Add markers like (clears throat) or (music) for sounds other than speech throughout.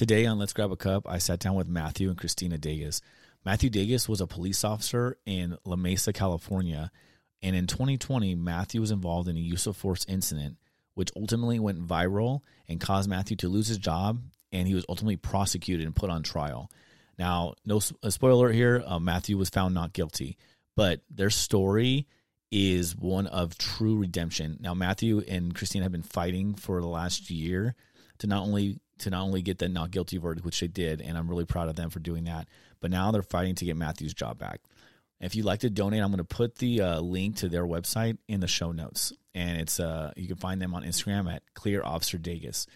Today on Let's Grab a Cup, I sat down with Matthew and Christina Dages. Matthew Dages was a police officer in La Mesa, California, and in 2020, Matthew was involved in a use of force incident, which ultimately went viral and caused Matthew to lose his job, and he was ultimately prosecuted and put on trial. Now, no a spoiler here, uh, Matthew was found not guilty, but their story is one of true redemption. Now, Matthew and Christina have been fighting for the last year to not only to not only get the not guilty verdict, which they did, and I'm really proud of them for doing that, but now they're fighting to get Matthew's job back. If you'd like to donate, I'm going to put the uh, link to their website in the show notes, and it's uh, you can find them on Instagram at Clear Officer Dages.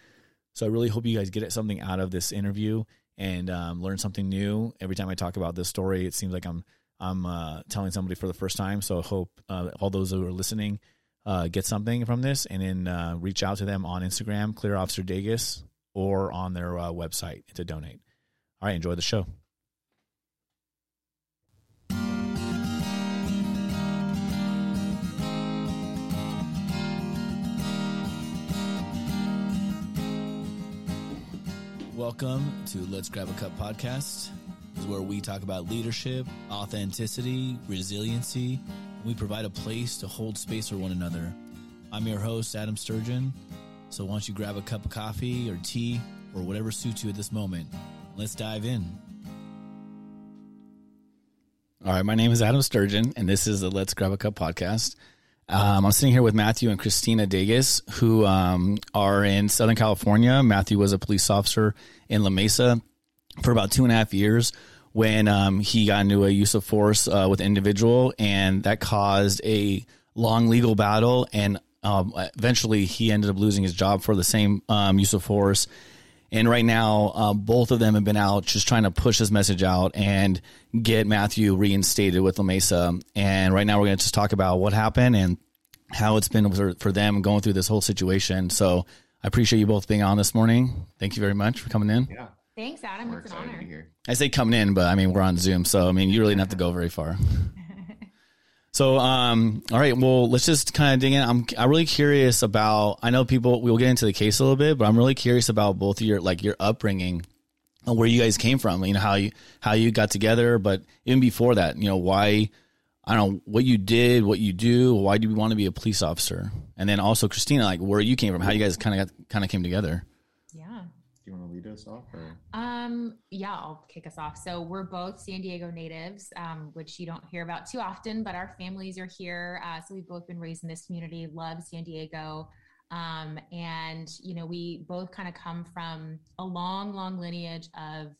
So I really hope you guys get something out of this interview and um, learn something new. Every time I talk about this story, it seems like I'm I'm uh, telling somebody for the first time. So I hope uh, all those who are listening uh, get something from this, and then uh, reach out to them on Instagram, Clear Officer Dages, or on their uh, website to donate. All right, enjoy the show. Welcome to Let's Grab a Cup podcast. This is where we talk about leadership, authenticity, resiliency. We provide a place to hold space for one another. I'm your host, Adam Sturgeon. So why don't you grab a cup of coffee or tea or whatever suits you at this moment? Let's dive in. All right, my name is Adam Sturgeon, and this is the Let's Grab a Cup podcast. Um, I'm sitting here with Matthew and Christina Dages, who um, are in Southern California. Matthew was a police officer in La Mesa for about two and a half years when um, he got into a use of force uh, with an individual, and that caused a long legal battle. And um, eventually, he ended up losing his job for the same um, use of force. And right now, uh, both of them have been out just trying to push this message out and get Matthew reinstated with La Mesa. And right now, we're going to just talk about what happened and how it's been for, for them going through this whole situation. So I appreciate you both being on this morning. Thank you very much for coming in. Yeah. Thanks, Adam. We're it's an excited honor. here. I say coming in, but I mean, we're on Zoom. So, I mean, you really don't have to go very far. (laughs) So, um, all right, well, let's just kind of dig in. I'm, I'm really curious about, I know people, we'll get into the case a little bit, but I'm really curious about both your, like your upbringing and where you guys came from, you know, how you, how you got together, but even before that, you know, why, I don't know what you did, what you do, why do you want to be a police officer? And then also Christina, like where you came from, how you guys kind of kind of came together. Yeah. Do you want to lead us off? Or? Um, yeah, I'll kick us off. So we're both San Diego natives, um, which you don't hear about too often, but our families are here. Uh, so we've both been raised in this community, love San Diego. Um, and, you know, we both kind of come from a long, long lineage of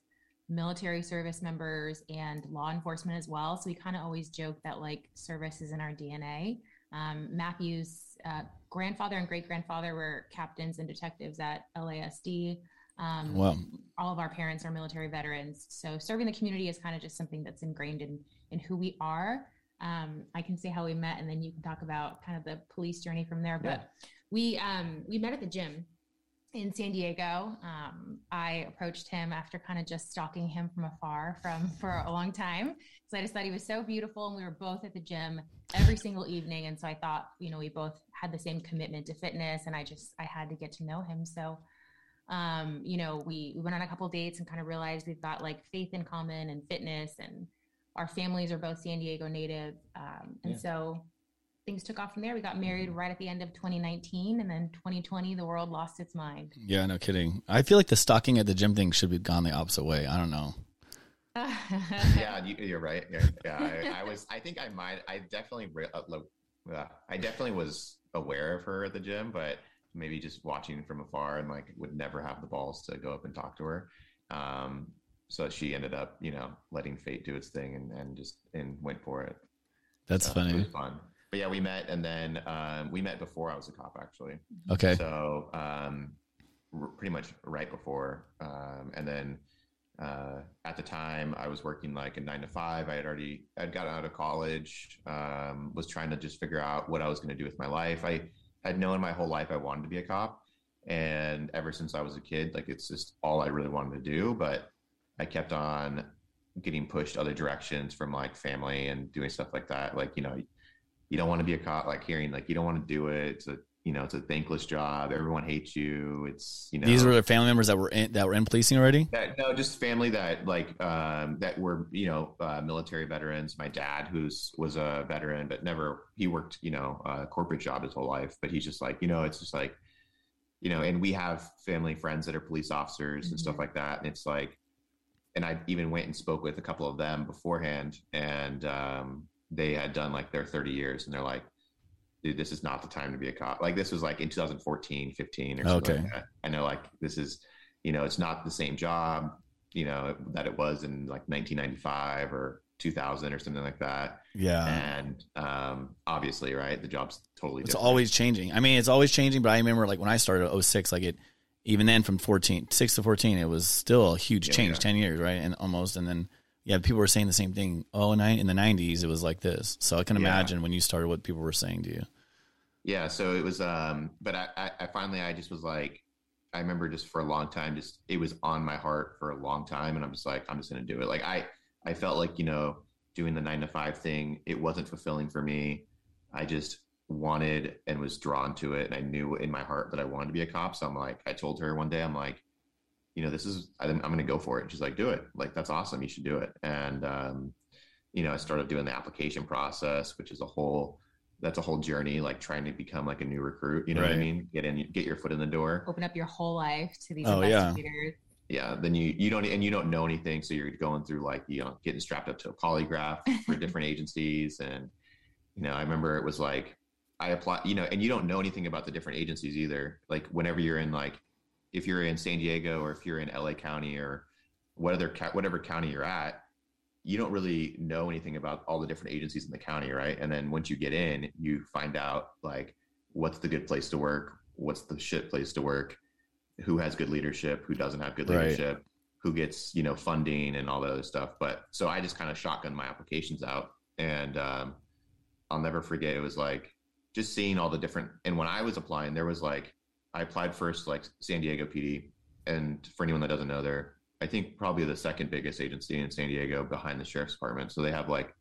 military service members and law enforcement as well. So we kind of always joke that like service is in our DNA. Um, Matthew's uh, grandfather and great grandfather were captains and detectives at LASD. Um, Wow. all of our parents are military veterans. So serving the community is kind of just something that's ingrained in, in who we are. Um, I can say how we met and then you can talk about kind of the police journey from there. But Yeah. we, um, we met at the gym in San Diego. Um, I approached him after kind of just stalking him from afar from for a long time. So I just thought he was so beautiful and we were both at the gym every single evening. And so I thought, you know, we both had the same commitment to fitness and I just, I had to get to know him. So um, you know, we, we went on a couple dates and kind of realized we've got like faith in common and fitness and our families are both San Diego native. Um, and Yeah. so things took off from there. We got married right at the end of 2019 and then 2020, the world lost its mind. Yeah, no kidding. I feel like the stalking at the gym thing should be gone the opposite way. I don't know. (laughs) yeah, you, you're right. Yeah, yeah I, I was. I think I might. I definitely. re- Uh, look, uh, I definitely was aware of her at the gym, but maybe just watching from afar and like would never have the balls to go up and talk to her. Um, so she ended up, you know, letting fate do its thing and, and just and went for it. That's So funny. fun. But yeah, we met, and then um, we met before I was a cop, actually. Okay. So um, r- pretty much right before, um, and then uh, at the time I was working like a nine to five. I had already I'd gotten out of college, um, was trying to just figure out what I was going to do with my life. I had known my whole life I wanted to be a cop, and ever since I was a kid, like it's just all I really wanted to do. But I kept on getting pushed other directions from like family and doing stuff like that. Like you know, you don't want to be a cop. Like hearing like you don't want to do it. It's a you know, it's a thankless job. Everyone hates you. It's you know these were the family members that were in, that were in policing already. That, no, just family that like um, that were you know uh, military veterans. My dad, who's was a veteran, but never he worked you know a corporate job his whole life. But he's just like you know it's just like you know, and we have family friends that are police officers mm-hmm. and stuff mm-hmm. like that, and it's like, and I even went and spoke with a couple of them beforehand, and um, they had done like their 30 years, and they're like dude, this is not the time to be a cop. Like this was like in 2014, 15 or something okay. like that. I know like this is, you know, it's not the same job, you know, that it was in like 1995 or 2000 or something like that. Yeah. And um, obviously, right, the job's totally It's always changing. I mean, it's always changing, but I remember like when I started 06, like it, even then from 14, 6 to 14, it was still a huge yeah, change, yeah. 10 years, right? And almost, and then, yeah, people were saying the same thing. Oh, in the 90s, it was like this. So I can imagine yeah. when you started what people were saying to you yeah so it was um but I, I finally i just was like i remember just for a long time just it was on my heart for a long time and i'm just like i'm just gonna do it. Like i i felt like you know doing the nine to five thing it wasn't fulfilling for me. I just wanted and was drawn to it and i knew in my heart that i wanted to be a cop so i'm like i told her one day i'm like you know this is i'm, I'm gonna go for it and she's like do it. Like that's awesome. You should do it. And um you know i started doing the application process which is a whole that's a whole journey, like trying to become like a new recruit. You know right. what I mean? Get in, get your foot in the door. Open up your whole life to these oh, investigators. Yeah. yeah. Then you you don't and you don't know anything, so you're going through like you know getting strapped up to a polygraph for (laughs) different agencies, and you know I remember it was like I apply, you know, and you don't know anything about the different agencies either. Like whenever you're in like if you're in San Diego or if you're in LA County or whatever whatever county you're at, you don't really know anything about all the different agencies in the county, right? And then once you get in, you find out like what's the good place to work, what's the shit place to work, who has good leadership, who doesn't have good leadership, right. who gets you know funding and all that other stuff. But so I just kind of shotgun my applications out, and um, I'll never forget. It was like just seeing all the different. And when I was applying, there was like I applied first like San Diego PD, and for anyone that doesn't know, there I think probably the second biggest agency in San Diego behind the sheriff's department. So they have like,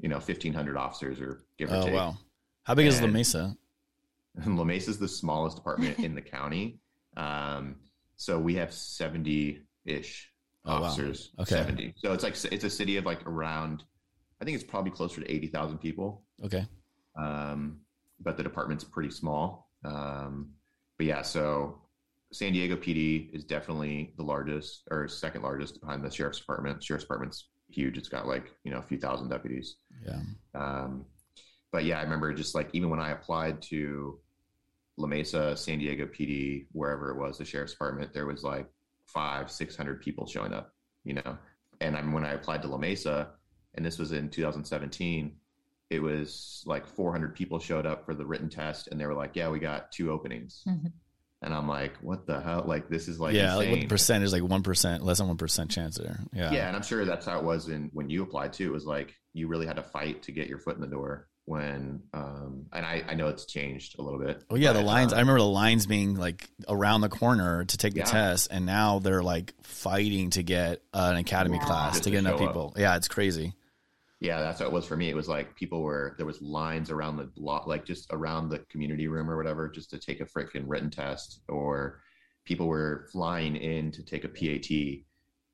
you know, fifteen hundred officers or give or oh, take. Oh wow! How big and is La Mesa? La Mesa is the smallest department in the county. Um, so we have seventy ish oh, officers. Wow. Okay. Seventy. So it's like it's a city of like around. I think it's probably closer to eighty thousand people. Okay. Um, but the department's pretty small. Um, but yeah, so San Diego PD is definitely the largest or second largest behind the sheriff's department. Sheriff's department's huge. It's got like, you know, a few thousand deputies. Yeah. Um, but yeah, I remember just like even when I applied to La Mesa, San Diego PD, wherever it was, the sheriff's department, there was like five, 600 people showing up, you know? And I mean, when I applied to La Mesa, and this was in 2017, it was like 400 people showed up for the written test, and they were like, yeah, we got two openings. Mm-hmm and I'm like, what the hell? Like this is like yeah, insane. like what percentage? Is like one percent, less than one percent chance there. Yeah, yeah, and I'm sure that's how it was in when you applied too. It was like you really had to fight to get your foot in the door. When um, and I I know it's changed a little bit. Oh yeah, but, the lines. Uh, I remember the lines being like around the corner to take the yeah. test, and now they're like fighting to get uh, an academy yeah. class to get enough people. Up. Yeah, it's crazy yeah that's what it was for me. It was like people were there was lines around the block like just around the community room or whatever just to take a freaking written test or people were flying in to take a pat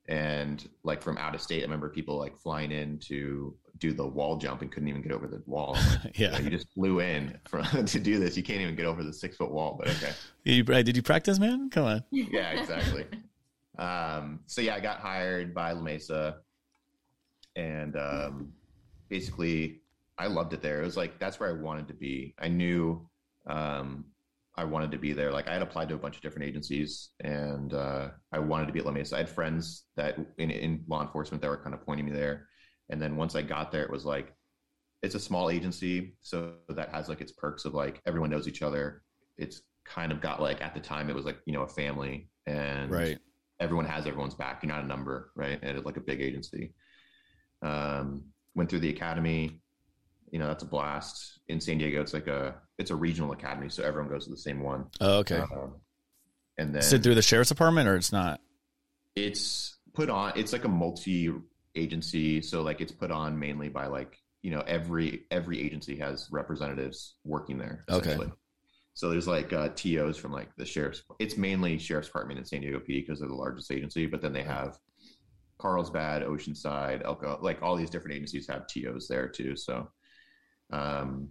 and like from out of state i remember people like flying in to do the wall jump and couldn't even get over the wall. (laughs) Yeah. You, know, you, just flew in for, (laughs) to do this. You can't even get over the six foot wall but okay. You, did you practice man? Come on. Yeah exactly. (laughs) Um, so yeah i got hired by la mesa and um, basically I loved it there. It was like that's where I wanted to be. I knew um, I wanted to be there. Like I had applied to a bunch of different agencies, and uh, I wanted to be at La Mesa. I had friends that in, in law enforcement that were kind of pointing me there. And then once I got there, it was like it's a small agency, so that has like its perks of like everyone knows each other. It's kind of got like at the time it was like you know a family, and right. everyone has everyone's back. You're not a number, right? And it's like a big agency. Um, went through the academy. You know, that's a blast. In San Diego, it's like a it's a regional academy, so everyone goes to the same one. Oh, okay. Uh, and then sit through the sheriff's department, or it's not. It's put on. It's like a multi agency, so like it's put on mainly by like you know every every agency has representatives working there. Okay. So there's like uh, TOs from like the sheriff's. It's mainly sheriff's department in San Diego PD because they're the largest agency. But then they have Carlsbad, Oceanside, Elko, like all these different agencies have TOs there too. So, um,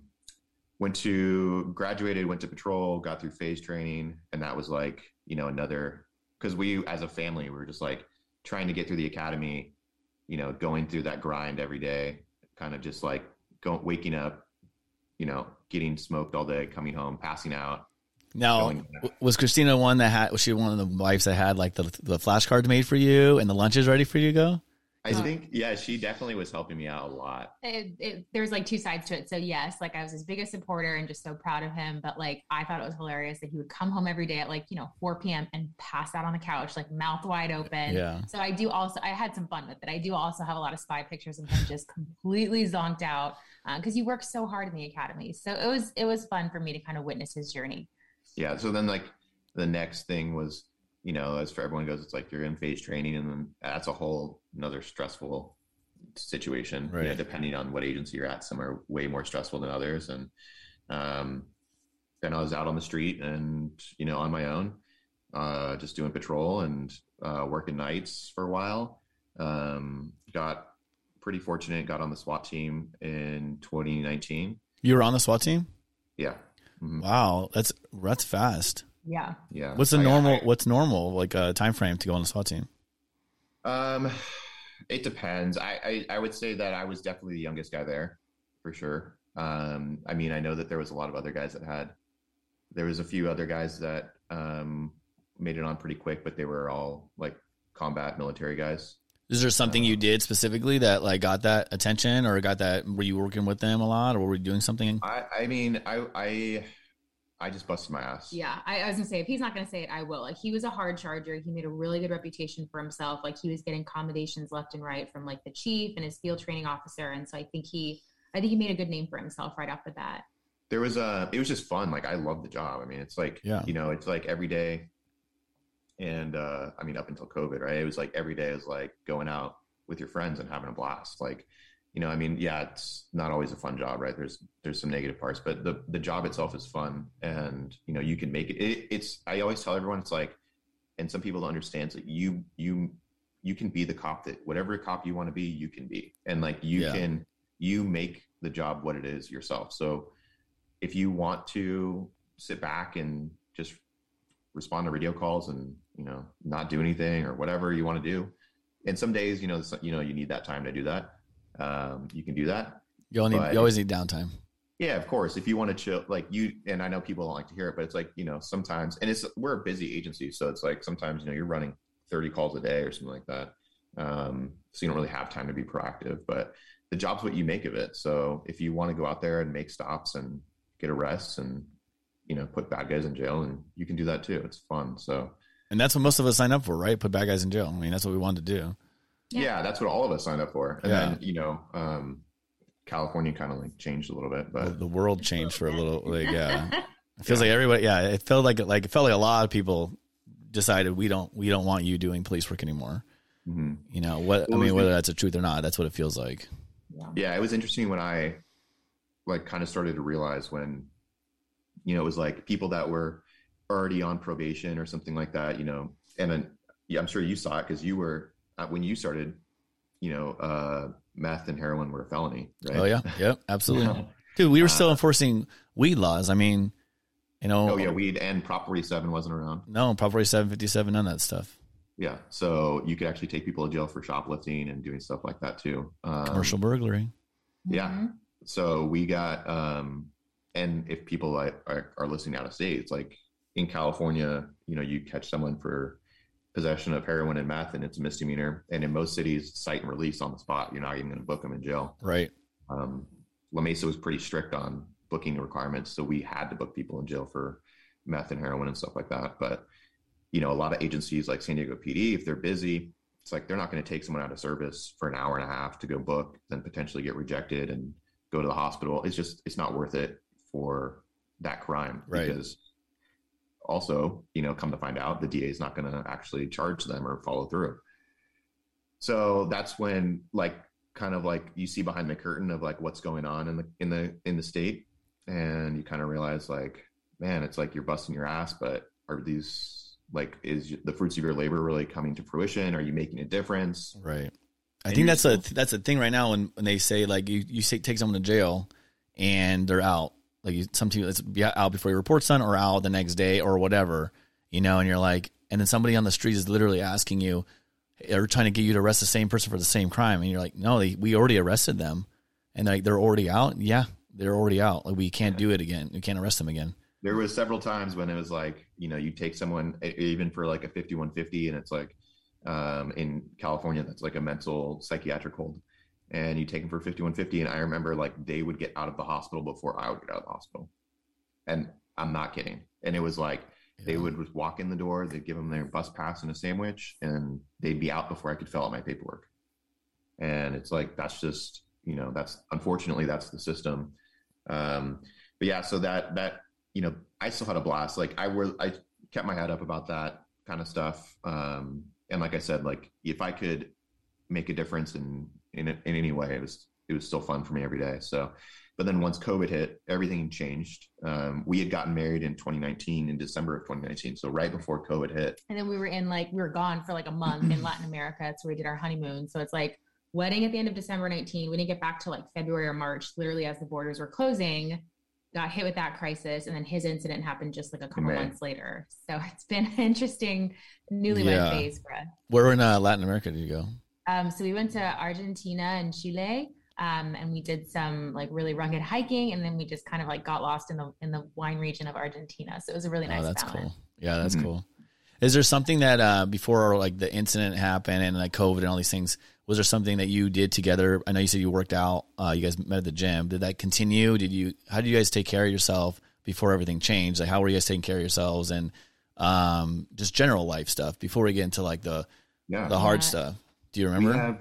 went to graduated, went to patrol, got through phase training, and that was like you know another because we as a family we were just like trying to get through the academy, you know, going through that grind every day, kind of just like going waking up, you know, getting smoked all day, coming home, passing out. Now, was Christina one that had? Was she one of the wives that had like the the flashcards made for you and the lunches ready for you to go? I think, yeah, she definitely was helping me out a lot. It, it, there's like two sides to it. So yes, like I was his biggest supporter and just so proud of him. But like I thought it was hilarious that he would come home every day at like you know 4 p.m. and pass out on the couch like mouth wide open. Yeah. So I do also I had some fun with it. I do also have a lot of spy pictures of him just completely zonked out because uh, you work so hard in the academy. So it was it was fun for me to kind of witness his journey. Yeah. So then like the next thing was you know, as for everyone goes, it's like you're in phase training, and then that's a whole another stressful situation. Right. You know, depending on what agency you're at, some are way more stressful than others. And um, then I was out on the street and you know on my own, uh, just doing patrol and uh, working nights for a while. Um, got pretty fortunate. Got on the SWAT team in 2019. You were on the SWAT team. Yeah. Mm-hmm. Wow, that's that's fast. Yeah. Yeah. What's the I- normal? I- what's normal like a uh, time frame to go on the SWAT team? Um, it depends. I, I I would say that I was definitely the youngest guy there, for sure. Um, I mean, I know that there was a lot of other guys that had. There was a few other guys that um made it on pretty quick, but they were all like combat military guys. Is there something you did specifically that like got that attention, or got that? Were you working with them a lot, or were you doing something? I I mean, I I I just busted my ass. Yeah, I, I was gonna say if he's not gonna say it, I will. Like he was a hard charger. He made a really good reputation for himself. Like he was getting commendations left and right from like the chief and his field training officer. And so I think he, I think he made a good name for himself right off the bat. there was a it was just fun like i love the job i mean it's like Yeah. you know it's like every day and uh i mean up until covid right? It was like every day is like going out with your friends and having a blast. Like you know i mean yeah it's not always a fun job right? There's there's some negative parts but the the job itself is fun and you know you can make it, it it's i always tell everyone it's like and some people understand it's like you you you can be the cop that whatever cop you want to be you can be. And like you Yeah. can you make the job what it is yourself. So if you want to sit back and just respond to radio calls and you know not do anything or whatever you want to do. And some days you know you know you need that time to do that. Um, you can do that You, only, But- you always need downtime. yeah of course. If you want to chill like you and i know people don't like to hear it but it's like you know sometimes and it's we're a busy agency so it's like sometimes you know you're running 30 calls a day or something like that. Um, so you don't really have time to be proactive but the job's what you make of it. So if you want to go out there and make stops and get arrests and you know put bad guys in jail and you can do that too. It's fun. So And that's what most of us sign up for, right? Put bad guys in jail. I mean, that's what we wanted to do. Yeah. yeah, that's what all of us signed up for and Yeah. then you know um, california kind of like changed a little bit but the world changed for a little. Like, yeah, (laughs) it feels like everybody. Yeah, it felt like like it felt like a lot of people decided we don't we don't want you doing police work anymore. mhm. You know what? I mean, whether that's a truth or not, that's what it feels like. Yeah. yeah it was interesting when i like kind of started to realize when you know it was like people that were already on probation or something like that you know and then yeah, i'm sure you saw it because you were uh, when you started you know uh meth and heroin were a felony right Oh yeah, yep, absolutely, dude. We were still enforcing weed laws. I mean, you know, oh yeah weed and prop 47 wasn't around no, probably seven fifty seven, none of that stuff. yeah so you could actually take people to jail for shoplifting and doing stuff like that too um, Commercial burglary. Yeah. Mhm. so we got um and if people like are, are listening out of state it's like in california you know you catch someone for possession of heroin and meth and it's a misdemeanor. And in most cities cite and release on the spot. You're not even going to book them in jail. Right. um, la mesa was pretty strict on booking requirements so we had to book people in jail for meth and heroin and stuff like that. But you know a lot of agencies like san diego pd if they're busy it's like they're not going to take someone out of service for an hour and a half to go book then potentially get rejected and go to the hospital. It's just it's not worth it for that crime Right. because also you know come to find out the da is not going to actually charge them or follow through so that's when like kind of like you see behind the curtain of like what's going on in the in the in the state and you kind of realize like man, it's like you're busting your ass, but are these like is the fruits of your labor really coming to fruition? Are you making a difference? Right. I think that's a that's a thing right now when, when they say like you you say, take someone to jail and they're out like you, some it's out before your report's done or out the next day or whatever you know and you're like and then somebody on the street is literally asking you or trying to get you to arrest the same person for the same crime. And you're like no they, we already arrested them. And like they're already out? Yeah they're already out. Like we can't do it again. We can't arrest them again. There was several times when it was like you know you take someone even for like a 5150 and it's like um, in California that's like a mental psychiatric hold. And you take them for 5150. And I remember like they would get out of the hospital before I would get out of the hospital. And I'm not kidding. And it was like yeah. they would just walk in the door, they'd give them their bus pass and a sandwich, and they'd be out before I could fill out my paperwork. And it's like that's just, you know, that's unfortunately that's the system. Um, but yeah, so that that you know, I still had a blast. Like I were I kept my head up about that kind of stuff. Um, and like I said, like if I could make a difference in in in any way, it was it was still fun for me every day. So, but then once COVID hit, everything changed. Um, we had gotten married in 2019 in December of 2019, so right before COVID hit. And then we were in like we were gone for like a month in (clears throat) Latin America. That's where we did our honeymoon. So it's like wedding at the end of December 19. We didn't get back to like February or March, literally as the borders were closing got hit with that crisis and then his incident happened just like a couple months later so it's been an interesting newlywed yeah. phase for us where in uh, latin america did you go um, so we went to argentina and chile um, and we did some like really rugged hiking and then we just kind of like got lost in the in the wine region of argentina so it was a really oh, nice oh, that's balance. cool yeah that's mm-hmm. cool is there something that uh, before like the incident happened and like covid and all these things was there something that you did together? I know you said you worked out. Uh, you guys met at the gym. Did that continue? Did you? How did you guys take care of yourself before everything changed? Like, how were you guys taking care of yourselves and um, just general life stuff before we get into like the yeah. the hard yeah. stuff? Do you remember? We have,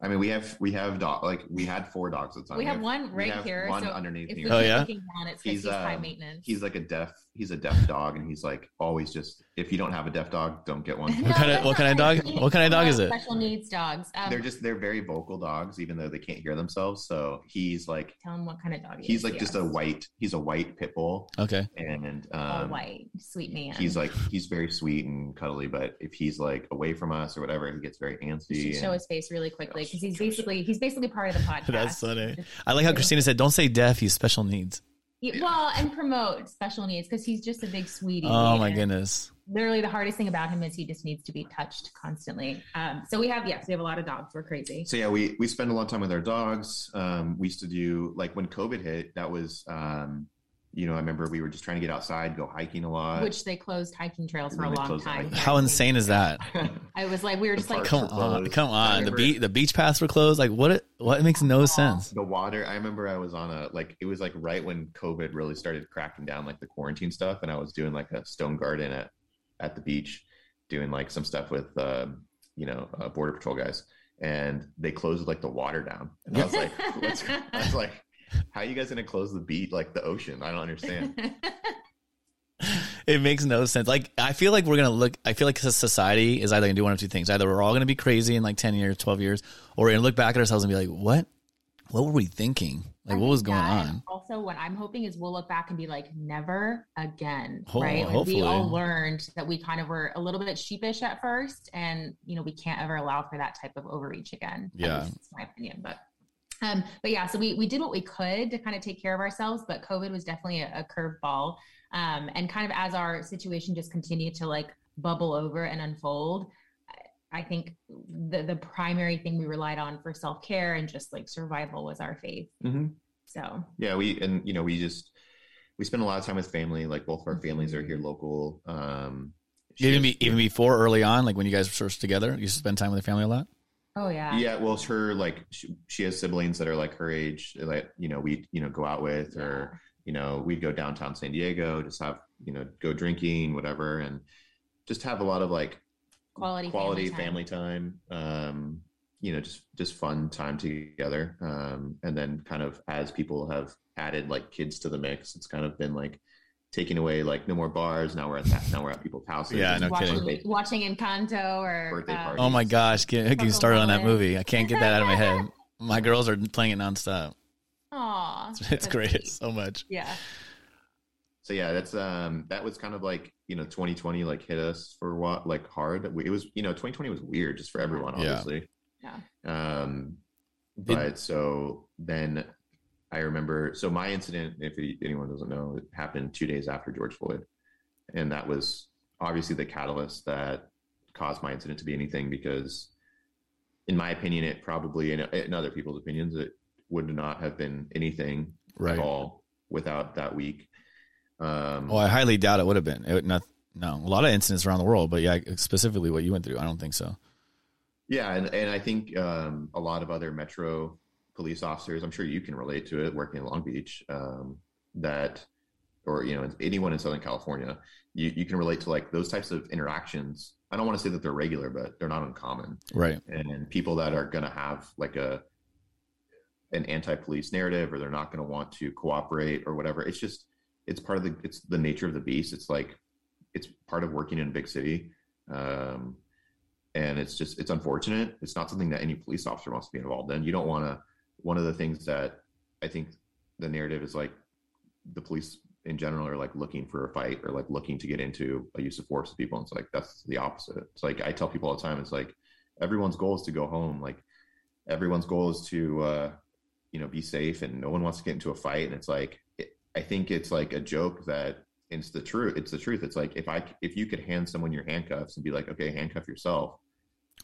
I mean, we have we have dog like we had four dogs at the time. We, we have, have, one right here. One so underneath here. Oh yeah. Down, it's he's, he's high um, maintenance. He's like a deaf. He's a deaf dog, and he's like always just. If you don't have a deaf dog, don't get one. (laughs) what kind of what kind of dog? What kind of dog is it? Special needs dogs. Um, they're just they're very vocal dogs, even though they can't hear themselves. So he's like. Tell him what kind of dog. he's like just a white. He's a white pit bull. Okay. And um, All white, sweet man. He's like he's very sweet and cuddly, but if he's like away from us or whatever, he gets very antsy. show his face really quickly because he's basically he's basically part of the (laughs) podcast. That's funny. I like how Christina said, "Don't say deaf. He's special needs." Yeah, well, and promote special needs because he's just a big sweetie. Oh my goodness! Literally, the hardest thing about him is he just needs to be touched constantly. Um, so we have yes, we have a lot of dogs. We're crazy. So yeah, we we spend a lot of time with our dogs. Um, we used to do like when COVID hit. That was um, you know, I remember we were just trying to get outside, go hiking a lot. Which they closed hiking trails for a long time. How insane is that? (laughs) I was like, we were just like, come on, come on. The beach, the beach paths were closed. Like, what? It, what? It makes no sense. The water. I remember I was on a like, it was like right when COVID really started cracking down, like the quarantine stuff, and I was doing like a stone garden at at the beach, doing like some stuff with, uh, you know, uh, border patrol guys, and they closed like the water down, and I was like, (laughs) I was like how are you guys going to close the beat like the ocean? I don't understand. (laughs) it makes no sense. Like I feel like we're gonna look. I feel like society is either gonna do one of two things. Either we're all gonna be crazy in like ten years, twelve years, or we're gonna look back at ourselves and be like, "What? What were we thinking? Like, what was going on?" Also, what I'm hoping is we'll look back and be like, "Never again." Oh, right? Like we all learned that we kind of were a little bit sheepish at first, and you know we can't ever allow for that type of overreach again. Yeah, that's my opinion, but um, but yeah, so we we did what we could to kind of take care of ourselves, but COVID was definitely a, a curveball. Um, and kind of as our situation just continued to like bubble over and unfold, I think the the primary thing we relied on for self care and just like survival was our faith. Mm-hmm. So yeah, we and you know we just we spend a lot of time with family. Like both of our families are here local. Um, even be, even before early on, like when you guys were first together, you spend time with the family a lot. Oh yeah. Yeah. Well, her like she, she, has siblings that are like her age, like you know we you know go out with, yeah. or you know we'd go downtown San Diego, just have you know go drinking, whatever, and just have a lot of like quality quality family time. Family time um, you know, just just fun time together. Um, and then kind of as people have added like kids to the mix, it's kind of been like taking away like no more bars. Now we're at that. Now we're at people's houses. Yeah, no watching, kidding. Watching Encanto or birthday uh, Oh my gosh, get, get started on that movie. I can't get that out of my head. (laughs) My girls are playing it nonstop. Aw, (laughs) it's, it's great. so much. Yeah. so yeah, that's um that was kind of like you know 2020 like hit us for what like hard. It was you know 2020 was weird just for everyone, obviously. Yeah. Um, but so then I remember. So my incident, if anyone doesn't know, it happened two days after George Floyd, and that was obviously the catalyst that caused my incident to be anything. Because, in my opinion, it probably, in, in other people's opinions, it would not have been anything Right. at all without that week. Um, Well, I highly doubt it would have been. It would not. No, a lot of incidents around the world, but yeah, specifically what you went through, I don't think so. Yeah, and, and I think um, a lot of other metro police officers, I'm sure you can relate to it, working in Long Beach, um, that, or you know, anyone in Southern California, you, you can relate to like those types of interactions. I don't want to say that they're regular, but they're not uncommon. Right. And people that are going to have like a an anti-police narrative, or they're not going to want to cooperate or whatever. It's just it's part of the it's the nature of the beast. It's like it's part of working in a big city. Um, and it's just it's unfortunate. It's not something that any police officer wants to be involved in. You don't want to. One of the things that I think the narrative is like the police in general are like looking for a fight or like looking to get into a use of force with people. And it's like that's the opposite. It's like I tell people all the time. It's like everyone's goal is to go home. Like everyone's goal is to uh, you know be safe, and no one wants to get into a fight. And it's like it, I think it's like a joke that it's the truth. It's the truth. It's like if I if you could hand someone your handcuffs and be like, okay, handcuff yourself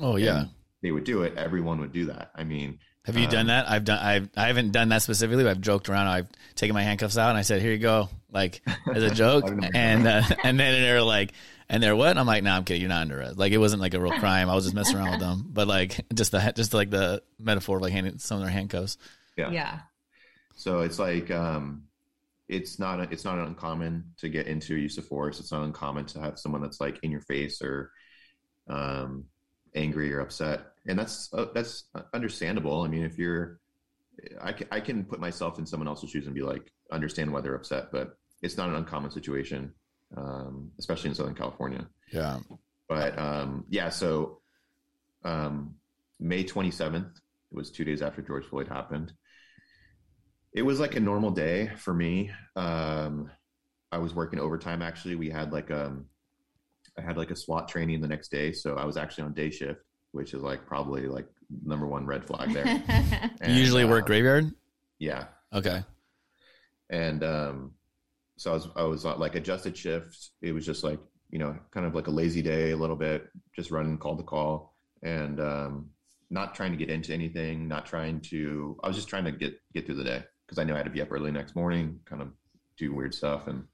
Oh yeah. they would do it. Everyone would do that. I mean, Have you um, done that? I've done. I've. I haven't done that specifically. But I've joked around. I've taken my handcuffs out and I said, "Here you go," like as a (laughs) joke, and uh, and then they're like, and they're what? And I'm like, "No, I'm kidding. You're not under arrest." Like it wasn't like a real crime. I was just messing around with them. But like just the just like the metaphor of like handing some of their handcuffs. Yeah. Yeah. so it's like um, it's not a, it's not uncommon to get into use of force. It's not uncommon to have someone that's like in your face or um, angry or upset, and that's uh, that's understandable. I mean, if you're, I can, I can put myself in someone else's shoes and be like, understand why they're upset, but it's not an uncommon situation, um, especially in Southern California. Yeah. but um, yeah, so um, May 27th, it was two days after George Floyd happened. It was like a normal day for me. Um, I was working overtime. Actually, we had like um, I had like a SWAT training the next day, so I was actually on day shift, which is like probably like number one red flag there. (laughs) You And, usually work uh, graveyard. Yeah, Okay. and um, so I was I was like adjusted shift. It was just like you know kind of like a lazy day, a little bit, just running call to call, and um, not trying to get into anything, not trying to. I was just trying to get get through the day because I knew I had to be up early next morning, kind of do weird stuff. And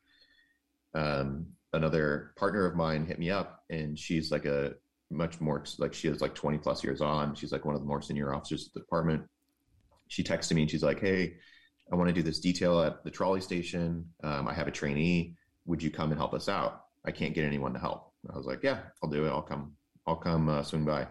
um, another partner of mine hit me up, and she's like a much more like she has like 20 plus years on. She's like one of the more senior officers at the department. She texted me and she's like, "Hey, I want to do this detail at the trolley station. Um, I have a trainee. Would you come and help us out? I can't get anyone to help." I was like, "Yeah, I'll do it. I'll come. I'll come uh, swing by."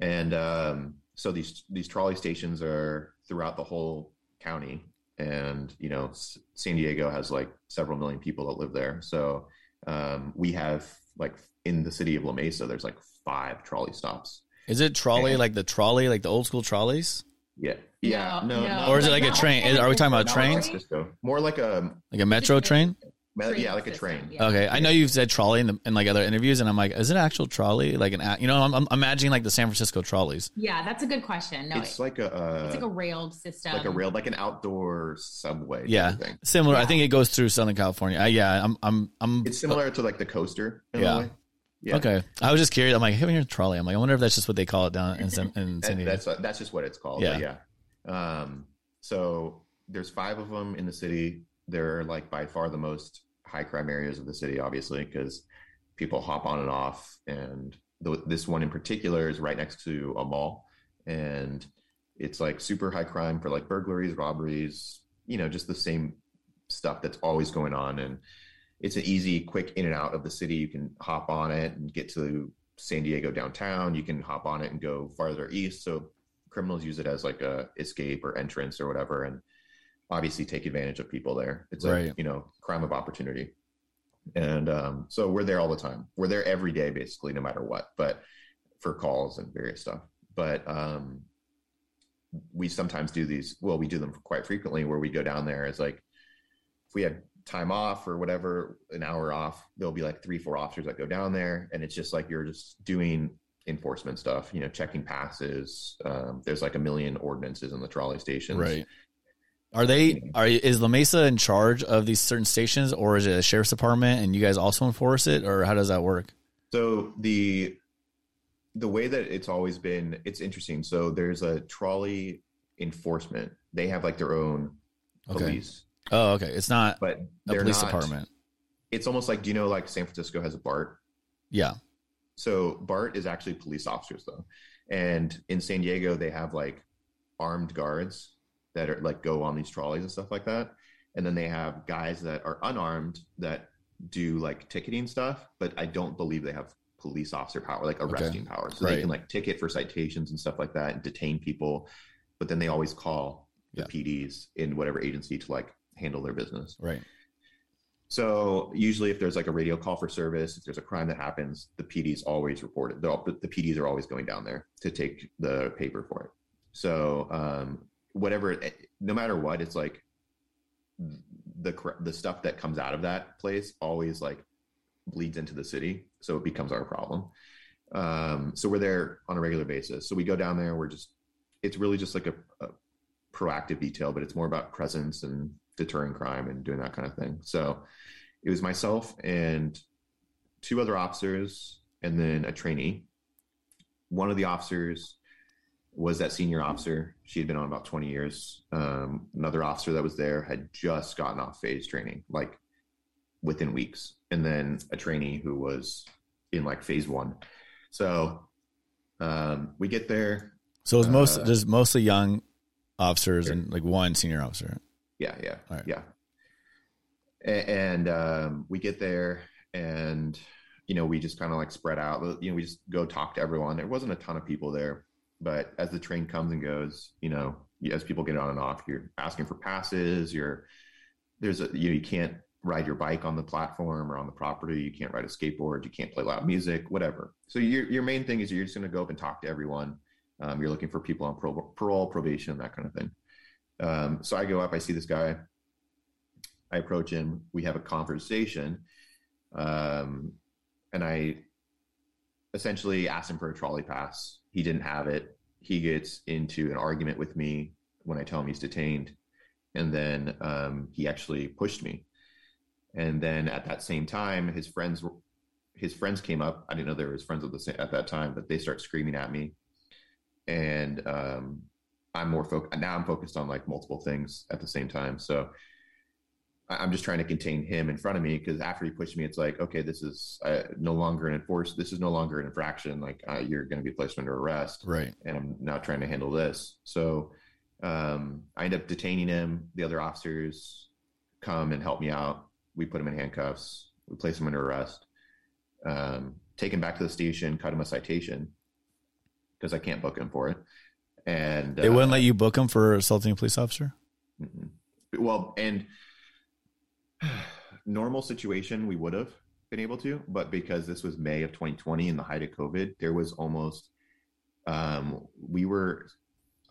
And um, so these these trolley stations are throughout the whole county, and you know, S- San Diego has like several million people that live there. So um, we have like in the city of La Mesa, there's like five trolley stops. Is it trolley Yeah. like the trolley like the old school trolleys, Yeah, yeah, No, no, no. or is it like a train? like Is- Are we talking about not trains? San More like a Like a metro train? Train yeah, like a train. yeah. Okay, I know you've said trolley in, the, in like other interviews, and I'm like, is it actual trolley? Like an, you know, I'm, I'm imagining like the San Francisco trolleys. Yeah, that's a good question. No, it's it's, like a uh, it's like a railed system. like a rail, like an outdoor subway. Yeah, of thing. similar. I think it goes through Southern California. Uh, yeah, I'm, I'm, I'm. It's similar to like the coaster. In Yeah. A way. Yeah. Okay, I was just curious. I'm like, hey, here's trolley. I'm like, I wonder if that's just what they call it down in San, in (laughs) San And Diego. that's uh, that's just what it's called. Yeah. Yeah. yeah. Um, so there's five of them in the city. They're like by far the most high crime areas of the city, obviously, because people hop on and off. And this one in particular is right next to a mall, and it's like super high crime for like burglaries, robberies, you know, just the same stuff that's always going on. And it's an easy, quick in and out of the city. You can hop on it and get to San Diego downtown. You can hop on it and go farther east. So criminals use it as like a escape or entrance or whatever, and obviously take advantage of people there. It's a you know crime of opportunity, and um, so we're there all the time. We're there every day, basically, no matter what. But for calls and various stuff. But um, we sometimes do these. Well, we do them quite frequently, where we go down there. Like if we have time off or whatever, an hour off, there'll be like three, four officers that go down there, and it's just like you're just doing enforcement stuff. You know, checking passes. Um, there's like a million ordinances in the trolley stations. Right. Are they are is La Mesa in charge of these certain stations, or is it a sheriff's department and you guys also enforce it, or how does that work? So the the way that it's always been, it's interesting. So there's a trolley enforcement. They have like their own Okay. police, Oh, okay. It's not but a police not, department. It's almost like do you know like San Francisco has a BART? Yeah. So BART is actually police officers though, and in San Diego they have like armed guards that are like go on these trolleys and stuff like that, and then they have guys that are unarmed that do like ticketing stuff, but I don't believe they have police officer power, like arresting power. So Right. they can like ticket for citations and stuff like that and detain people, but then they always call the Yeah. PDs in whatever agency to like handle their business. Right. So usually, if there's like a radio call for service, if there's a crime that happens, the PD's always report They're all, the PDs are always going down there to take the paper for it. So um, whatever, no matter what, it's like the the stuff that comes out of that place always like bleeds into the city, so it becomes our problem. Um, so we're there on a regular basis. So we go down there. We're just it's really just like a, a proactive detail, but it's more about presence and deterring crime and doing that kind of thing. So it was myself and two other officers and then a trainee. One of the officers was that senior officer. She had been on about 20 years. Um, another officer that was there had just gotten off phase training, like within weeks. And then a trainee who was in like phase one. So um, we get there. So it's most Uh, there's mostly young officers Sure. and like one senior officer. Yeah, yeah, All right. yeah. A- And um, we get there, and you know, we just kind of like spread out. You know, we just go talk to everyone. There wasn't a ton of people there, but as the train comes and goes, you know, as people get on and off, you're asking for passes. You're there's a you know you can't ride your bike on the platform or on the property. You can't ride a skateboard. You can't play loud music. Whatever. So your your main thing is you're just going to go up and talk to everyone. Um, you're looking for people on parole, parole, probation, that kind of thing. Um, so I go up, I see this guy. I approach him. We have a conversation, um, and I essentially asked him for a trolley pass. He didn't have it. He gets into an argument with me when I tell him he's detained, and then um, he actually pushed me. And then at that same time, his friends his friends came up. I didn't know they were his friends at the at that time, but they start screaming at me, and um, I'm more focused now. I'm focused on like multiple things at the same time. So I'm just trying to contain him in front of me because after he pushed me, it's like, okay, this is uh, no longer an enforced. This is no longer an infraction. Like uh, you're going to be placed under arrest, Right. and I'm now trying to handle this. So um, I end up detaining him. The other officers come and help me out. We put him in handcuffs. We place him under arrest. Um, take him back to the station. Cut him a citation because I can't book him for it. And They wouldn't let you book him for assaulting a police officer. Mm-mm. Well, and (sighs) normal situation, we would have been able to, but because this was May of 2020 in the height of COVID, there was almost, um, we were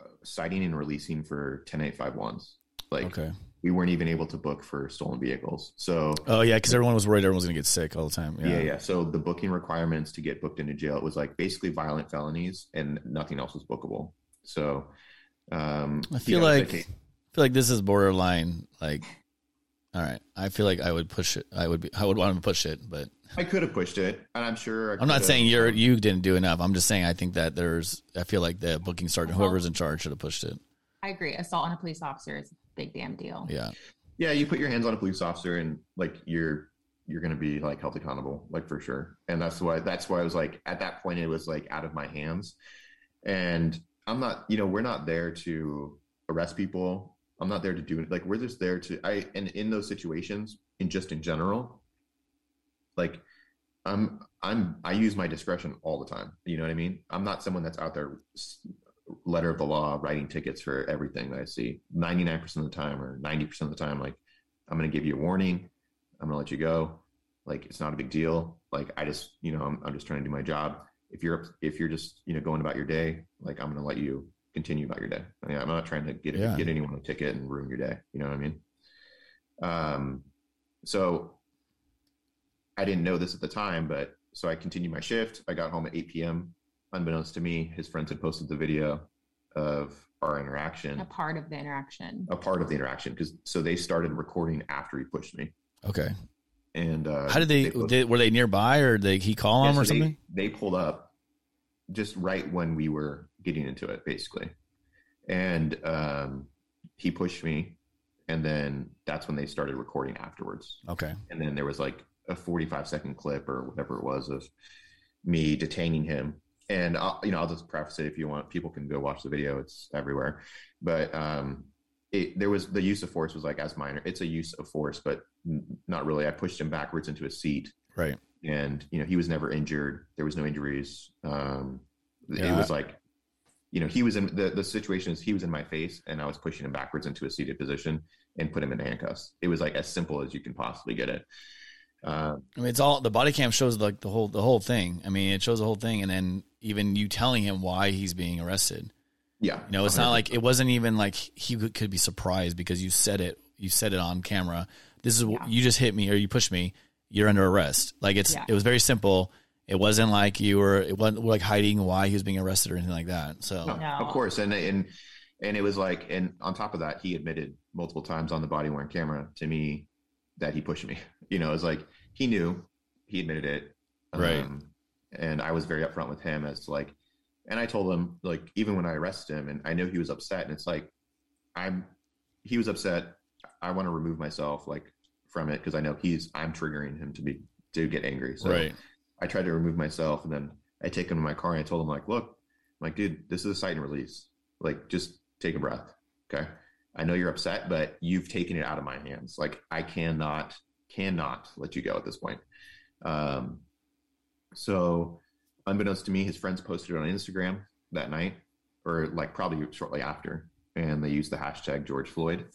uh, citing and releasing for 10851s. Like Okay. we weren't even able to book for stolen vehicles. So Oh yeah, because everyone was worried everyone was gonna get sick all the time. Yeah. yeah. yeah, So the booking requirements to get booked into jail, it was like basically violent felonies and nothing else was bookable. So, um, I feel like. I feel like this is borderline. Like, all right, I feel like I would push it. I would be. I would want to push it, but I could have pushed it, and I'm sure. I I'm not could've- saying you're you didn't do enough. I'm just saying I think that there's. I feel like the booking sergeant, Well- uh-huh. whoever's in charge, should have pushed it. I agree. Assault on a police officer is a big damn deal. Yeah. Yeah, you put your hands on a police officer, and like you're you're going to be like held accountable, like for sure. And that's why that's why I was like at that point it was like out of my hands, and I'm not. You know, we're not there to arrest people. I'm not there to do it. Like we're just there to. I and in those situations, in just in general, like I'm I'm I use my discretion all the time. You know what I mean? I'm not someone that's out there letter of the law writing tickets for everything that I see. 99% of the time or 90% of the time like I'm going to give you a warning. I'm going to let you go. Like it's not a big deal. Like I just, you know, I'm, I'm just trying to do my job. If you're if you're just, you know, going about your day, like I'm going to let you continue about your day. I mean, I'm not trying to get Yeah. get anyone a ticket and ruin your day, you know what I mean? Um so I didn't know this at the time, but so I continued my shift. I got home at 8 p.m. Unbeknownst to me, his friends had posted the video of our interaction, A part of the interaction. a part of the interaction, because so they started recording after he pushed me. Okay. And uh, How did they, posted- did, were they nearby or did he call Yeah, him or so they- something? They, pulled up just right when we were getting into it, basically. And um, he pushed me. And then that's when they started recording afterwards. Okay. And then there was like a 45 second clip or whatever it was of me detaining him. And I'll, you know, I'll just preface it if you want. People can go watch the video; it's everywhere. But um, it, there was the use of force was like as minor. It's a use of force, but not really. I pushed him backwards into a seat, Right. and you know he was never injured. There was no injuries. Um, Yeah. It was like, you know, he was in the the situation is he was in my face, and I was pushing him backwards into a seated position and put him in handcuffs. It was like as simple as you can possibly get it. Uh, I mean, it's all the body cam shows like the whole the whole thing. I mean, it shows the whole thing, and then even you telling him why he's being arrested. yeah, You know, it's not like it wasn't even like he could, could be surprised because you said it. You said it on camera. This is Yeah. you just hit me or you pushed me. You're under arrest. Like it's Yeah. it was very simple. It wasn't like you were it wasn't like hiding why he was being arrested or anything like that. So No, No. of course, and and and it was like, and on top of that, he admitted multiple times on the body worn camera to me that he pushed me. (laughs) You know, it was like he knew, he admitted it, Um, Right. and I was very upfront with him as to like, and I told him like even when I arrested him, and I know he was upset, and it's like, I'm, he was upset. I want to remove myself like from it because I know he's I'm triggering him to be to get angry. So right. I tried to remove myself and then I take him to my car and I told him like, look, I'm like, dude, this is a cite and release. Like, just take a breath. Okay. I know you're upset, but you've taken it out of my hands. Like I cannot, cannot let you go at this point. Um, so unbeknownst to me, his friends posted it on Instagram that night or like probably shortly after. And they used the hashtag George Floyd,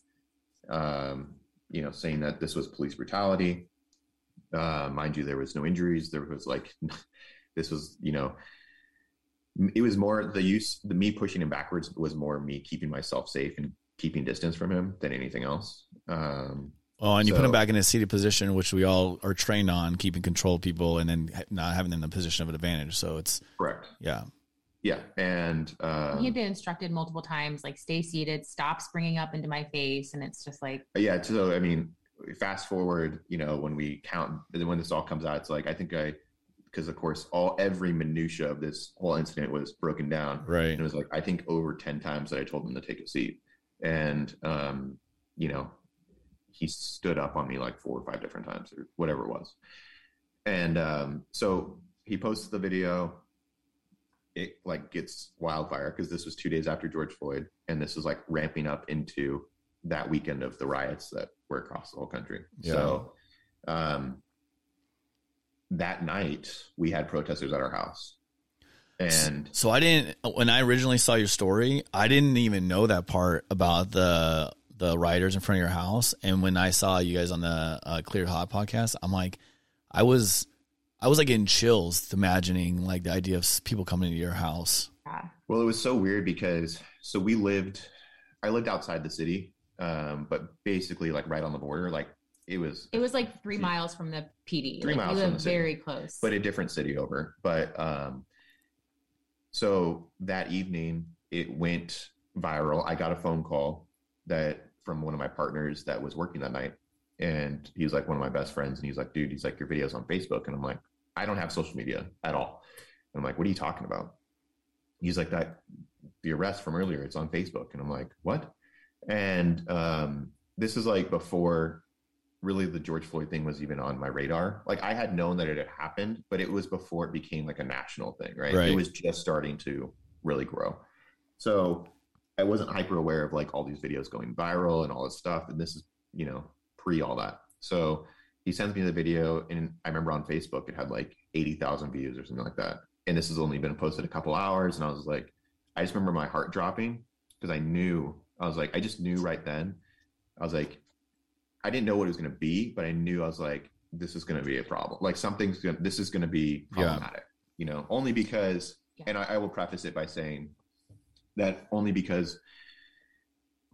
um, you know, saying that this was police brutality. Uh, mind you, there was no injuries. There was like, (laughs) this was, you know, it was more the use, the me pushing him backwards was more me keeping myself safe and keeping distance from him than anything else. Um, Oh, and you put him back in a seated position, which we all are trained on, keeping control of people and then not having them in a position of an advantage. So it's correct. yeah, Yeah. And, uh, he had been instructed multiple times, like stay seated, stop springing up into my face, and it's just like yeah so i mean fast forward you know when we count when this all comes out it's like i think i because of course all every minutia of this whole incident was broken down. Right. and it was like i think over 10 times that i told him to take a seat. And um you know he stood up on me like four or five different times or whatever it was. And um so he posts the video. It like gets wildfire because this was two days after george floyd. And this is like ramping up into that weekend of the riots that were across the whole country Yeah. so um that night we had protesters at our house and So I didn't when I originally saw your story, I didn't even know that part about the the riders in front of your house. And when I saw you guys on the uh, Clear Hot podcast, I'm like, I was, I was like getting chills imagining like the idea of people coming to your house. yeah. Well, it was so weird because so we lived, I lived outside the city, um, but basically like right on the border. Like it was, It was like three miles from the PD. Three like, miles from the city. very close. but a different city over. But um, so that evening it went viral. I got a phone call that from one of my partners that was working that night, and he's like one of my best friends, and he's like, dude, he's like your videos on Facebook, and I'm like, I don't have social media at all. And I'm like, what are you talking about? He's like that the arrest from earlier, it's on Facebook, and I'm like, what? And um, this is like before really the George Floyd thing was even on my radar. Like I had known that it had happened, but it was before it became like a national thing, right? Right. It was just starting to really grow. So I wasn't hyper aware of like all these videos going viral and all this stuff. And this is, you know, pre all that. So he sends me the video and I remember on Facebook it had like 80,000 views or something like that. And this has only been posted a couple hours. And I was like, I just remember my heart dropping because I knew, I was like, I just knew right then. I was like, I didn't know what it was going to be, but I knew I was like, this is going to be a problem. Like something's going to, this is going to be Yeah. problematic, you know, only because, Yeah. and I, I will preface it by saying that only because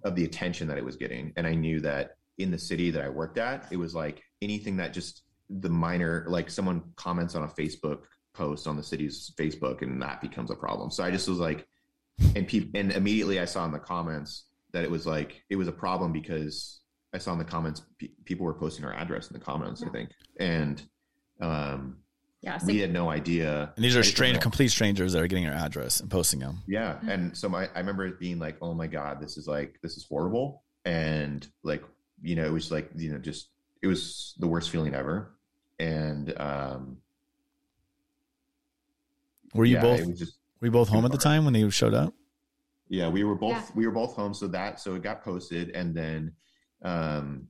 of the attention that it was getting. And I knew that in the city that I worked at, it was like anything that just the minor like someone comments on a Facebook post on the city's Facebook and that becomes a problem. So I just was like, and people, and immediately I saw in the comments that it was like it was a problem because I saw in the comments pe- people were posting our address in the comments, Yeah. I think, and um, Yeah. So we had no idea. And these are strange, complete strangers that are getting our address and posting them. Yeah, Mm-hmm. and so my, I remember it being like, "Oh my god, this is like this is horrible," and like you know, it was like you know, just it was the worst feeling ever, and um, Were you yeah, both? It was just Were you both home at the time when they showed up? Yeah, we were both Yeah. we were both home, so that so it got posted, and then um,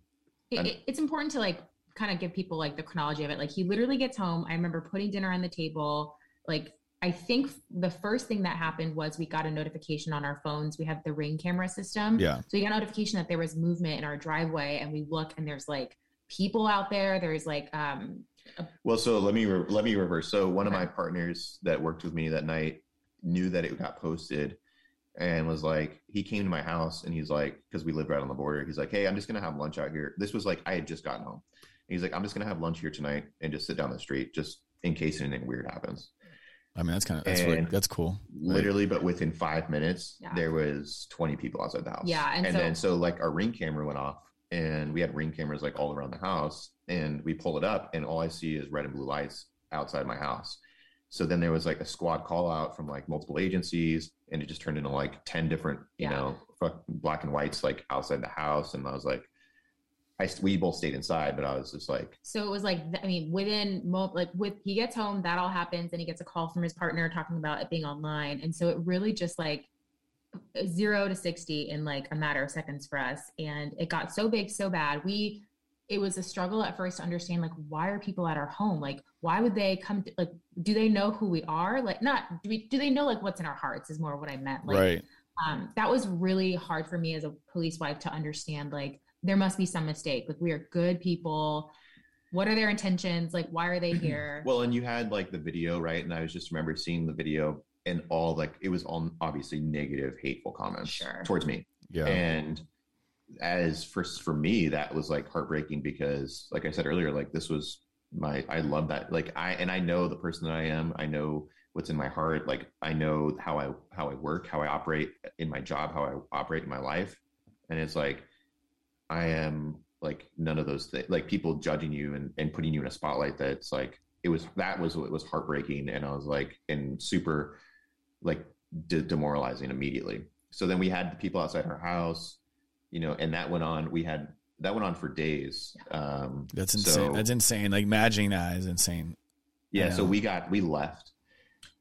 it, it- it's important to like kind of give people like the chronology of it. Like he literally gets home. I remember putting dinner on the table. Like I think the first thing that happened was we got a notification on our phones. We have the ring camera system. Yeah. So we got a notification that there was movement in our driveway, and we look and there's like people out there. There's like um Well, so let me re- let me reverse. So one of my partners that worked with me that night knew that it got posted and was like, he came to my house and he's like, because we live right on the border. He's like, hey, I'm just gonna have lunch out here. This was like I had just gotten home. He's like, I'm just gonna have lunch here tonight and just sit down the street, just in case anything weird happens. I mean, that's kind of that's really, that's cool. Like, Literally, but within five minutes, Yeah. there was 20 people outside the house. Yeah, and and, so- then so like our ring camera went off, and we had ring cameras like all around the house, and we pull it up, and all I see is red and blue lights outside my house. So then there was like a squad call out from like multiple agencies, and it just turned into like 10 different, you Yeah. know, fuck black and whites like outside the house, and I was like, I we both stayed inside, but I was just like, So it was like, I mean, within like with he gets home, that all happens, and he gets a call from his partner talking about it being online, and so it really just like zero to sixty in like a matter of seconds for us, and it got so big, so bad. We, it was a struggle at first to understand like why are people at our home? Like why would they come? To, like do they know who we are? Like not do we do they know like what's in our hearts? Is more what I meant. Like, right. um, that was really hard for me as a police wife to understand like there must be some mistake like we are good people what are their intentions like why are they (clears throat) here Well, and you had like the video, right? And I was just remember seeing the video and all like it was all obviously negative, hateful comments Sure. towards me. Yeah. And as for for me, that was like heartbreaking because, like I said earlier, like this was my I love that. Like I and I know the person that I am. I know what's in my heart. Like I know how I how I work, how I operate in my job, how I operate in my life. And it's like I am like none of those things. Like people judging you and, and putting you in a spotlight. That's like it was that was what was heartbreaking, and I was like and super like de- demoralizing immediately. So then we had the people outside her house, you know, and that went on. We had that went on for days. Um, That's insane. so- that's insane. Like imagining that is insane. yeah. Yeah. So we got we left.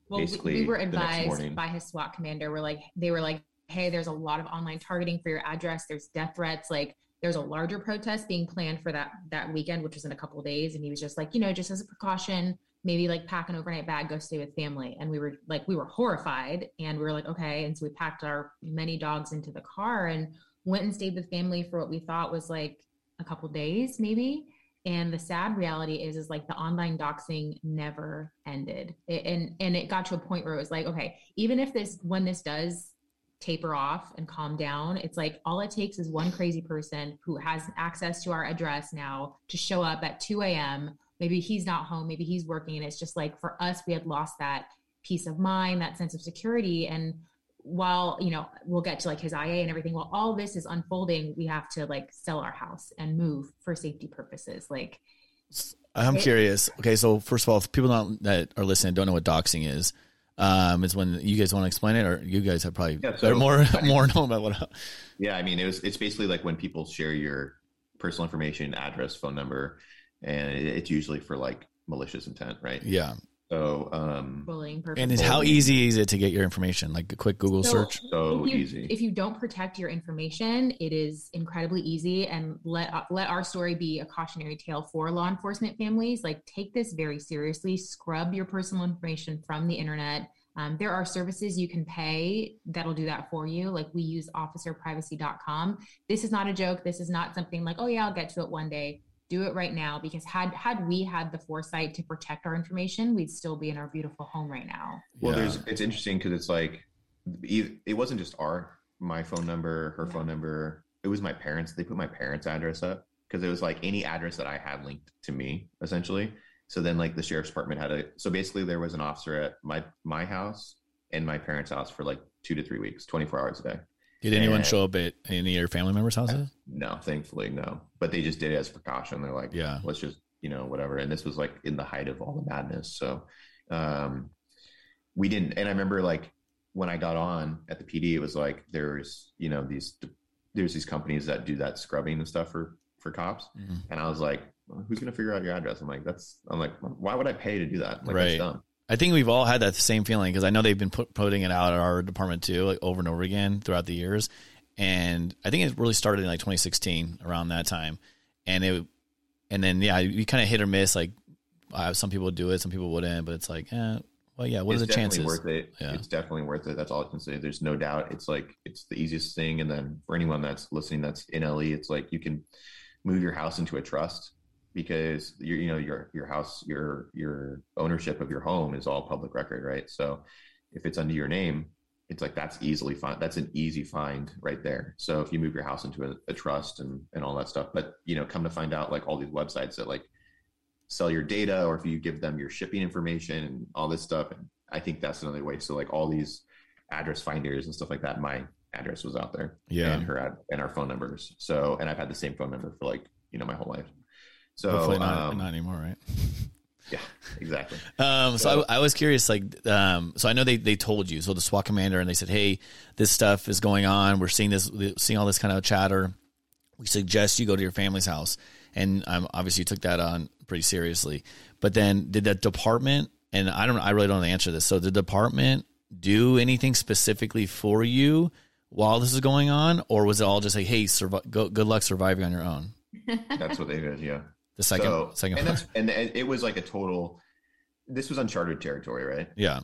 well we, basically we were advised by his swat commander we're like they were like hey there's a lot of online targeting for your address there's death threats like there's a larger protest being planned for that that weekend which was in a couple of days and he was just like you know just as a precaution maybe like pack an overnight bag go stay with family and we were like we were horrified and we were like okay and so we packed our many dogs into the car and went and stayed with family for what we thought was like a couple days maybe. And the sad reality is is like the online doxing never ended. It- and and it got to a point where it was like okay even if this when this does taper off and calm down it's like all it takes is one crazy person who has access to our address now to show up at 2 a.m maybe he's not home maybe he's working and it's just like for us we had lost that peace of mind that sense of security and while you know we'll get to like his ia and everything while all this is unfolding we have to like sell our house and move for safety purposes like I'm It- curious. Okay, so first of all, if people not, that are listening don't know what doxing is, um, is when you guys want to explain it, or you guys have probably Yeah, they're so- more (laughs) more know about what. Yeah, I mean, it was. It's basically like when people share your personal information, address, phone number, and it, it's usually for like malicious intent, right? Yeah, So, um, bullying purposes. and is how easy is it to get your information? Like a quick Google So- search. so if you, easy. If you don't protect your information, it is incredibly easy. And let uh, let our story be a cautionary tale for law enforcement families. Like, take this very seriously. Scrub your personal information from the internet. Um, there are services you can pay that'll do that for you. Like we use officerprivacy.com. This is not a joke. This is not something like, oh yeah, I'll get to it one day. Do it right now because had had we had the foresight to protect our information, we'd still be in our beautiful home right now. Well, Yeah. there's it's interesting because it's like e- it wasn't just our my phone number, her Yeah. phone number. It was my parents. They put my parents' address up, because it was like any address that I had linked to me essentially. So then like the sheriff's department had a so basically there was an officer at my my house and my parents' house for like two to three weeks, 24 hours a day. Did anyone And- show up at any of your family members' houses? No, thankfully, no. But they just did it as precaution. They're like, Yeah. let's just, you know, whatever. And this was like in the height of all the madness. So um we didn't and I remember like when I got on at the PD, it was like there's, you know, these there's these companies that do that scrubbing and stuff for for cops. Mhm. And I was like, well, who's gonna figure out your address? I'm like, that's I'm like, why would I pay to do that? Like Right. that's dumb. I think we've all had that same feeling because I know they've been put, putting it out at our department too, like over and over again throughout the years. And I think it really started in like 2016 around that time. And it, and then, yeah, you kind of hit or miss. Like uh, some people do it, some people wouldn't, but it's like, eh, well, yeah, what it's are the definitely chances? worth it. Yeah. It's definitely worth it. That's all I can say. There's no doubt. It's like it's the easiest thing. And then for anyone that's listening, that's in LE, it's like you can move your house into a trust because your you know your your house your your ownership of your home is all public record, right? So if it's under your name, it's like that's easily find that's an easy find right there. So if you move your house into a, a trust and and all that stuff, but you know, come to find out like all these websites that like sell your data or if you give them your shipping information and all this stuff. And I think that's another way. So like all these address finders and stuff like that, my address was out there Yeah. and her ad, and our phone numbers. So, and I've had the same phone number for like, you know, my whole life. So, Hopefully not, um, not anymore, right? (laughs) yeah, exactly. Um, so I, I was curious, like, um, so I know they, they told you, so the SWAT commander, and they said, hey, this stuff is going on. We're seeing this, seeing all this kind of chatter. We suggest you go to your family's house. And um, obviously you took that on pretty seriously. But then did that department, and I don't, I really don't know the answer this. So did the department do anything specifically for you while this is going on? Or was it all just like, hey, survi- go, good luck surviving on your own? (laughs) That's what they did. Yeah. The second, so, second and, that's, and and it was like a total, this was uncharted territory, right? Yeah.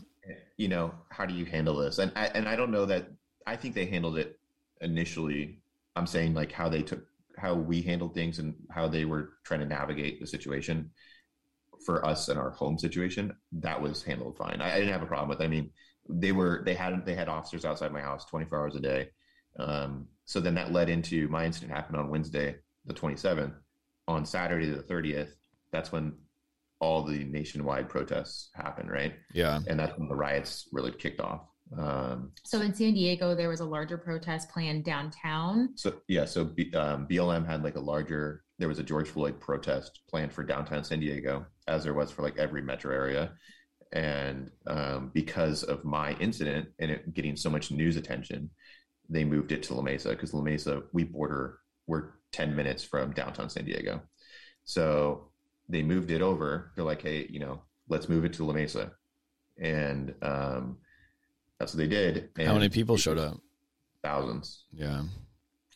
you know how do you handle this and I, and I don't know that I think they handled it initially I'm saying like how they took how we handled things and how they were trying to navigate the situation for us and our home situation that was handled fine I, I didn't have a problem with it. I mean they were they had they had officers outside my house 24 hours a day um, so then that led into my incident happened on Wednesday the 27th on Saturday the 30th that's when all the nationwide protests happened right Yeah. and that's when the riots really kicked off. Um, So in San Diego, there was a larger protest planned downtown. so yeah, so B, um, BLM had like a larger. There was a George Floyd protest planned for downtown San Diego, as there was for like every metro area, and um, because of my incident and it getting so much news attention, they moved it to La Mesa because La Mesa we border we're ten minutes from downtown San Diego, so they moved it over. They're like, hey, you know, let's move it to La Mesa, and um, that's what they did. How many people showed up? Thousands. Yeah.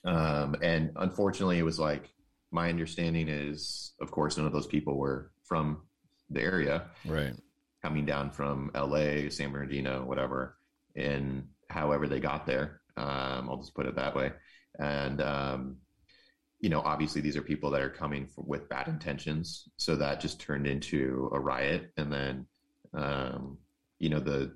Um, and unfortunately, it was like my understanding is, of course, none of those people were from the area, Right. coming down from LA, San Bernardino, whatever, and however they got there. Um, I'll just put it that way. And, um, you know, obviously these are people that are coming for, with bad intentions. So that just turned into a riot. And then, um, you know, the,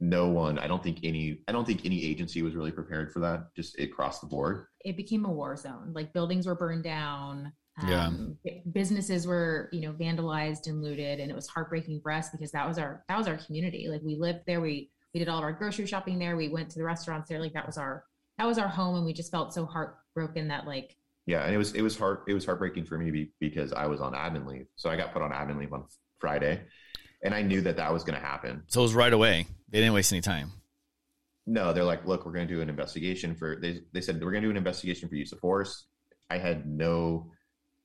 no one, I don't think any, I don't think any agency was really prepared for that, just it crossed the board. It became a war zone. Like buildings were burned down. Yeah. Um, b- businesses were, you know, vandalized and looted, and it was heartbreaking for us because that was our that was our community. Like we lived there. We we did all of our grocery shopping there. We went to the restaurants there. Like that was our that was our home, and we just felt so heartbroken that like Yeah, and it was it was hard it was heartbreaking for me be, because I was on admin leave, so I got put on admin leave on Friday, and I knew that that was going to happen. So it was right away. They didn't waste any time. No, they're like, look, we're going to do an investigation for. They they said we're going to do an investigation for use of force. I had no,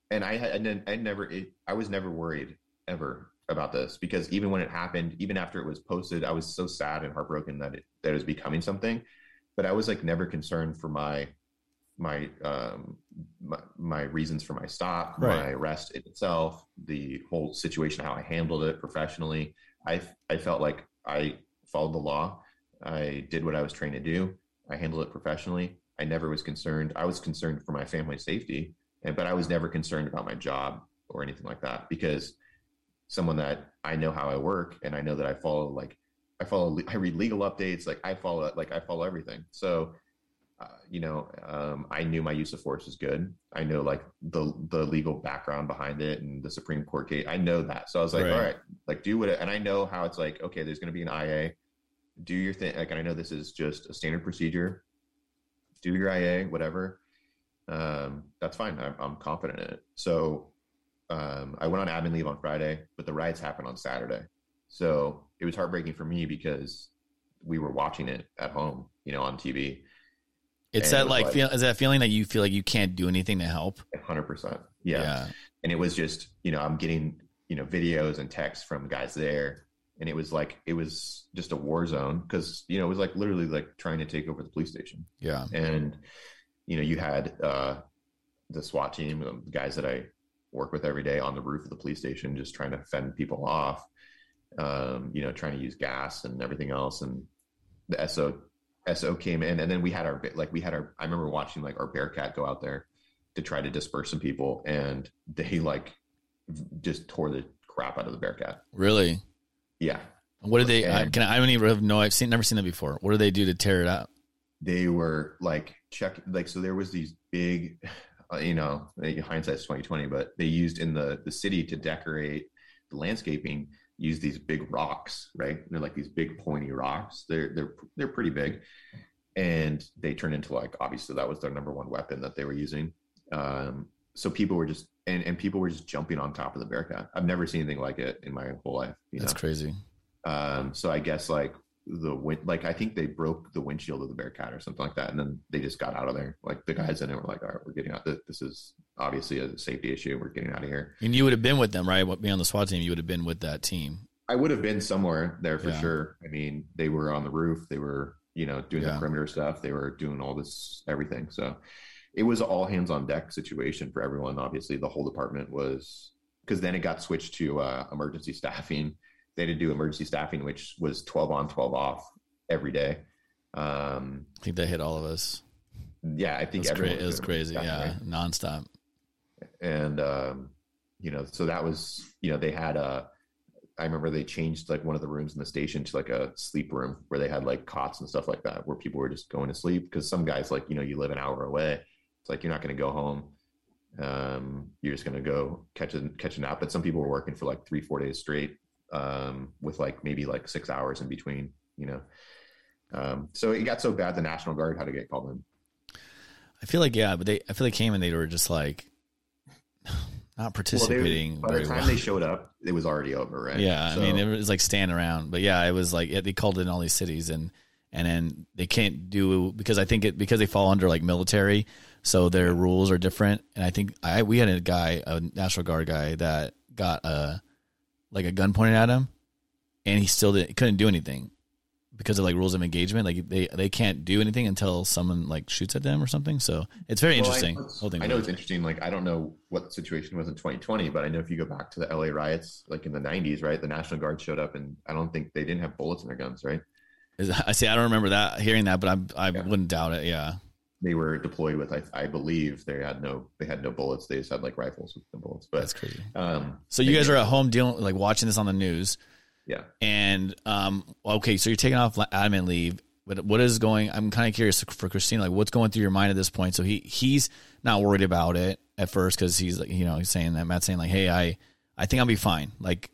and I had and I never it, I was never worried ever about this because even when it happened, even after it was posted, I was so sad and heartbroken that it that it was becoming something. But I was like never concerned for my my um my, my reasons for my stop, Right. my arrest itself, the whole situation, how I handled it professionally. I I felt like I followed the law. I did what I was trained to do. I handled it professionally. I never was concerned. I was concerned for my family's safety, and but I was never concerned about my job or anything like that because someone that I know how I work and I know that I follow like I follow I read legal updates like I follow like I follow everything. So you know, um, I knew my use of force was good. I know like the the legal background behind it and the Supreme Court case. I know that, so I was like, Right. all right, like do what. It, and I know how it's like. Okay, there's going to be an IA. Do your thing. Like, and I know this is just a standard procedure. Do your IA, whatever. Um, that's fine. I'm, I'm confident in it. So um, I went on admin leave on Friday, but the riots happened on Saturday. So it was heartbreaking for me because we were watching it at home, you know, on TV. It's And that was like, like- feel, is that feeling that you feel like you can't do anything to help? hundred percent. Yeah. And it was just, you know, I'm getting, you know, videos and texts from guys there. And it was like, it was just a war zone because, you know, it was like literally like trying to take over the police station. Yeah. And, you know, you had uh, the SWAT team, the guys that I work with every day on the roof of the police station, just trying to fend people off, um, you know, trying to use gas and everything else. And the SO, SO came in and then we had our, like, we had our, I remember watching like our Bearcat go out there to try to disperse some people and they like just tore the crap out of the Bearcat. Really? Yeah. What did they, I, And- can I, I don't even have no, I've seen, never seen that before. What do they do to tear it up? they were like check like so there was these big uh, you know hindsight's 2020 but they used in the the city to decorate the landscaping use these big rocks right they're like these big pointy rocks they're they're they're pretty big and they turn into like obviously that was their number one weapon that they were using um so people were just and, and people were just jumping on top of the bearcat i've never seen anything like it in my whole life you That's know crazy. um, so I guess like the wind, like I think they broke the windshield of the Bearcat or something like that, and then they just got out of there. Like the guys in it were like, "All right, we're getting out. This is obviously a safety issue. We're getting out of here." And you would have been with them, right? What Being on the SWAT team, you would have been with that team. I would have been somewhere there for Yeah. sure. I mean, they were on the roof. They were, you know, doing Yeah. the perimeter stuff. They were doing all this everything. So it was all hands on deck situation for everyone. Obviously, the whole department was because then it got switched to uh, emergency (laughs) staffing. They had to do emergency staffing, which was twelve on, twelve off every day. Um, I think that hit all of us. yeah, I It think was, cra- it was crazy. staffing, Yeah. right? Nonstop. And um, you know, so that was you know they had a. I remember they changed like one of the rooms in the station to like a sleep room where they had like cots and stuff like that where people were just going to sleep because some guys like you know you live an hour away. It's like you're not going to go home. Um, you're just going to go catch a catch a nap. But some people were working for like three four days straight um, with like maybe like six hours in between. You know, um, so it got so bad the National Guard had to get called in. I feel like, yeah, but they, I feel like came and they were just like not Well, they- participating by the time well. they (laughs) showed up, it was already over, right? Yeah, So- I mean, it was like standing around, but yeah, it was like they called it in all these cities, and and then they can't do because I think it because they fall under like military, so their rules are different. And I think I we had a guy, a National Guard guy, that got a like a gun pointed at him, and he still didn't, couldn't do anything because of like rules of engagement. Like they they can't do anything until someone like shoots at them or something. So it's very Well, interesting. I know, it's. I know it's interesting. Like I don't know what the situation was in 2020, but I know if you go back to the LA riots, like in the 90s, right, the National Guard showed up, and I don't think they didn't have bullets in their guns, right? I see. I don't remember that hearing that, but I I Yeah. wouldn't doubt it. Yeah. They were deployed with, I, I believe, they had no, they had no bullets. They just had like rifles with no bullets. But That's crazy. um, So you guys are at home dealing, like watching this on the news, yeah. and um, okay, so you're taking off la- admin leave, but what is going? I'm kind of curious for Christina, like what's going through your mind at this point? So he he's not worried about it at first because he's like, you know, he's saying that Matt's saying like, hey, I I think I'll be fine. Like,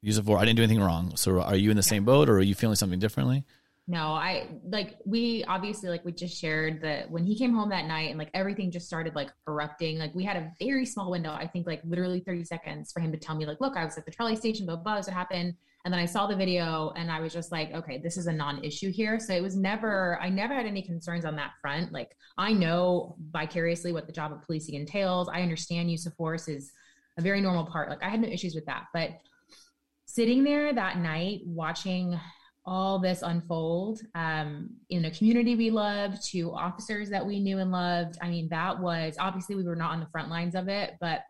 use it for I didn't do anything wrong. So are you in the same boat, or are you feeling something differently? No, I like we obviously like we just shared that when he came home that night and like everything just started like erupting. Like we had a very small window, I think like literally 30 seconds for him to tell me, like, look, I was at the trolley station, blah, blah, blah, what happened. And then I saw the video and I was just like, okay, this is a non-issue here. So it was never, I never had any concerns on that front. Like I know vicariously what the job of policing entails. I understand use of force is a very normal part. Like I had no issues with that. But sitting there that night watching all this unfold um, in a community we loved to officers that we knew and loved. I mean, that was obviously we were not on the front lines of it, but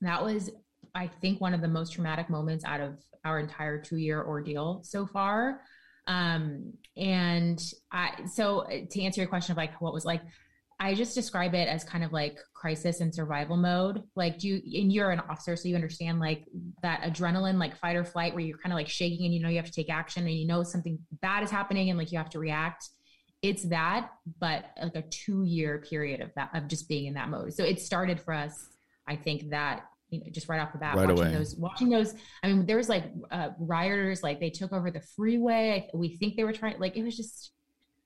that was, I think, one of the most traumatic moments out of our entire two year ordeal so far. Um, and I, so to answer your question of like what was like, I just describe it as kind of like crisis and survival mode. Like, do you, and you're an officer, so you understand like that adrenaline, like fight or flight, where you're kind of like shaking and you know you have to take action and you know something bad is happening and like you have to react. it's that, but like a two year period of that of just being in that mode. So it started for us, I think that you know, just right off the bat, Right watching away. those, watching those. I mean, there was like uh, rioters, like they took over the freeway. We think they were trying, like it was just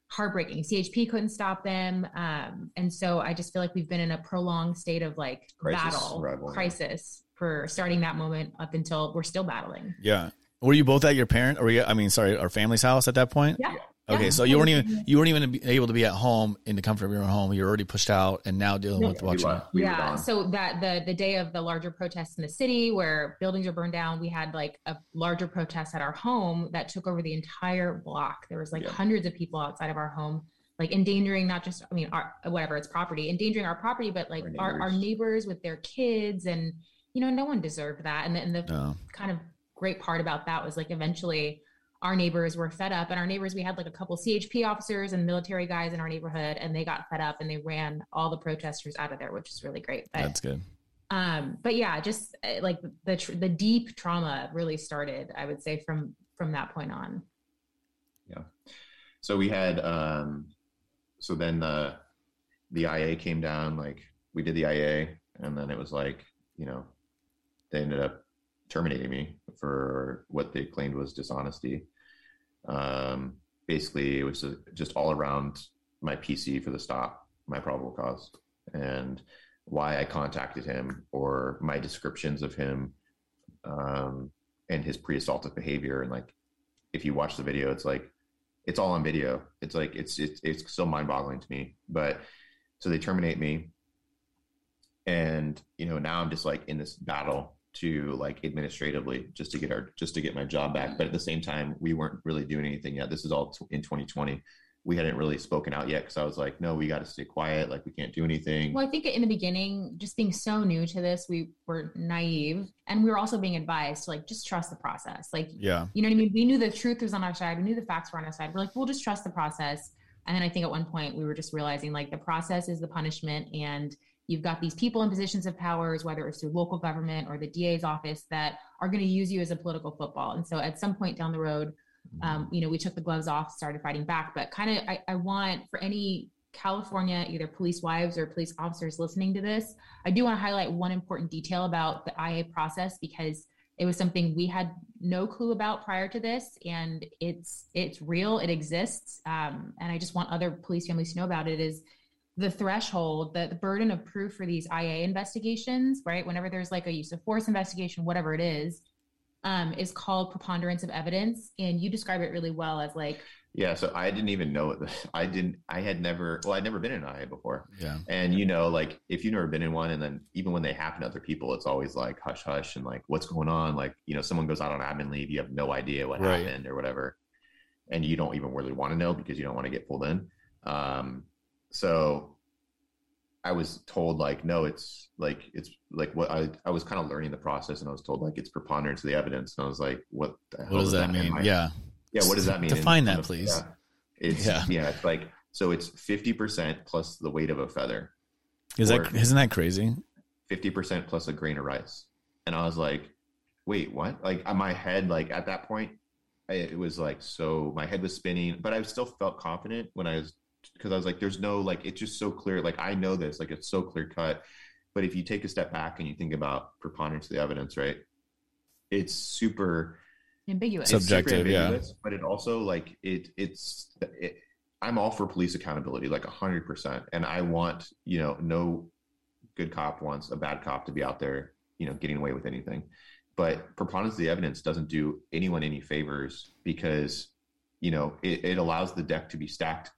heartbreaking. CHP couldn't stop them, um, and so I just feel like we've been in a prolonged state of like Crisis, battle, rivalry. crisis for starting that moment up until we're still battling. Yeah. Were you both at your parent or were you, I mean, sorry, our family's house at that point? Yeah. Okay, Yeah. so you weren't even you weren't even able to be at home in the comfort of your own home. You're already pushed out, and now dealing No. with We watching. left. We were yeah. So that the the day of the larger protests in the city where buildings are burned down, we had like a larger protest at our home that took over the entire block. There was like Yeah. hundreds of people outside of our home, like endangering not just I mean our whatever it's property, endangering our property, but like Our our, our neighbors. neighbors with their kids, and you know no one deserved that. And the, and the No. kind of great part about that was like eventually our neighbors were fed up and our neighbors we had like a couple chp officers and military guys in our neighborhood and they got fed up and they ran all the protesters out of there which is really great but That's good. um but yeah just uh, like the tr- the deep trauma really started i would say from from that point on Yeah. so we had um so then the the ia came down like we did the ia and then it was like you know they ended up terminating me for what they claimed was dishonesty um basically it was just all around my pc for the stop my probable cause and why i contacted him or my descriptions of him um and his pre-assaultive behavior and like if you watch the video it's like it's all on video. It's like it's it's it's so mind boggling to me. But so they terminate me, and you know now I'm just like in this battle to like administratively just to get our just to get my job back. But at the same time, we weren't really doing anything yet. This is all t- in 2020. We hadn't really spoken out yet because I was like, no, we got to stay quiet. Like we can't do anything. well i think in the beginning just being so new to this we were naive and we were also being advised to like just trust the process like Yeah. You know what I mean? We knew the truth was on our side. We knew the facts were on our side. We're like, we'll just trust the process. And then I think at one point we were just realizing like the process is the punishment, and you've got these people in positions of powers, whether it's through local government or the DA's office, that are going to use you as a political football. And so at some point down the road, um, you know, we took the gloves off, started fighting back. But kind of, I, I want for any California, either police wives or police officers listening to this, I do want to highlight one important detail about the IA process because it was something we had no clue about prior to this, and it's it's real, it exists, um, and I just want other police families to know about it. Is the threshold, the, the burden of proof for these IA investigations, right? Whenever there's like a use of force investigation, whatever it is, um, is called preponderance of evidence, and you describe it really well as like Yeah, so I didn't even know it. (laughs) I didn't. I had never. Well, I'd never been in an IA before, Yeah. and you know, like if you've never been in one, and then even when they happen to other people, it's always like hush hush and like what's going on. Like you know, someone goes out on admin leave, you have no idea what Right. happened or whatever, and you don't even really want to know because you don't want to get pulled in. Um, so I was told like, no, it's like it's like what I I was kind of learning the process, and I was told like it's preponderance of the evidence, and I was like, what? The hell What does that mean? I- Yeah. yeah, what does that mean? Define in- that, please. Yeah. It's Yeah. yeah. it's like so it's fifty percent plus the weight of a feather, Is that isn't that crazy? fifty percent plus a grain of rice, and I was like, wait, what? Like on my head, like at that point, I, it was like so my head was spinning, but I still felt confident when I was because I was like, there's no like it's just so clear. Like I know this, like it's so clear cut. But if you take a step back and you think about preponderance of the evidence, right? It's super ambiguous. it's super Subjective, yeah. but it also like it it's it, i'm all for police accountability like 100% and i want you know no good cop wants a bad cop to be out there you know getting away with anything but preponderance of the evidence doesn't do anyone any favors because you know it, it allows the deck to be stacked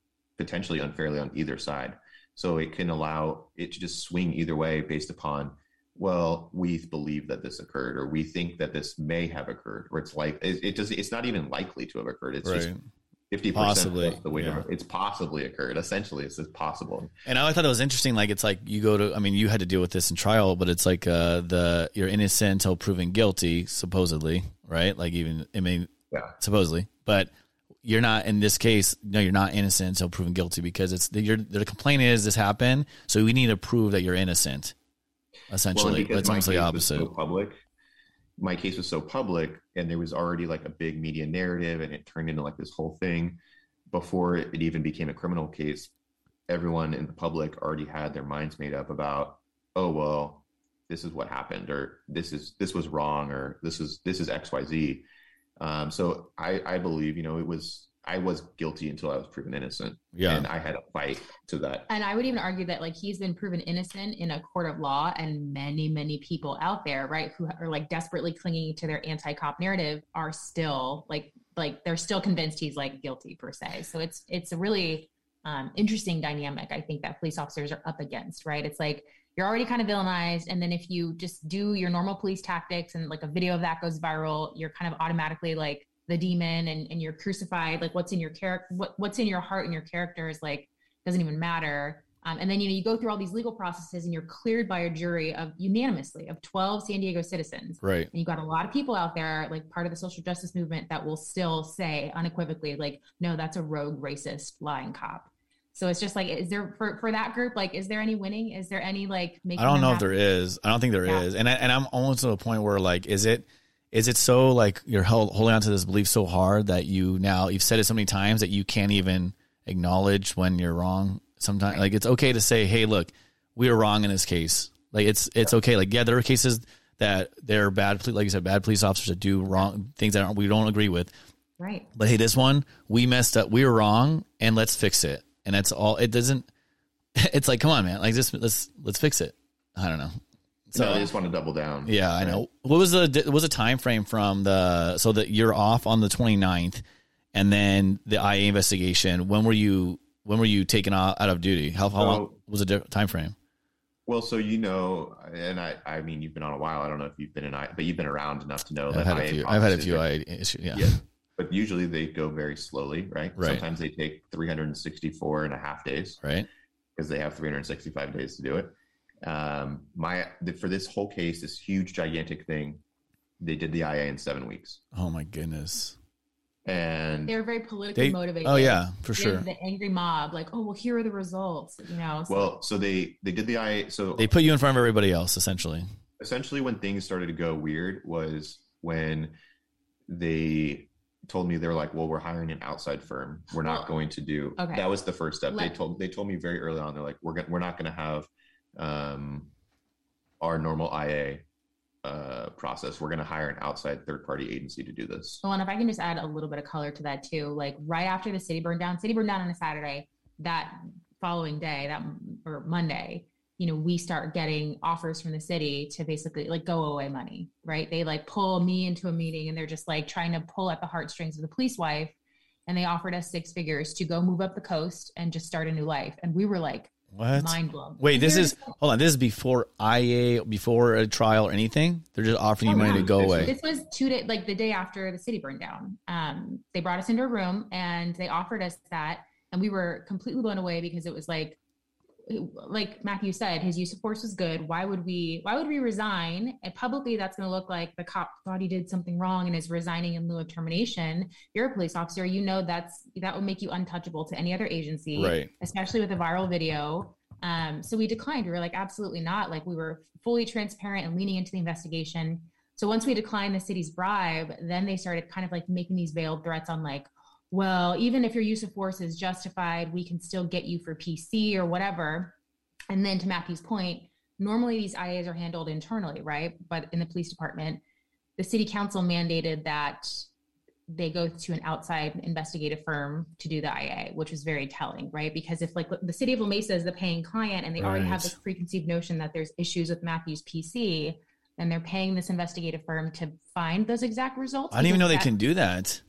potentially unfairly on either side so it can allow it to just swing either way based upon well we believe that this occurred or we think that this may have occurred or it's like it, it does it's not even likely to have occurred it's just 50% Possibly, plus the weight yeah. it's possibly occurred essentially it's possible And I thought it was interesting. Like it's like you go to. I mean, you had to deal with this in trial, but it's like uh, the you're innocent until proven guilty, supposedly, right? Like even I mean, Yeah. supposedly, but you're not in this case. No, you're not innocent until proven guilty because it's the, your the complaint is this happened, so we need to prove that you're innocent. Essentially, because it's almost the opposite. so public my case was so public and there was already like a big media narrative and it turned into like this whole thing before it even became a criminal case, everyone in the public already had their minds made up about, oh well, this is what happened, or this is this was wrong, or this is this is X Y Z. Um, so I, I believe you know it was I was guilty until I was proven innocent. Yeah. And I had a fight to that. And I would even argue that like he's been proven innocent in a court of law and many, many people out there, right, who are like desperately clinging to their anti-cop narrative are still like like they're still convinced he's like guilty per se. So it's it's a really um, interesting dynamic I think that police officers are up against, right? It's like you're already kind of villainized and then if you just do your normal police tactics and like a video of that goes viral, you're kind of automatically like the demon and, and you're crucified. Like what's in your character what, what's in your heart and your character is like doesn't even matter. Um, and then you know you go through all these legal processes and you're cleared by a jury of unanimously of 12 san diego citizens. Right. And you got a lot of people out there like part of the social justice movement that will still say unequivocally like no that's a rogue racist lying cop so it's just like is there for, for that group like is there any winning? Is there any like i don't know if there is. I don't think there yeah. is, and I, and i'm almost to the point where like is it is it so like you're held, holding on to this belief so hard that you now you've said it so many times that you can't even acknowledge when you're wrong sometimes like it's okay to say hey look we are wrong in this case. Like it's it's okay. Like yeah there are cases that they're bad like you said bad police officers that do wrong things that we don't agree with. Right. But hey this one we messed up we were wrong and let's fix it and that's all it doesn't (laughs) it's like come on man like just let's let's fix it i don't know so no, they just want to double down. Yeah, I know. What was the what was the time frame from the so that you're off on the 29th and then the IA investigation? When were you when were you taken out, out of duty? How, how long was the time frame? Well, so you know, and I I mean you've been on a while. I don't know if you've been in I, but you've been around enough to know I've that had IA a few. I've had a few IA issues. Yeah. yeah. But usually they go very slowly, right? Right. Sometimes they take 364 and a half days. Right. Because they have 365 days to do it. Um, my for this whole case, this huge gigantic thing, they did the IA in seven weeks. Oh my goodness! And they were very politically they, motivated. Oh yeah, for sure. The angry mob, like, oh well, here are the results. You know. So. Well, so they they did the IA. So they put you in front of everybody else, essentially. Essentially, when things started to go weird was when they told me they were like, "Well, we're hiring an outside firm. We're not well, going to do." Okay. That was the first step. Let, they told they told me very early on. They're like, "We're we're not going to have." um, our normal IA uh, process. We're going to hire an outside third party agency to do this. Well, and if I can just add a little bit of color to that too, like right after the city burned down, city burned down on a Saturday. That following day, that or Monday, you know, we start getting offers from the city to basically like go away money, right? They like pull me into a meeting and they're just like trying to pull at the heartstrings of the police wife. And they offered us six figures to go move up the coast and just start a new life. And we were like, what? Mind blown. Wait, this is hold on. This is before IA, before a trial or anything. They're just offering you oh, money to go away. This was two days, like the day after the city burned down. Um, they brought us into a room and they offered us that, and we were completely blown away because it was like like Matthew said, his use of force was good. Why would we? Why would we resign? And publicly, that's going to look like the cop thought he did something wrong and is resigning in lieu of termination. You're a police officer. You know that's that would make you untouchable to any other agency, right? Especially with a viral video. Um, so we declined. We were like, absolutely not. Like we were fully transparent and leaning into the investigation. So once we declined the city's bribe, then they started kind of like making these veiled threats on like, well, even if your use of force is justified, we can still get you for PC or whatever. And then to Matthew's point, normally these IAs are handled internally, right? But in the police department, the city council mandated that they go to an outside investigative firm to do the IA, which was very telling, right? Because if like the city of La Mesa is the paying client and they right. already have this preconceived notion that there's issues with Matthew's PC, then they're paying this investigative firm to find those exact results. I didn't even know they can do that.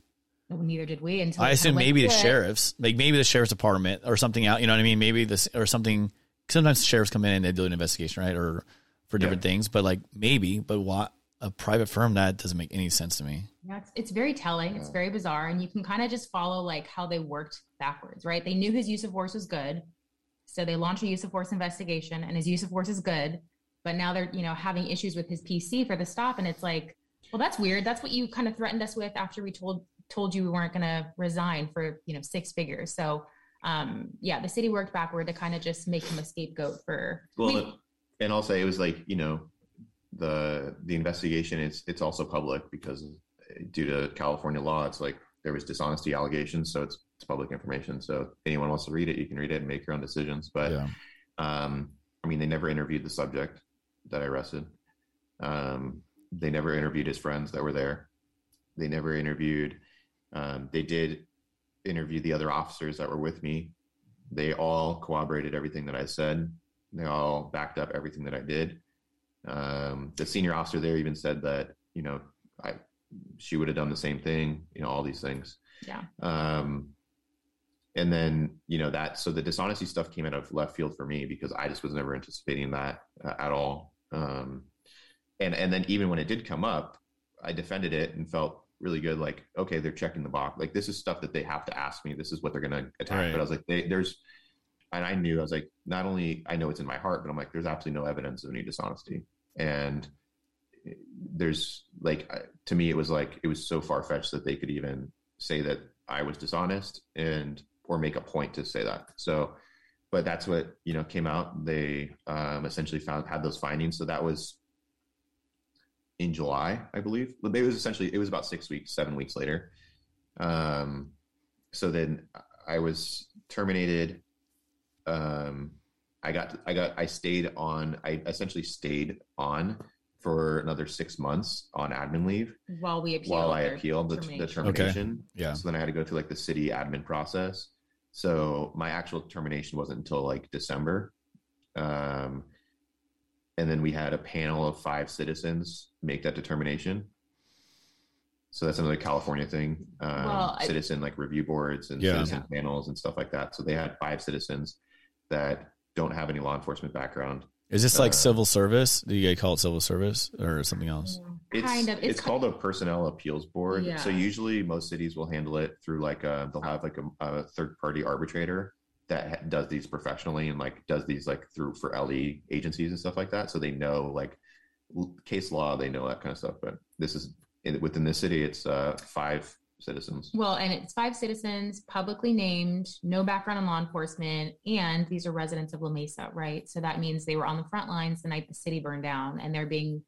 Well, neither did we. Until I assume maybe the sheriffs, like maybe the sheriff's department or something out. You know what I mean? Maybe this or something. Sometimes the sheriffs come in and they do an investigation, right? Or for different yeah. things, but like maybe, but what a private firm that doesn't make any sense to me. Yeah, it's, it's very telling. It's very bizarre, and you can kind of just follow like how they worked backwards, right? They knew his use of force was good, so they launched a use of force investigation, and his use of force is good. But now they're you know having issues with his PC for the stop, and it's like, well, that's weird. That's what you kind of threatened us with after we told told you we weren't going to resign for you know six figures. So um, yeah, the city worked backward to kind of just make him a scapegoat for. Well, I mean, and also it was like you know the the investigation is it's also public because due to California law, it's like there was dishonesty allegations, so it's it's public information. So anyone wants to read it, you can read it and make your own decisions. But Yeah. um, I mean, they never interviewed the subject that I arrested. Um, they never interviewed his friends that were there. They never interviewed. Um, they did interview the other officers that were with me. They all corroborated everything that I said. They all backed up everything that I did. Um, the senior officer there even said that you know I she would have done the same thing. You know all these things. Yeah. Um, and then you know that so the dishonesty stuff came out of left field for me because I just was never anticipating that uh, at all. Um, and and then even when it did come up, I defended it and felt really good. Like okay, they're checking the box. Like this is stuff that they have to ask me. This is what they're going to attack. Right. But I was like, they, there's, and I knew I was like, not only I know it's in my heart, but I'm like, there's absolutely no evidence of any dishonesty. And there's like to me, it was like it was so far fetched that they could even say that I was dishonest and or make a point to say that. So, but that's what you know came out. They um, essentially found had those findings. So that was in July, I believe. But It was essentially it was about six weeks, seven weeks later. Um, so then I was terminated. Um, I got I got I stayed on. I essentially stayed on for another six months on admin leave While we appeal. while I appealed the termination. the termination. Yeah. So then I had to go through like the city admin process. So my actual termination wasn't until like December. Um, and then we had a panel of five citizens make that determination. So that's another California thing. Um, Well, I- citizen like review boards and Yeah. citizen panels and stuff like that. So they had five citizens that don't have any law enforcement background. Is this like Uh, civil service? Do you guys call it civil service or something else? It's, kind of. It's, called a personnel appeals board. Yeah. So usually most cities will handle it through like a, they'll have like a, a third party arbitrator that does these professionally and like does these like through for LE agencies and stuff like that. So they know like case law, they know that kind of stuff. But this is within the city, it's uh, five citizens. Well, and it's five citizens, publicly named, no background in law enforcement, and these are residents of La Mesa, right? So that means they were on the front lines the night the city burned down, and they're being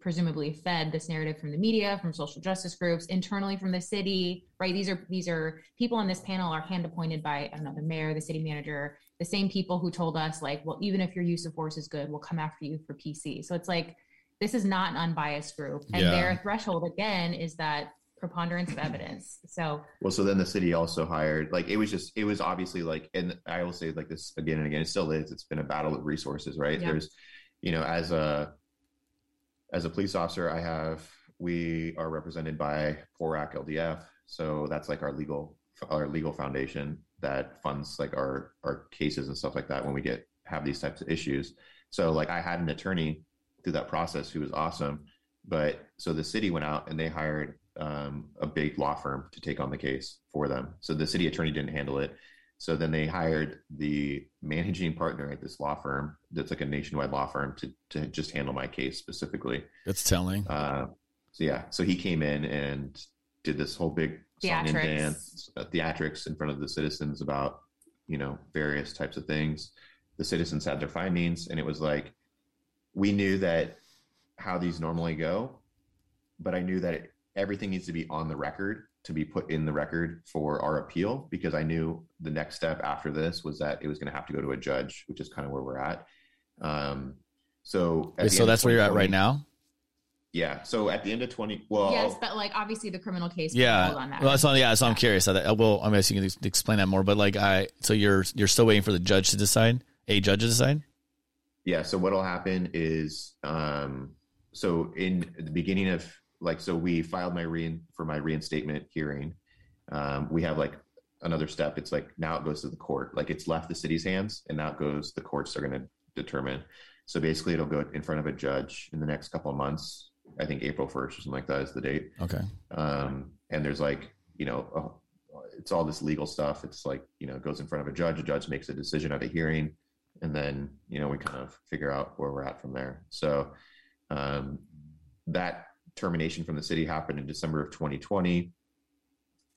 presumably fed this narrative from the media, from social justice groups, internally from the city, right? These are these are people on this panel are hand appointed by another mayor, the city manager, the same people who told us like, well, even if your use of force is good, we'll come after you for PC. So it's like this is not an unbiased group, and Yeah. their threshold again is that preponderance of evidence. So Well, so then the city also hired, like, it was just, it was obviously like, and I will say like this again and again, it still is. It's been a battle of resources, right? Yeah. There's, you know, as a, as a police officer, I have, we are represented by PORAC LDF. So that's like our legal, our legal foundation that funds like our, our cases and stuff like that when we get, have these types of issues. So like I had an attorney through that process who was awesome. But so the city went out and they hired um, a big law firm to take on the case for them. So the city attorney didn't handle it. So then they hired the managing partner at this law firm that's like a nationwide law firm to, to just handle my case specifically. That's telling. Uh, so yeah, so he came in and did this whole big song and dance, uh, theatrics in front of the citizens about, you know, various types of things. The citizens had their findings, and it was like, we knew that how these normally go, but I knew that it, everything needs to be on the record to be put in the record for our appeal because I knew the next step after this was that it was going to have to go to a judge, which is kind of where we're at. Um, so, at so that's where you're at right now. yeah. So at the end of 20, well, yes, but like obviously the criminal case. Yeah. on that. Well, that's not, yeah. So I'm curious. I, well, I'm asking you to explain that more. But like, I so you're you're still waiting for the judge to decide. A judge to decide. yeah. So what'll happen is, um, so in the beginning of like, so we filed my rein for my reinstatement hearing. Um, we have like another step. It's like now it goes to the court. Like it's left the city's hands, and now it goes. The courts are going to determine. So basically, it'll go in front of a judge in the next couple of months. I think April 1st or something like that is the date. Okay. um, and there's like you know uh, it's all this legal stuff it's like you know it goes in front of a judge a judge makes a decision at a hearing and then you know we kind of figure out where we're at from there so um, that termination from the city happened in december of 2020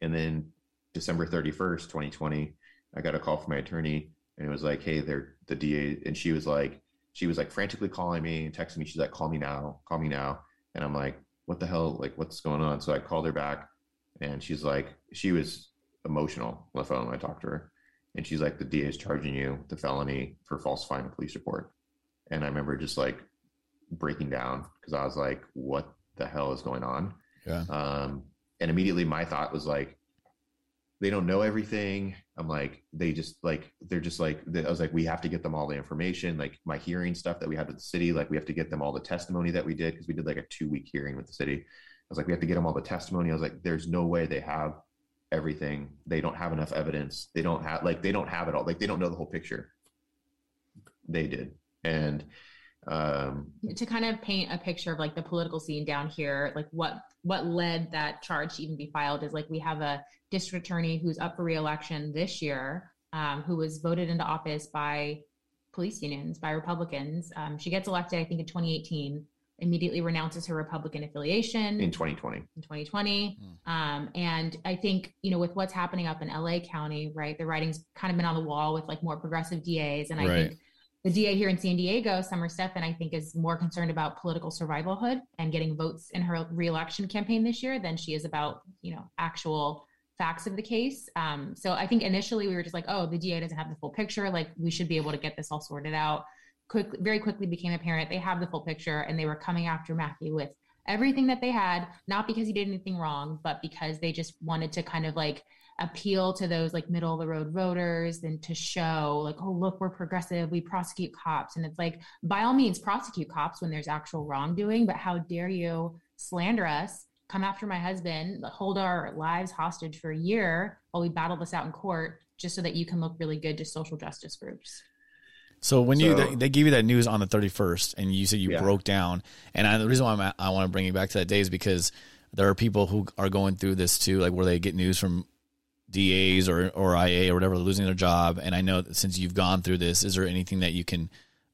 and then december 31st 2020 i got a call from my attorney and it was like hey they're the da and she was like she was like frantically calling me and texting me. She's like call me now call me now. And i'm like what the hell? Like what's going on? So i called her back and she's like she was emotional on the phone when I talked to her. And she's like, the DA is charging you the felony for falsifying a police report. And I remember just like breaking down because I was like, what the hell is going on? Yeah. Um, and immediately my thought was like, they don't know everything. I'm like, they just like, they're just like, I was like, we have to get them all the information, like my hearing stuff that we had with the city. Like we have to get them all the testimony that we did because we did like a two week hearing with the city. I was like, we have to get them all the testimony. I was like, there's no way they have everything. They don't have enough evidence. They don't have like they don't have it all. Like they don't know the whole picture. They did. And um to kind of paint a picture of like the political scene down here, like what what led that charge to even be filed is like we have a district attorney who's up for reelection this year, um, who was voted into office by police unions, by Republicans. Um, she gets elected, I think, in 2018 immediately renounces her Republican affiliation in 2020. In 2020. Mm. Um, and I think, you know, with what's happening up in LA County, right, the writing's kind of been on the wall with like more progressive DAs. And I right. think the DA here in San Diego, Summer Stephan, I think is more concerned about political survivalhood and getting votes in her reelection campaign this year than she is about, you know, actual facts of the case. Um, so I think initially we were just like, oh, the DA doesn't have the full picture. Like we should be able to get this all sorted out quickly, very quickly became apparent they have the full picture and they were coming after Matthew with everything that they had, not because he did anything wrong, but because they just wanted to kind of like appeal to those like middle of the road voters and to show like, oh, look, we're progressive, we prosecute cops. And it's like, by all means, prosecute cops when there's actual wrongdoing, but how dare you slander us, come after my husband, hold our lives hostage for a year while we battle this out in court just so that you can look really good to social justice groups. So when so, you they, they, give you that news on the 31st and you said you yeah. broke down and I, the reason why I'm, i want to bring you back to that day is because there are people who are going through this too like where they get news from DAs or or IA or whatever losing their job. And I know since you've gone through this is there anything that you can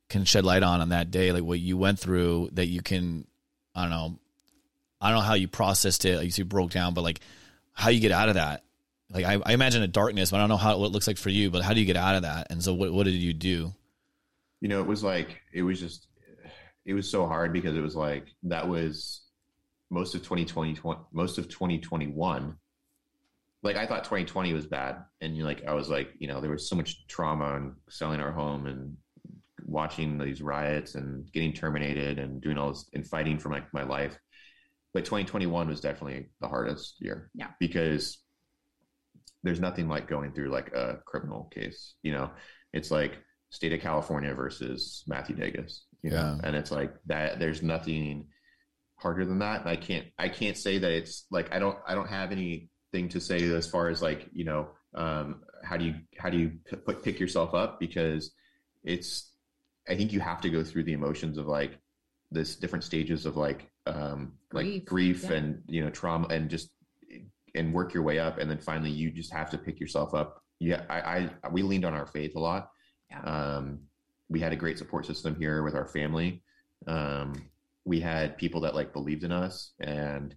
can shed light on on that day? Like what you went through that you can I don't know I don't know how you processed it. Like you see broke down but like how you get out of that? Like I, I imagine a darkness but I don't know how what it looks like for you but how do you get out of that? And so what what did you do? You know, it was like it was just it was so hard because it was like that was most of 2020 most of 2021 like i thought 2020 was bad and you like i was like you know there was so much trauma and selling our home and watching these riots and getting terminated and doing all this and fighting for my, my life but 2021 was definitely the hardest year yeah because there's nothing like going through like a criminal case you know it's like state of California versus Matthew Dages. You know? Yeah. And it's like that there's nothing harder than that. And I can't I can't say that it's like I don't I don't have anything to say as far as like, you know, um, how do you how do you put pick yourself up because it's I think you have to go through the emotions of like this different stages of like um grief. like grief yeah. and you know trauma and just and work your way up and then finally you just have to pick yourself up yeah I, I we leaned on our faith a lot yeah. Um, we had a great support system here with our family. Um, we had people that like believed in us. And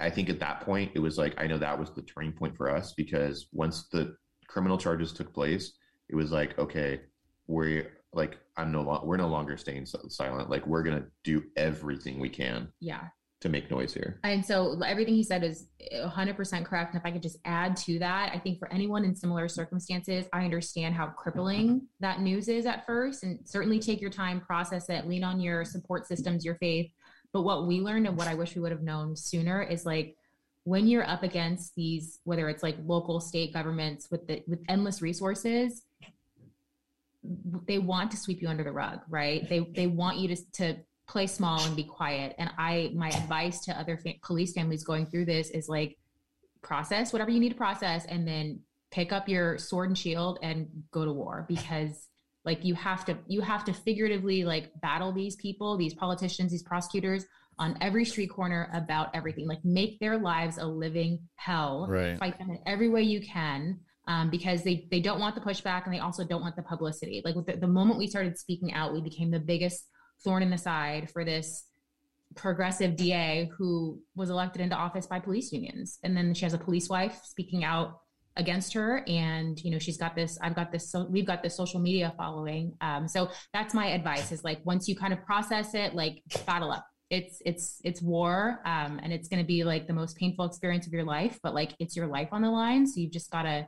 I think at that point, it was like, I know that was the turning point for us because once the criminal charges took place, it was like, okay, we're like, I'm no longer, we're no longer staying silent. Like, we're going to do everything we can. Yeah to make noise here. And so everything he said is eh, 100% correct. And if I could just add to that, I think for anyone in similar circumstances, I understand how crippling that news is at first. And certainly take your time, process it, lean on your support systems, your faith. But what we learned and what I wish we would have known sooner is like, when you're up against these whether it's like local state governments with the with endless resources they want to sweep you under the rug right they they want you to to play small and be quiet. And I, my advice to other fa- police families going through this is like process whatever you need to process and then pick up your sword and shield and go to war because like you have to you have to figuratively like battle these people these politicians these prosecutors on every street corner about everything like make their lives a living hell right. fight them in every way you can um, because they they don't want the pushback and they also don't want the publicity like the, the moment we started speaking out we became the biggest thorn in the side for this progressive DA who was elected into office by police unions. And then she has a police wife speaking out against her. And, you know, she's got this, I've got this, so we've got this social media following. Um, so that's my advice is like, once you kind of process it, like battle up, it's it's it's war um, and it's going to be like the most painful experience of your life but like it's your life on the line so you've just got to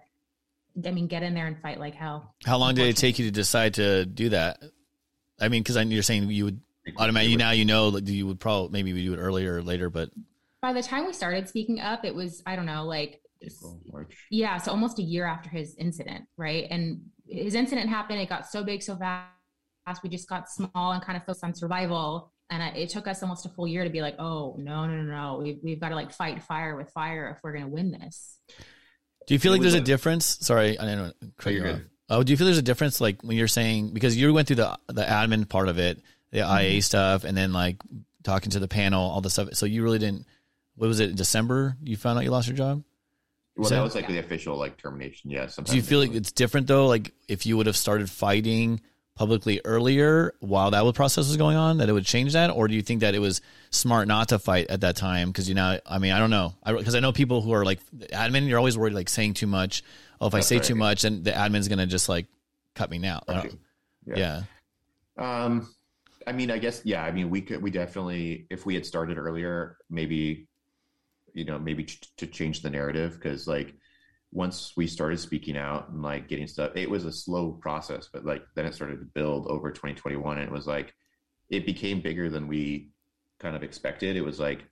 i mean get in there and fight like hell how long did it take you to decide to do that i mean because you're saying you would automatically now you know like you would probably maybe do it earlier or later but by the time we started speaking up it was i don't know like April, March. yeah so almost a year after his incident right and his incident happened it got so big so fast we just got small and kind of focused on survival and I, it took us almost a full year to be like, oh no, no, no, no, we, we've got to like fight fire with fire if we're going to win this. Do you feel like there's a difference? Sorry, I didn't know. Oh, do you feel there's a difference like when you're saying because you went through the the admin part of it, the mm-hmm. IA stuff, and then like talking to the panel, all the stuff. So you really didn't. What was it? December you found out you lost your job. Well, so, that was like the official like termination. Yeah, do you feel like it's different though? Like if you would have started fighting publicly earlier while that process was going on that it would change that? Or do you think that it was smart not to fight at that time? Because you know i mean i don't know. Because I, I, know people who are like admin you're always worried like saying too much. Oh if That's i say right. too much then the admin's gonna just like cut me now. Yeah. yeah. Um i mean i guess yeah i mean we could we definitely if we had started earlier maybe you know maybe ch- to change the narrative because like once we started speaking out and like getting stuff, it was a slow process, but like then it started to build over 2021. And it was like, it became bigger than we kind of expected. It was like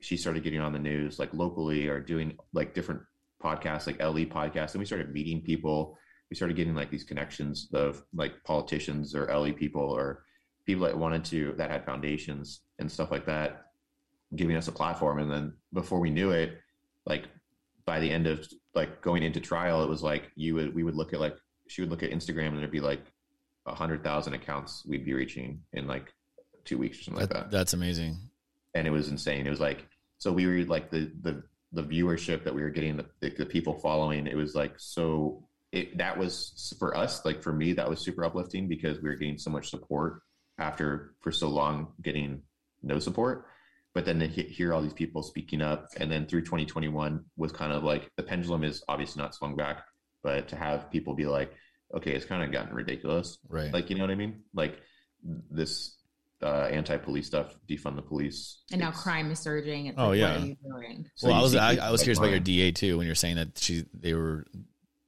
she started getting on the news, like locally or doing like different podcasts, like LE podcasts. And we started meeting people. We started getting like these connections of like politicians or LE people or people that wanted to, that had foundations and stuff like that, giving us a platform. And then before we knew it, like by the end of like going into trial, it was like you would we would look at like she would look at Instagram and there'd be like a hundred thousand accounts we'd be reaching in like two weeks or something that, like that. That's amazing. And it was insane. It was like so we were like the the the viewership that we were getting, the, the, the people following. It was like so. It that was for us, like for me, that was super uplifting because we were getting so much support after for so long getting no support but then to hear all these people speaking up and then through 2021 was kind of like the pendulum is obviously not swung back but to have people be like okay it's kind of gotten ridiculous right like you know what i mean like this uh, anti-police stuff, defund the police, and now crime is surging. It's oh like, yeah. So well, I was I, I, was curious about your DA too when you're saying that she they were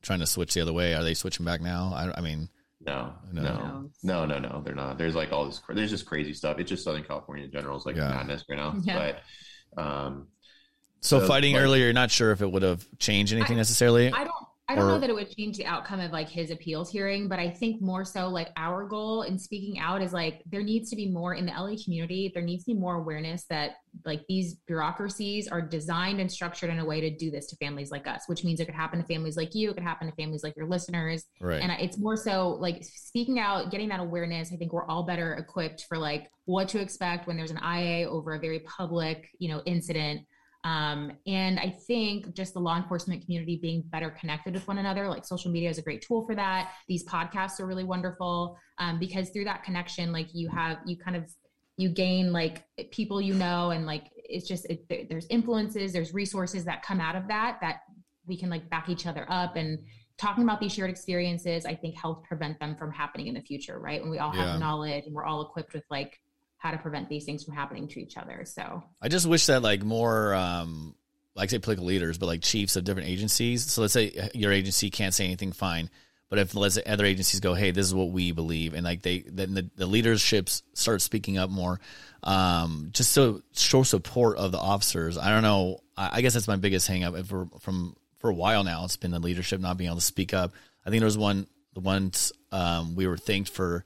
trying to switch the other way. Are they switching back now? I, I mean, no, no, no, no, no, They're not. There's like all this. There's just crazy stuff. It's just Southern California in general is like yeah. madness right now. Yeah. But um, so, so fighting but, earlier, you're not sure if it would have changed anything I, necessarily. I don't. I don't or, know that it would change the outcome of like his appeals hearing, but I think more so like our goal in speaking out is like there needs to be more in the LA community. There needs to be more awareness that like these bureaucracies are designed and structured in a way to do this to families like us, which means it could happen to families like you, it could happen to families like your listeners. Right. And it's more so like speaking out, getting that awareness. I think we're all better equipped for like what to expect when there's an IA over a very public, you know, incident um, and I think just the law enforcement community being better connected with one another, like social media is a great tool for that. These podcasts are really wonderful um, because through that connection, like you have, you kind of, you gain like people you know, and like it's just, it, there's influences, there's resources that come out of that, that we can like back each other up and talking about these shared experiences, I think helps prevent them from happening in the future, right? When we all have yeah. knowledge and we're all equipped with like how to prevent these things from happening to each other. So I just wish that like more, um, like say political leaders, but like chiefs of different agencies. So let's say your agency can't say anything, fine. But if let's say other agencies go, hey, this is what we believe, and like they then the, the leaderships start speaking up more, um, just to show support of the officers. I don't know. I, I guess that's my biggest hangup for from for a while now. It's been the leadership not being able to speak up. I think there was one the ones um, we were thanked for.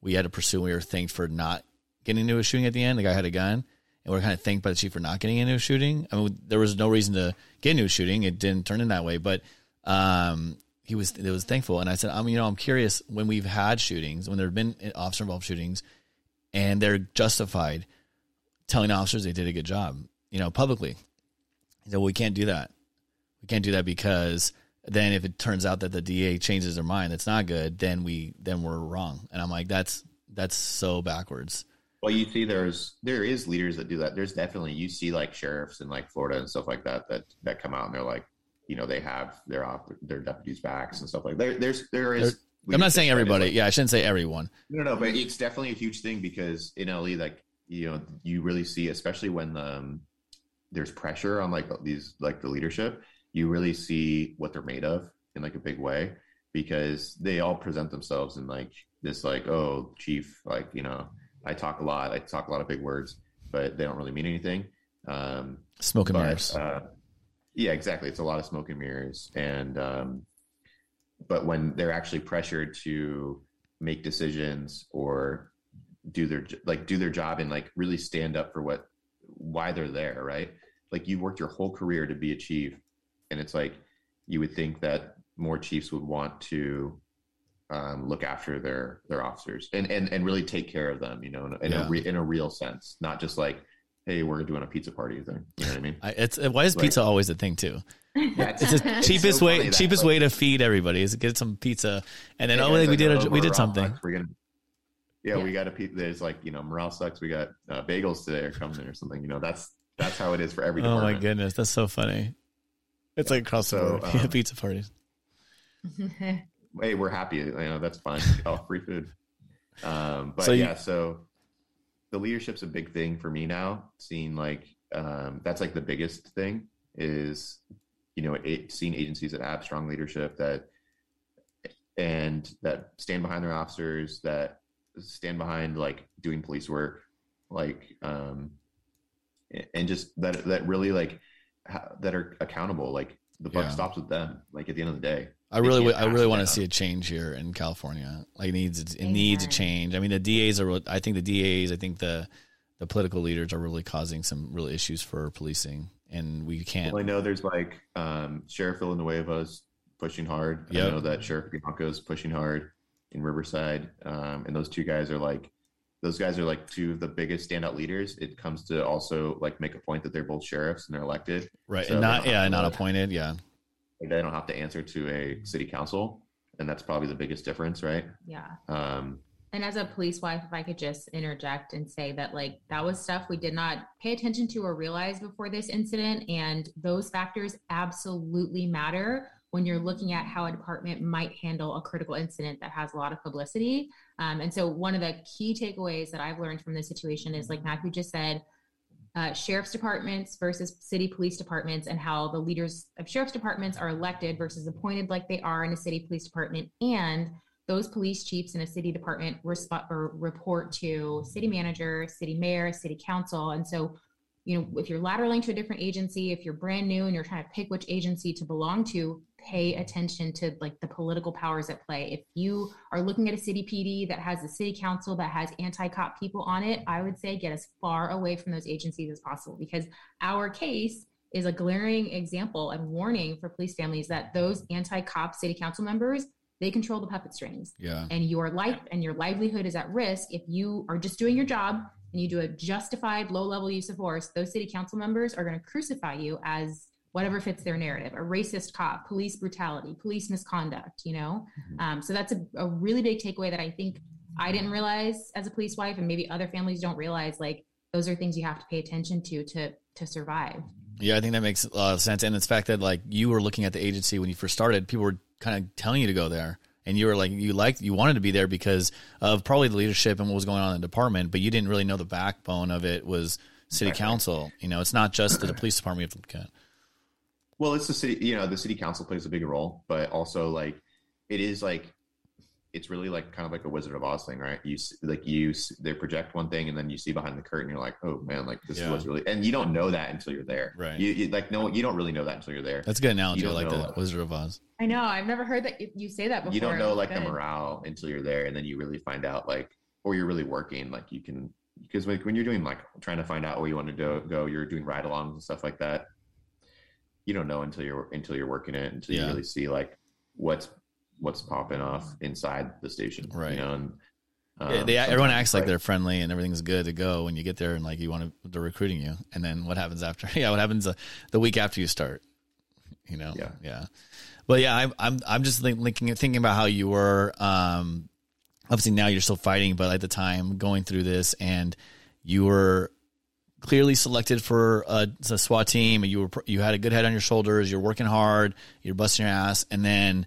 We had to pursue. We were thanked for not getting into a shooting at the end. The guy had a gun, and we are kind of thanked by the chief for not getting into a shooting. I mean, there was no reason to get into a shooting. It didn't turn in that way, but um, he was it was thankful. And I said, I'm you know I'm curious when we've had shootings, when there have been officer involved shootings, and they're justified telling officers they did a good job, you know, publicly. He said, well, we can't do that. We can't do that because then if it turns out that the DA changes their mind, that's not good. Then we then we're wrong. And I'm like, that's that's so backwards. Well, you see, there's there is leaders that do that. There's definitely you see like sheriffs in like Florida and stuff like that that that come out and they're like, you know, they have their off their deputies' backs and stuff like that. There, there's there is. I'm not saying everybody. Like, yeah, I shouldn't say everyone. No, no, but it's definitely a huge thing because in LA, like you know you really see, especially when um, there's pressure on like these like the leadership, you really see what they're made of in like a big way because they all present themselves in like this like oh chief like you know I talk a lot I talk a lot of big words but they don't really mean anything. Um, smoke and mirrors. uh, yeah exactly. It's a lot of smoke and mirrors. And um, but when they're actually pressured to make decisions or do their like do their job and like really stand up for what why they're there right? Like you worked your whole career to be a chief. And it's like you would think that more chiefs would want to um, look after their their officers and, and and really take care of them you know in, in yeah. a re, in a real sense not just like hey we're doing a pizza party thing you know what i mean I, it's why is like, pizza always a thing too yeah, it's, the (laughs) cheapest so way cheapest that, way to feed everybody is get some pizza and then oh like, we did a, we did something we're gonna yeah, yeah, we got a pizza there's like you know morale sucks we got uh, bagels today or coming or something you know that's that's how it is for every department. oh my goodness that's so funny it's like across the board. (laughs) Um, pizza parties. (laughs) hey, we're happy. You know, that's fine. Oh, free food. Um, but so you, yeah, so the leadership's a big thing for me now. Seeing like um, that's like the biggest thing is you know it, seeing agencies that have strong leadership that and that stand behind their officers that stand behind like doing police work like um and just that that really like that are accountable. Like the buck yeah. stops with them. Like at the end of the day, I really, I really want to see a change here in California. Like it needs, it Amen. needs a change. I mean, the DAs are. I think the DAs. I think the the political leaders are really causing some real issues for policing, and we can't. Well, I know there's like um, Sheriff Villanueva's pushing hard. Yep. I know that Sheriff Bianco's pushing hard in Riverside, um, and those two guys are like those guys are like two of the biggest standout leaders. It comes to also like make a point that they're both sheriffs and they're elected, right? So and not yeah, not appointed. Yeah, they don't have to answer to a city council, and that's probably the biggest difference, right? Yeah. Um, and as a police wife, if I could just interject and say that like that was stuff we did not pay attention to or realize before this incident, and those factors absolutely matter when you're looking at how a department might handle a critical incident that has a lot of publicity. Um, and so, one of the key takeaways that I've learned from this situation is, like Matthew just said, uh, sheriff's departments versus city police departments, and how the leaders of sheriff's departments are elected versus appointed, like they are in a city police department, and those police chiefs in a city department resp- report to city manager, city mayor, city council, and so you know if you're lateraling to a different agency, if you're brand new and you're trying to pick which agency to belong to, pay attention to like the political powers at play. If you are looking at a city PD that has a city council that has anti-cop people on it, I would say get as far away from those agencies as possible because our case is a glaring example and warning for police families that those anti-cop city council members they control the puppet strings. Yeah. And your life and your livelihood is at risk if you are just doing your job and you do a justified low level use of force. Those city council members are going to crucify you as whatever fits their narrative. A racist cop police brutality police misconduct you know? Mm-hmm. um, so that's a, a really big takeaway that i think i didn't realize as a police wife and maybe other families don't realize like those are things you have to pay attention to to to survive. Yeah i think that makes a lot of sense. And it's fact that like you were looking at the agency when you first started people were kind of telling you to go there. And you were like you liked you wanted to be there because of probably the leadership and what was going on in the department but you didn't really know the backbone of it was city council. You know it's not just the police department you have to look at well, it's the city. You know, the city council plays a big role, but also like it is like it's really like kind of like a Wizard of Oz thing, right? You like you they project one thing and then you see behind the curtain, you're like, oh man, like this yeah. was really, and you don't know that until you're there, right? You, you, like no, you don't really know that until you're there. That's a good analogy. I like the Wizard of Oz. I know. I've never heard that you say that before. You don't know like good. the morale until you're there, and then you really find out like, or you're really working, like you can because like when you're doing like trying to find out where you want to do, go, you're doing ride-alongs and stuff like that you don't know until you're until you're working it until yeah. you really see like what's what's popping off inside the station right. you know and, um, yeah, they, everyone acts like, like they're friendly and everything's good to go when you get there and like you want to they're recruiting you and then what happens after? (laughs) Yeah what happens the, the week after you start you know? Yeah. Yeah. But yeah I'm I'm I'm just thinking thinking about how you were um obviously now you're still fighting but at the time going through this and you were clearly selected for a, a SWAT team, you were you had a good head on your shoulders. You're working hard. You're busting your ass, and then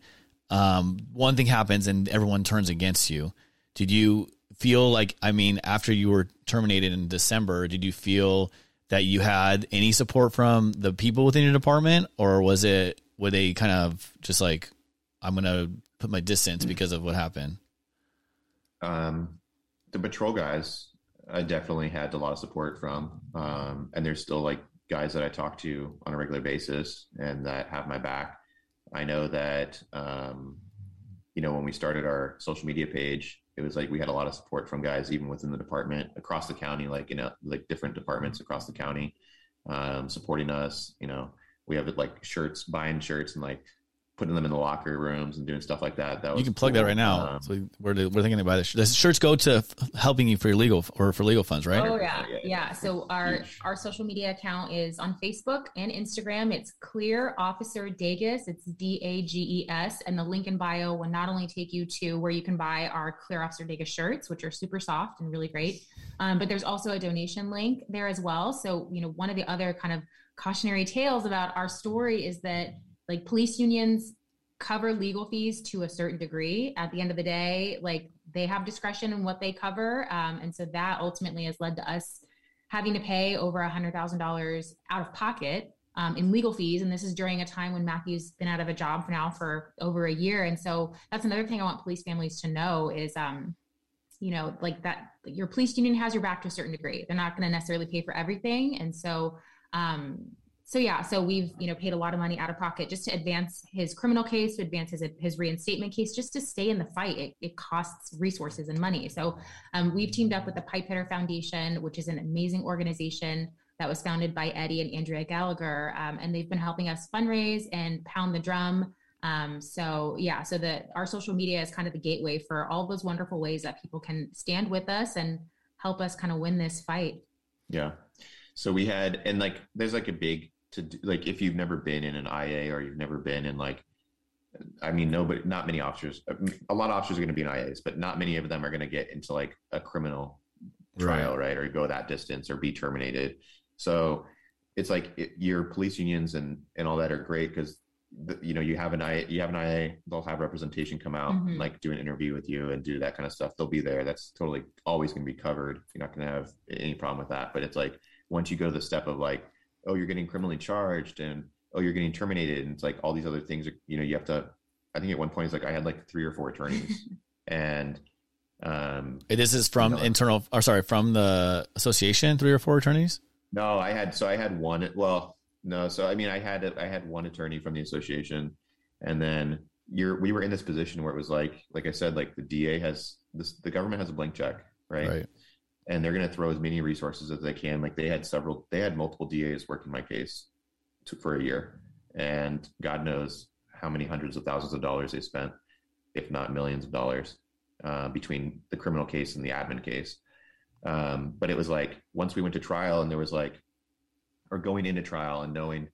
um, one thing happens, and everyone turns against you. Did you feel like I mean, after you were terminated in December, did you feel that you had any support from the people within your department, or was it were they kind of just like, I'm gonna put my distance because of what happened? Um, the patrol guys, I definitely had a lot of support from, um, and there's still like guys that I talk to on a regular basis and that have my back. I know that, um, you know, when we started our social media page, it was like we had a lot of support from guys even within the department across the county, like you know, like different departments across the county, um, supporting us. You know, we have like shirts, buying shirts, and like putting them in the locker rooms and doing stuff like that. That you can plug cool. that right now. Um, so we're, we're thinking about this. Does shirts go to helping you for your legal or for legal funds, right? Oh yeah, yeah. yeah. So our Huge. our social media account is on Facebook and Instagram. It's Clear Officer Dages. It's D A G E S, and the link in bio will not only take you to where you can buy our Clear Officer Dages shirts, which are super soft and really great, um, but there's also a donation link there as well. So you know, one of the other kind of cautionary tales about our story is that like police unions cover legal fees to a certain degree. At the end of the day, like they have discretion in what they cover. Um, and so that ultimately has led to us having to pay over a hundred thousand dollars out of pocket um, in legal fees. And this is during a time when Matthew's been out of a job for now for over a year. And so that's another thing I want police families to know is, um, you know, like that your police union has your back to a certain degree. They're not going to necessarily pay for everything. And so, um, so yeah, so we've you know paid a lot of money out of pocket just to advance his criminal case, to advance his his reinstatement case, just to stay in the fight. It, it costs resources and money. So um, we've teamed up with the Pipe Hitter Foundation, which is an amazing organization that was founded by Eddie and Andrea Gallagher, um, and they've been helping us fundraise and pound the drum. Um, so yeah, so that our social media is kind of the gateway for all those wonderful ways that people can stand with us and help us kind of win this fight. Yeah. So we had, and like, there's like a big to do, like if you've never been in an IA or you've never been in like I mean nobody not many officers a lot of officers are going to be in IAs but not many of them are going to get into like a criminal trial right, right? or go that distance or be terminated. So it's like it, your police unions and and all that are great because you know you have an IA you have an IA they'll have representation come out mm-hmm. like do an interview with you and do that kind of stuff. They'll be there. That's totally always going to be covered. You're not going to have any problem with that. But it's like once you go to the step of like oh you're getting criminally charged and oh you're getting terminated. And it's like all these other things are, you know you have to i think at one point it's like i had like three or four attorneys (laughs) and um this is from you know, internal or sorry from the association three or four attorneys? No i had so i had one well no so i mean i had i had one attorney from the association. And then you're we were in this position where it was like like i said like the da has this the government has a blank check right, right and they're going to throw as many resources as they can. Like they had several, they had multiple DAs working my case to, for a year, and God knows how many hundreds of thousands of dollars they spent, if not millions of dollars, uh, between the criminal case and the admin case. Um, but it was like once we went to trial, and there was like, or going into trial and knowing,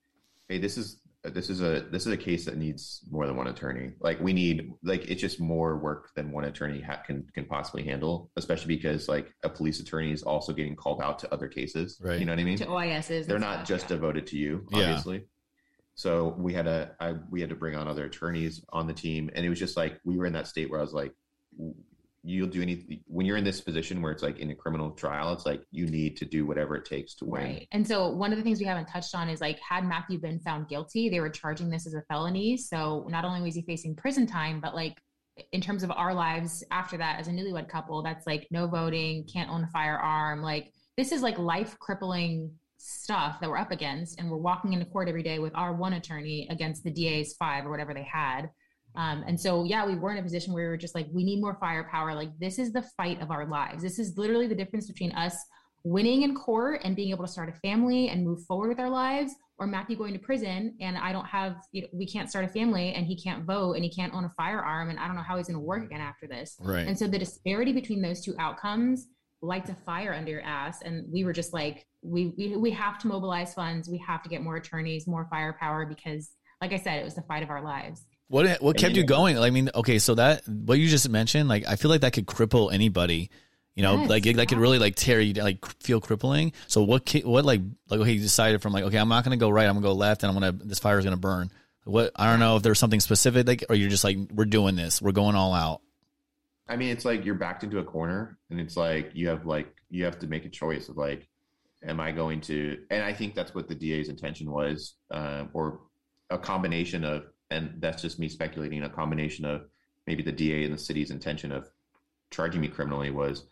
hey, this is this is a this is a case that needs more than one attorney. Like we need like it's just more work than one attorney ha- can can possibly handle, especially because like a police attorney is also getting called out to other cases. Right. You know what I mean? To OISs. They're not stuff, just yeah. devoted to you, obviously. Yeah. So we had a I, we had to bring on other attorneys on the team, and it was just like we were in that state where I was like, you'll do anything when you're in this position where it's like in a criminal trial it's like you need to do whatever it takes to win. Right. And so one of the things we haven't touched on is like had matthew been found guilty they were charging this as a felony. So not only was he facing prison time but like in terms of our lives after that as a newlywed couple that's like no voting can't own a firearm like this is like life crippling stuff that we're up against and we're walking into court every day with our one attorney against the da's five or whatever they had um, and so, yeah, we were in a position where we were just like, we need more firepower. Like, this is the fight of our lives. This is literally the difference between us winning in court and being able to start a family and move forward with our lives, or Matthew going to prison and I don't have, you know, we can't start a family and he can't vote and he can't own a firearm and I don't know how he's going to work again after this. Right. And so the disparity between those two outcomes lights a fire under your ass. And we were just like, we, we, we have to mobilize funds. We have to get more attorneys, more firepower because, like I said, it was the fight of our lives. What what kept you going? I mean, okay, so that what you just mentioned, like I feel like that could cripple anybody. You know, yes, like it, that could really like tear you, like feel crippling. So what what like like okay, you decided from like okay, I'm not gonna go right, I'm gonna go left, and I'm gonna this fire is gonna burn. What I don't know if there's something specific, like or you're just like we're doing this, we're going all out. I mean, it's like you're backed into a corner, and it's like you have like you have to make a choice of like, am I going to? And I think that's what the DA's intention was, uh, or a combination of, and that's just me speculating, a combination of maybe the DA and the city's intention of charging me criminally was,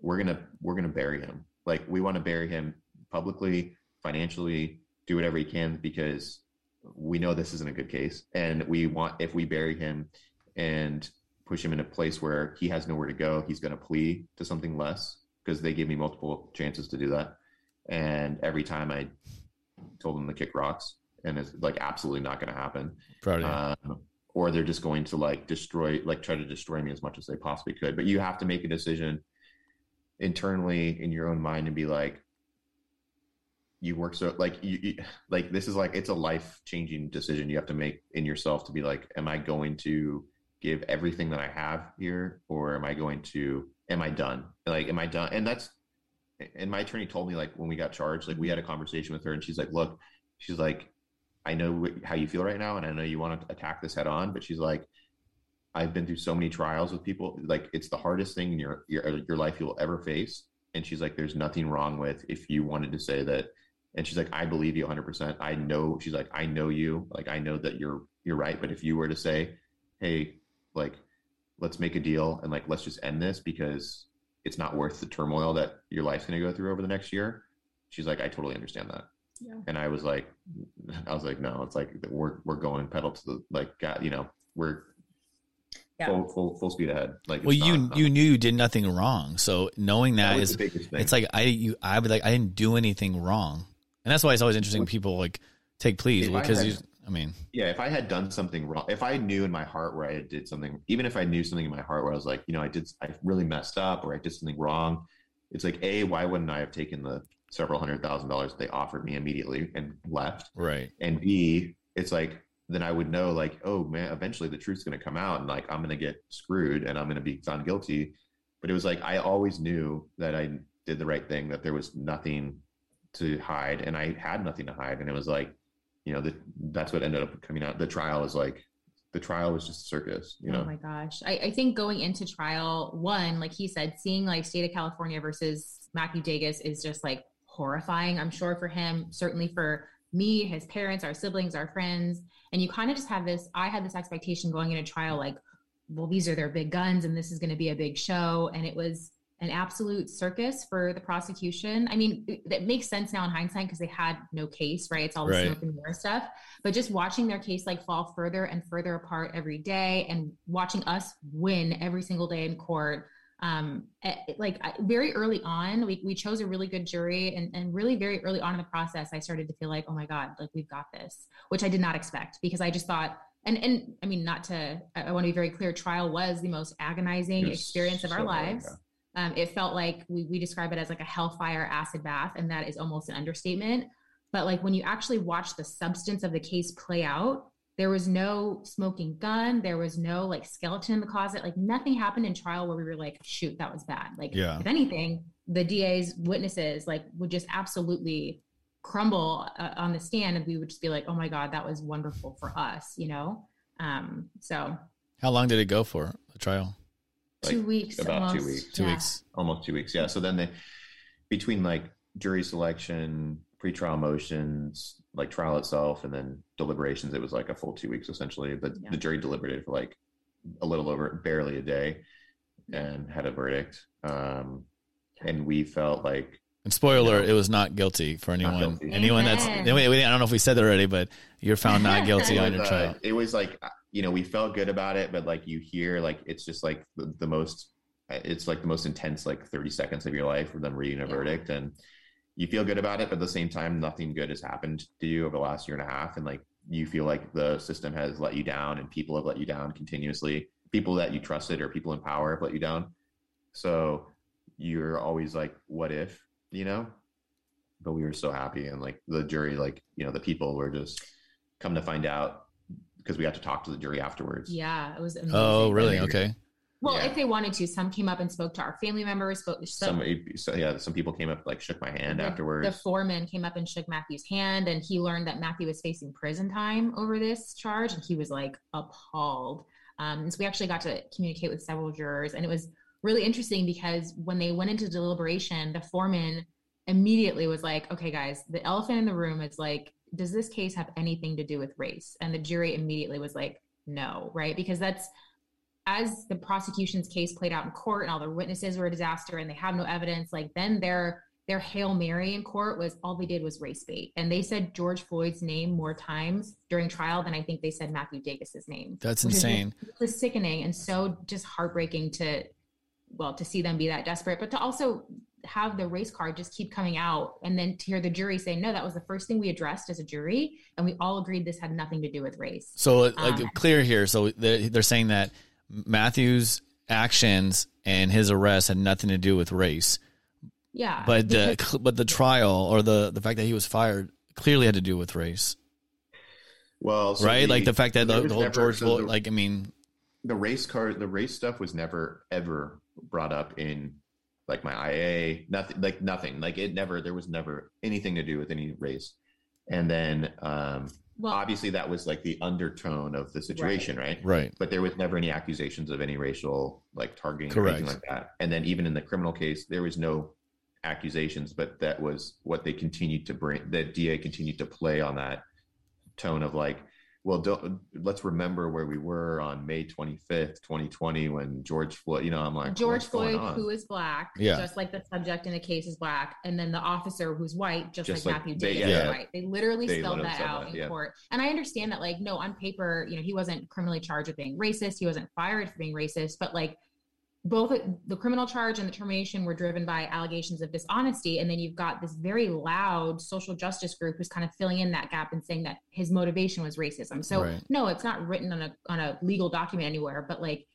we're gonna we're gonna bury him. Like we want to bury him publicly, financially, do whatever he can because we know this isn't a good case, and we want if we bury him and push him in a place where he has nowhere to go, he's to plea to something less because they gave me multiple chances to do that, and every time I told them to kick rocks, and it's like absolutely not going to happen. Um, or they're just going to like destroy, like try to destroy me as much as they possibly could. But you have to make a decision internally in your own mind and be like, you work so like you, you like this is like it's a life changing decision you have to make in yourself to be like, am I going to give everything that I have here, or am I going to am I done? Like, am I done? And that's and my attorney told me like when we got charged, like we had a conversation with her, and she's like, look, she's like, I know how you feel right now, and I know you want to attack this head on, but she's like, I've been through so many trials with people. Like, it's the hardest thing in your your uh, your life you'll ever face. And she's like, there's nothing wrong with if you wanted to say that. And she's like, I believe you 100. percent I know. She's like, I know you. Like, I know that you're you're right. But if you were to say, hey, like, let's make a deal and like let's just end this because it's not worth the turmoil that your life's going to go through over the next year. She's like, I totally understand that. Yeah. And I was like, (laughs) I was like, no, it's like we're we're going pedal to the like, God, you know, we're Yeah. full full full speed ahead. Like, well, you not- you knew you did nothing wrong, so knowing that that was is the biggest thing. it's like I you I would like I didn't do anything wrong, and that's why it's always interesting when people like take pleas If I because had- you. I mean, yeah, if I had done something wrong, if I knew in my heart where I did something, even if I knew something in my heart where I was like, you know, I did, I really messed up or I did something wrong, it's like, A, why wouldn't I have taken the several hundred thousand dollars they offered me immediately and left? right? And B, it's like, then I would know, like, oh man, eventually the truth's going to come out and like I'm going to get screwed and I'm going to be found guilty. But it was like, I always knew that I did the right thing, that there was nothing to hide and I had nothing to hide. And it was like, you know, that that's what ended up coming out. The trial is like, the trial was just a circus, you know? Oh my gosh. I, I think going into trial, one, like he said, seeing like state of California versus Matthew Dages is just like horrifying. I'm sure for him, certainly for me, his parents, our siblings, our friends. And you kind of just have this, I had this expectation going into trial, like, well, these are their big guns and this is going to be a big show. And it was an absolute circus for the prosecution. I mean, it, makes sense now in hindsight because they had no case, right? It's all the Right. smoke and mirror stuff. But just watching their case like fall further and further apart every day, and watching us win every single day in court. Um, eh, like I- very early on, we, we chose a really good jury, and, and really very early on in the process, I started to feel like, oh my god, like we've got this, which I did not expect because I just thought, and and I mean, not to, I, I want to be very clear, trial was the most agonizing experience of our so hard, lives. yeah. Um, it felt like we, we describe it as like a hellfire acid bath, and that is almost an understatement. But like when you actually watch the substance of the case play out, there was no smoking gun, there was no like skeleton in the closet, like nothing happened in trial where we were like, shoot, that was bad. Like, Yeah. if anything, the DA's witnesses like would just absolutely crumble uh, on the stand, and we would just be like, oh my god, that was wonderful for us, you know. Um, so How long did it go for the trial? Like, two weeks, about two weeks. Two Yeah. weeks. almost two weeks. Yeah. So then they, between like jury selection, pretrial motions, like trial itself, and then deliberations, it was like a full two weeks essentially. But Yeah. the jury deliberated for like a little over, barely a day, and had a verdict. Um, and we felt like And spoiler, No. it was not guilty for anyone. guilty. Anyone that's anyway, I don't know if we said that already, but you're found not (laughs) guilty it on was, your uh, trial. it was like uh, you know we felt good about it, but like you hear like it's just like the, the most it's like the most intense like 30 seconds of your life with them reading a Yeah. verdict and you feel good about it, but at the same time nothing good has happened to you over the last year and a half, and like you feel like the system has let you down and people have let you down continuously. People that you trusted or people in power have let you down. So you're always like, what if, you know? But we were so happy and like the jury, like, you know, the people were just come to find out because we got to talk to the jury afterwards. Yeah, it was oh, amazing. Oh, really? Okay. Well, Yeah. if they wanted to, some came up and spoke to our family members. Spoke some, Some, so, yeah, some people came up, like shook my hand the, afterwards. The foreman came up and shook Matthew's hand, and he learned that Matthew was facing prison time over this charge, and he was like appalled. Um, so we actually got to communicate with several jurors, and it was really interesting because when they went into deliberation, the foreman immediately was like, "Okay, guys, the elephant in the room is like, does this case have anything to do with race?" And the jury immediately was like, "No," right? Because that's as the prosecution's case played out in court and all the witnesses were a disaster and they have no evidence, like then their their Hail Mary in court was all they did was race bait. And they said George Floyd's name more times during trial than I think they said Matthew Dages's name. That's insane. It's sickening and so just heartbreaking to well, to see them be that desperate, but to also have the race card just keep coming out and then to hear the jury say, no, that was the first thing we addressed as a jury. And we all agreed this had nothing to do with race. So like um, clear here. So they're, they're saying that Matthew's actions and his arrest had nothing to do with race. Yeah. But the but the trial or the the fact that he was fired clearly had to do with race. Well, so right, the, like the fact that the, the, whole never, George so Floyd, like I mean, the race card, the race stuff was never ever brought up in like my IA, nothing, like nothing, like it never. There was never anything to do with any race. And then um, well, obviously that was like the undertone of the situation, right? Right. right. But there was never any accusations of any racial like targeting Correct. or anything like that. And then even in the criminal case, there was no accusations, but that was what they continued to bring. That DA continued to play on that tone of like, well, don't, let's remember where we were on May 25th, 2020, when George Floyd, you know, I'm like, George Floyd, who is black, yeah. just like the subject in the case is black, and then the officer who's white, just, just like, like, Matthew Dages yeah. is white. They literally they spelled that out that, in yeah. court. And I understand that, like, no, on paper, you know, he wasn't criminally charged with being racist, he wasn't fired for being racist, but like, both the criminal charge and the termination were driven by allegations of dishonesty. And then you've got this very loud social justice group who's kind of filling in that gap and saying that his motivation was racism. So right. no it's not written on a on a legal document anywhere but like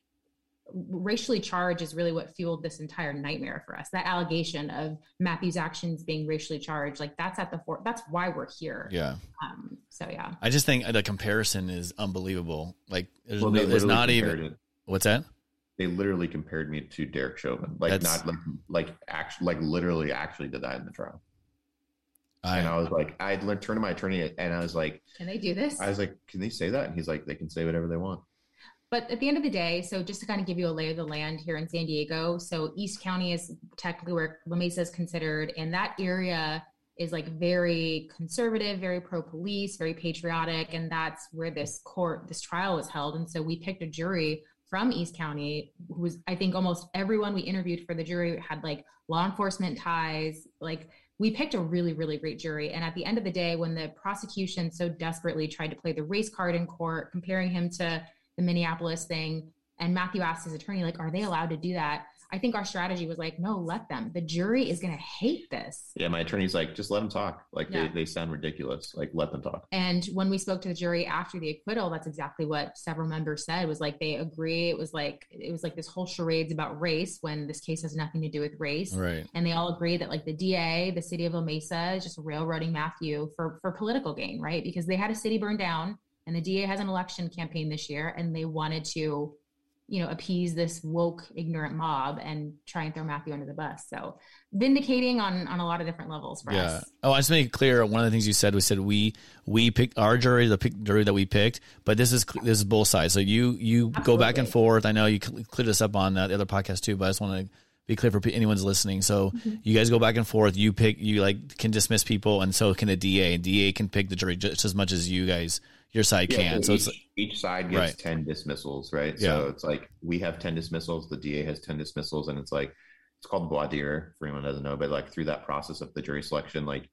racially charged is really what fueled this entire nightmare for us. That allegation of matthew's actions being racially charged like that's at the fort that's why we're here. Yeah. Um so yeah. I just think the comparison is unbelievable. Like there's, well, no, there's not even it. what's that they literally compared me to Derek Chauvin, like That's, not like like actually like literally actually did that in the trial. I, and I was like, I turned to my attorney and I was like, Can they do this? I was like, Can they say that? And he's like, They can say whatever they want. But at the end of the day, so just to kind of give you a lay of the land here in San Diego, so East County is technically where La Mesa is considered, and that area is like very conservative, very pro police, very patriotic, and that's where this court, this trial was held. And so we picked a jury from East County, who was, I think almost everyone we interviewed for the jury had like law enforcement ties. Like we picked a really, really great jury. And at the end of the day, when the prosecution so desperately tried to play the race card in court, comparing him to the Minneapolis thing, and Matthew asked his attorney, like, are they allowed to do that? I think our strategy was like, no, let them. The jury is going to hate this. Yeah, my attorney's like, just let them talk. Like yeah. they, they sound ridiculous. Like let them talk. And when we spoke to the jury after the acquittal, that's exactly what several members said. Was like they agree. It was like it was like this whole charades about race when this case has nothing to do with race. Right. And they all agree that like the DA, the city of La Mesa, is just railroading Matthew for for political gain, right? Because they had a city burned down, and the DA has an election campaign this year, and they wanted to you know, appease this woke, ignorant mob and try and throw Matthew under the bus. So vindicating on on a lot of different levels for yeah. us. Oh, I just make it clear. One of the things you said we said we we picked our jury, the pick, jury that we picked, but this is this is both sides. So you you Absolutely. go back and forth. I know you cleared this up on the other podcast too, but I just want to be clear for anyone's listening. So mm-hmm. you guys go back and forth. You pick, you like can dismiss people, and so can the DA. And DA can pick the jury just as much as you guys your side yeah, can. So, each, it's each side gets right. ten dismissals, right? Yeah. So it's like we have ten dismissals, the DA has ten dismissals, and it's like it's called voir dire for anyone doesn't know, but like through that process of the jury selection, like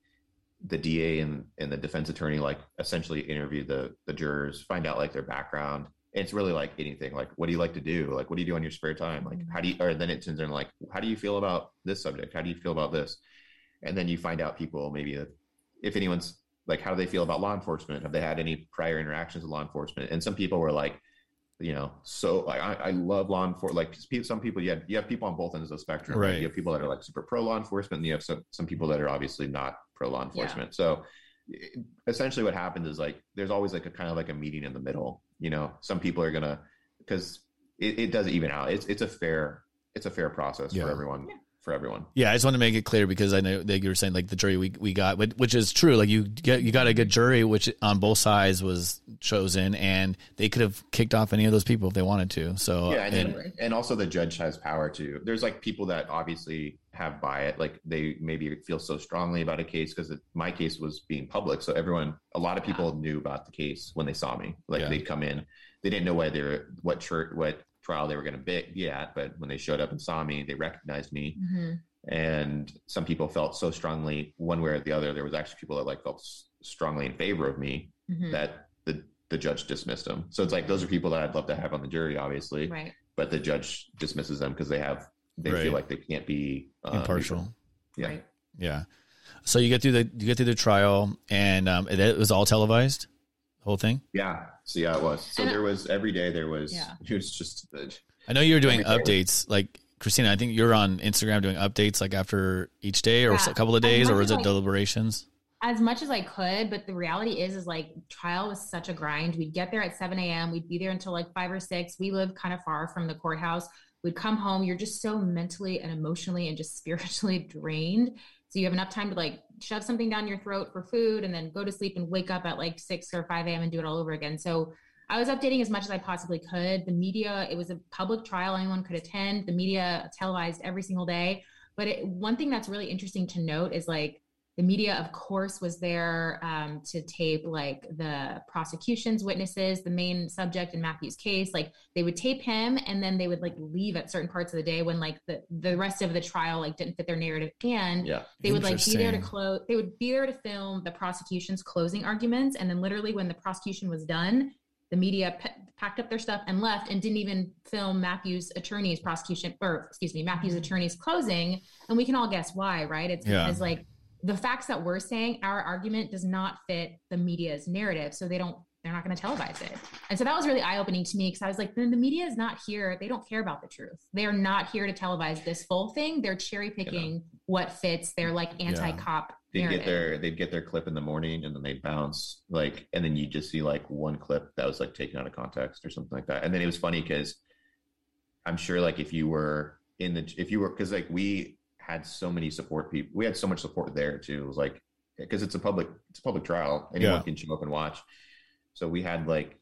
the DA and, and the defense attorney like essentially interview the the jurors, find out like their background. And it's really like anything. Like, what do you like to do? Like, what do you do on your spare time? Like, how do you? Or then it turns into like, how do you feel about this subject? How do you feel about this? And then you find out people maybe if anyone's like how do they feel about law enforcement? Have they had any prior interactions with law enforcement? And some people were like you know so like I, I love law enforcement like some people you have you have people on both ends of the spectrum right, right? you have people that are like super pro law enforcement and you have some, some people that are obviously not pro law enforcement. Yeah. so essentially what happens is like there's always like a kind of like a meeting in the middle you know? Some people are gonna because it, it does even out. It's it's a fair it's a fair process yeah. for everyone for everyone. Yeah, I just want to make it clear because I know that you were saying like the jury we, we got, which is true. Like you get you got a good jury, which on both sides was chosen, and they could have kicked off any of those people if they wanted to. So yeah, and, and, and also the judge has power to. There's like people that obviously have bias, like they maybe feel so strongly about a case because my case was being public, so everyone, a lot of people yeah. knew about the case when they saw me. Like yeah. they'd come in, they didn't know whether what church, what trial they were going to be, be, at, but when they showed up and saw me, they recognized me. Mm-hmm. And some people felt so strongly one way or the other. There was actually people that like felt strongly in favor of me mm-hmm. that the the judge dismissed them. So it's like those are people that I'd love to have on the jury, obviously, right. but the judge dismisses them because they have they right. feel like they can't be uh, impartial. Neutral. Yeah, right. yeah. So you get through the you get through the trial, and um, it was all televised, the whole thing. Yeah, so yeah, it was. So and there was every day there was. Yeah. (laughs) It was just. I know you were doing updates, like Christina. I think you're on Instagram doing updates, like after each day or yeah. a couple of days, or was it like, deliberations? As much as I could, but the reality is, is like trial was such a grind. We'd get there at 7 a.m. We'd be there until like five or six. We live kind of far from the courthouse. We'd come home. You're just so mentally and emotionally and just (laughs) spiritually drained. So you have enough time to like shove something down your throat for food and then go to sleep and wake up at like 6 or 5 a.m. and do it all over again. So I was updating as much as I possibly could. The media, it was a public trial, anyone could attend. The media televised every single day. But it, one thing that's really interesting to note is like the media of course was there um, to tape like the prosecution's witnesses the main subject in matthew's case. Like they would tape him and then they would like leave at certain parts of the day when like the the rest of the trial like didn't fit their narrative. And yeah. they would like be there to close they would be there to film the prosecution's closing arguments. And then literally when the prosecution was done the media p- packed up their stuff and left and didn't even film Matthew's attorney's prosecution or excuse me Matthew's attorney's closing. And we can all guess why right? It's yeah. because like the facts that we're saying, our argument does not fit the media's narrative. So they don't, they're not going to televise it. And so that was really eye opening to me because I was like, the, the media is not here. They don't care about the truth. They are not here to televise this full thing. They're cherry picking yeah. what fits their like anti cop. Yeah. They'd get their they'd get their clip in the morning and then they'd bounce like and then you just see like one clip that was like taken out of context or something like that. And then it was funny because I'm sure like if you were in the if you were because like we had so many support people. We had so much support there too. It was like because it's a public it's a public trial. Anyone yeah. can show up and watch. So we had like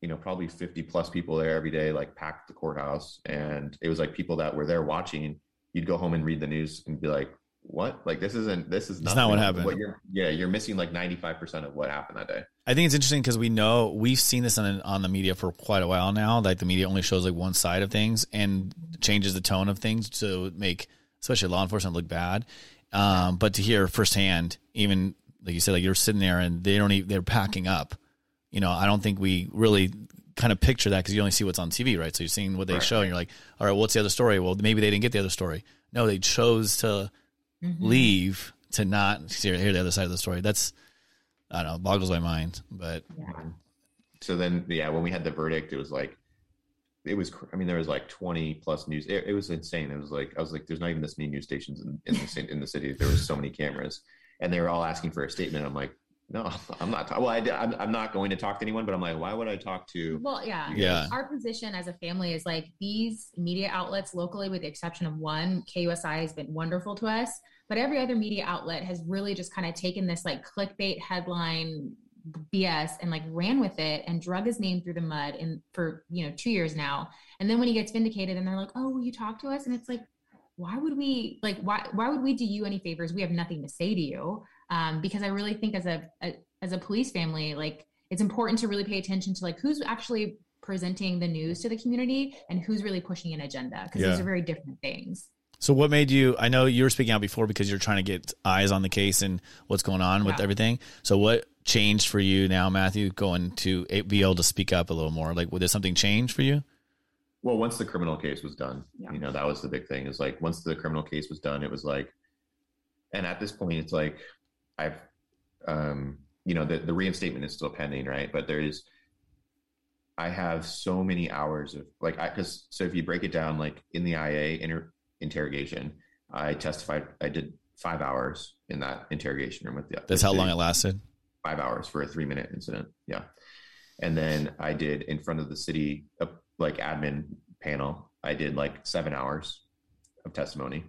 you know probably 50 plus people there every day like packed the courthouse and it was like people that were there watching you'd go home and read the news and be like what like this isn't this is not what happened what you're, yeah you're missing like 95% of what happened that day i think it's interesting because we know we've seen this on, on the media for quite a while now like the media only shows like one side of things and changes the tone of things to make especially law enforcement, look bad. Um, but to hear firsthand, even like you said, like you're sitting there and they don't even, they're packing up. You know, I don't think we really kind of picture that because you only see what's on TV, right? So you're seeing what they right. show, and you're like, all right, what's the other story? Well, maybe they didn't get the other story. No, they chose to mm-hmm. leave to not hear, hear the other side of the story. That's I don't know, boggles my mind. But yeah. so then, yeah, when we had the verdict, it was like it was i mean there was like 20 plus news it, it, was insane. It was like i was like there's not even this many news stations in, in the in the city. There was so many cameras and they were all asking for a statement. I'm like no (laughs) i'm not well I, I'm, I'm not going to talk to anyone but i'm like why would i talk to well yeah. yeah. our position as a family is like these media outlets locally with the exception of one KUSI has been wonderful to us but every other media outlet has really just kind of taken this like clickbait headline BS and like ran with it and drug his name through the mud and for you know two years now. And then when he gets vindicated and they're like, "Oh, will you talk to us?" and it's like, why would we like why why would we do you any favors? We have nothing to say to you. Um, because I really think as a, a as a police family, like it's important to really pay attention to like who's actually presenting the news to the community and who's really pushing an agenda because yeah. those are very different things. So what made you I know you were speaking out before because you're trying to get eyes on the case and what's going on with everything. So what changed for you now, Matthew, going to be able to speak up a little more? Like, would there something change for you? Well, once the criminal case was done, yeah. you know, that was the big thing. Is like once the criminal case was done, it was like, and at this point, it's like I've, um, you know, the the reinstatement is still pending, right? But there is, I have so many hours of like, I because so if you break it down, like in the IA inter- interrogation, I testified. I did five hours in that interrogation room with the. That's how long it lasted five hours for a three minute incident. Yeah. And then I did in front of the city, uh, like admin panel, I did like seven hours of testimony.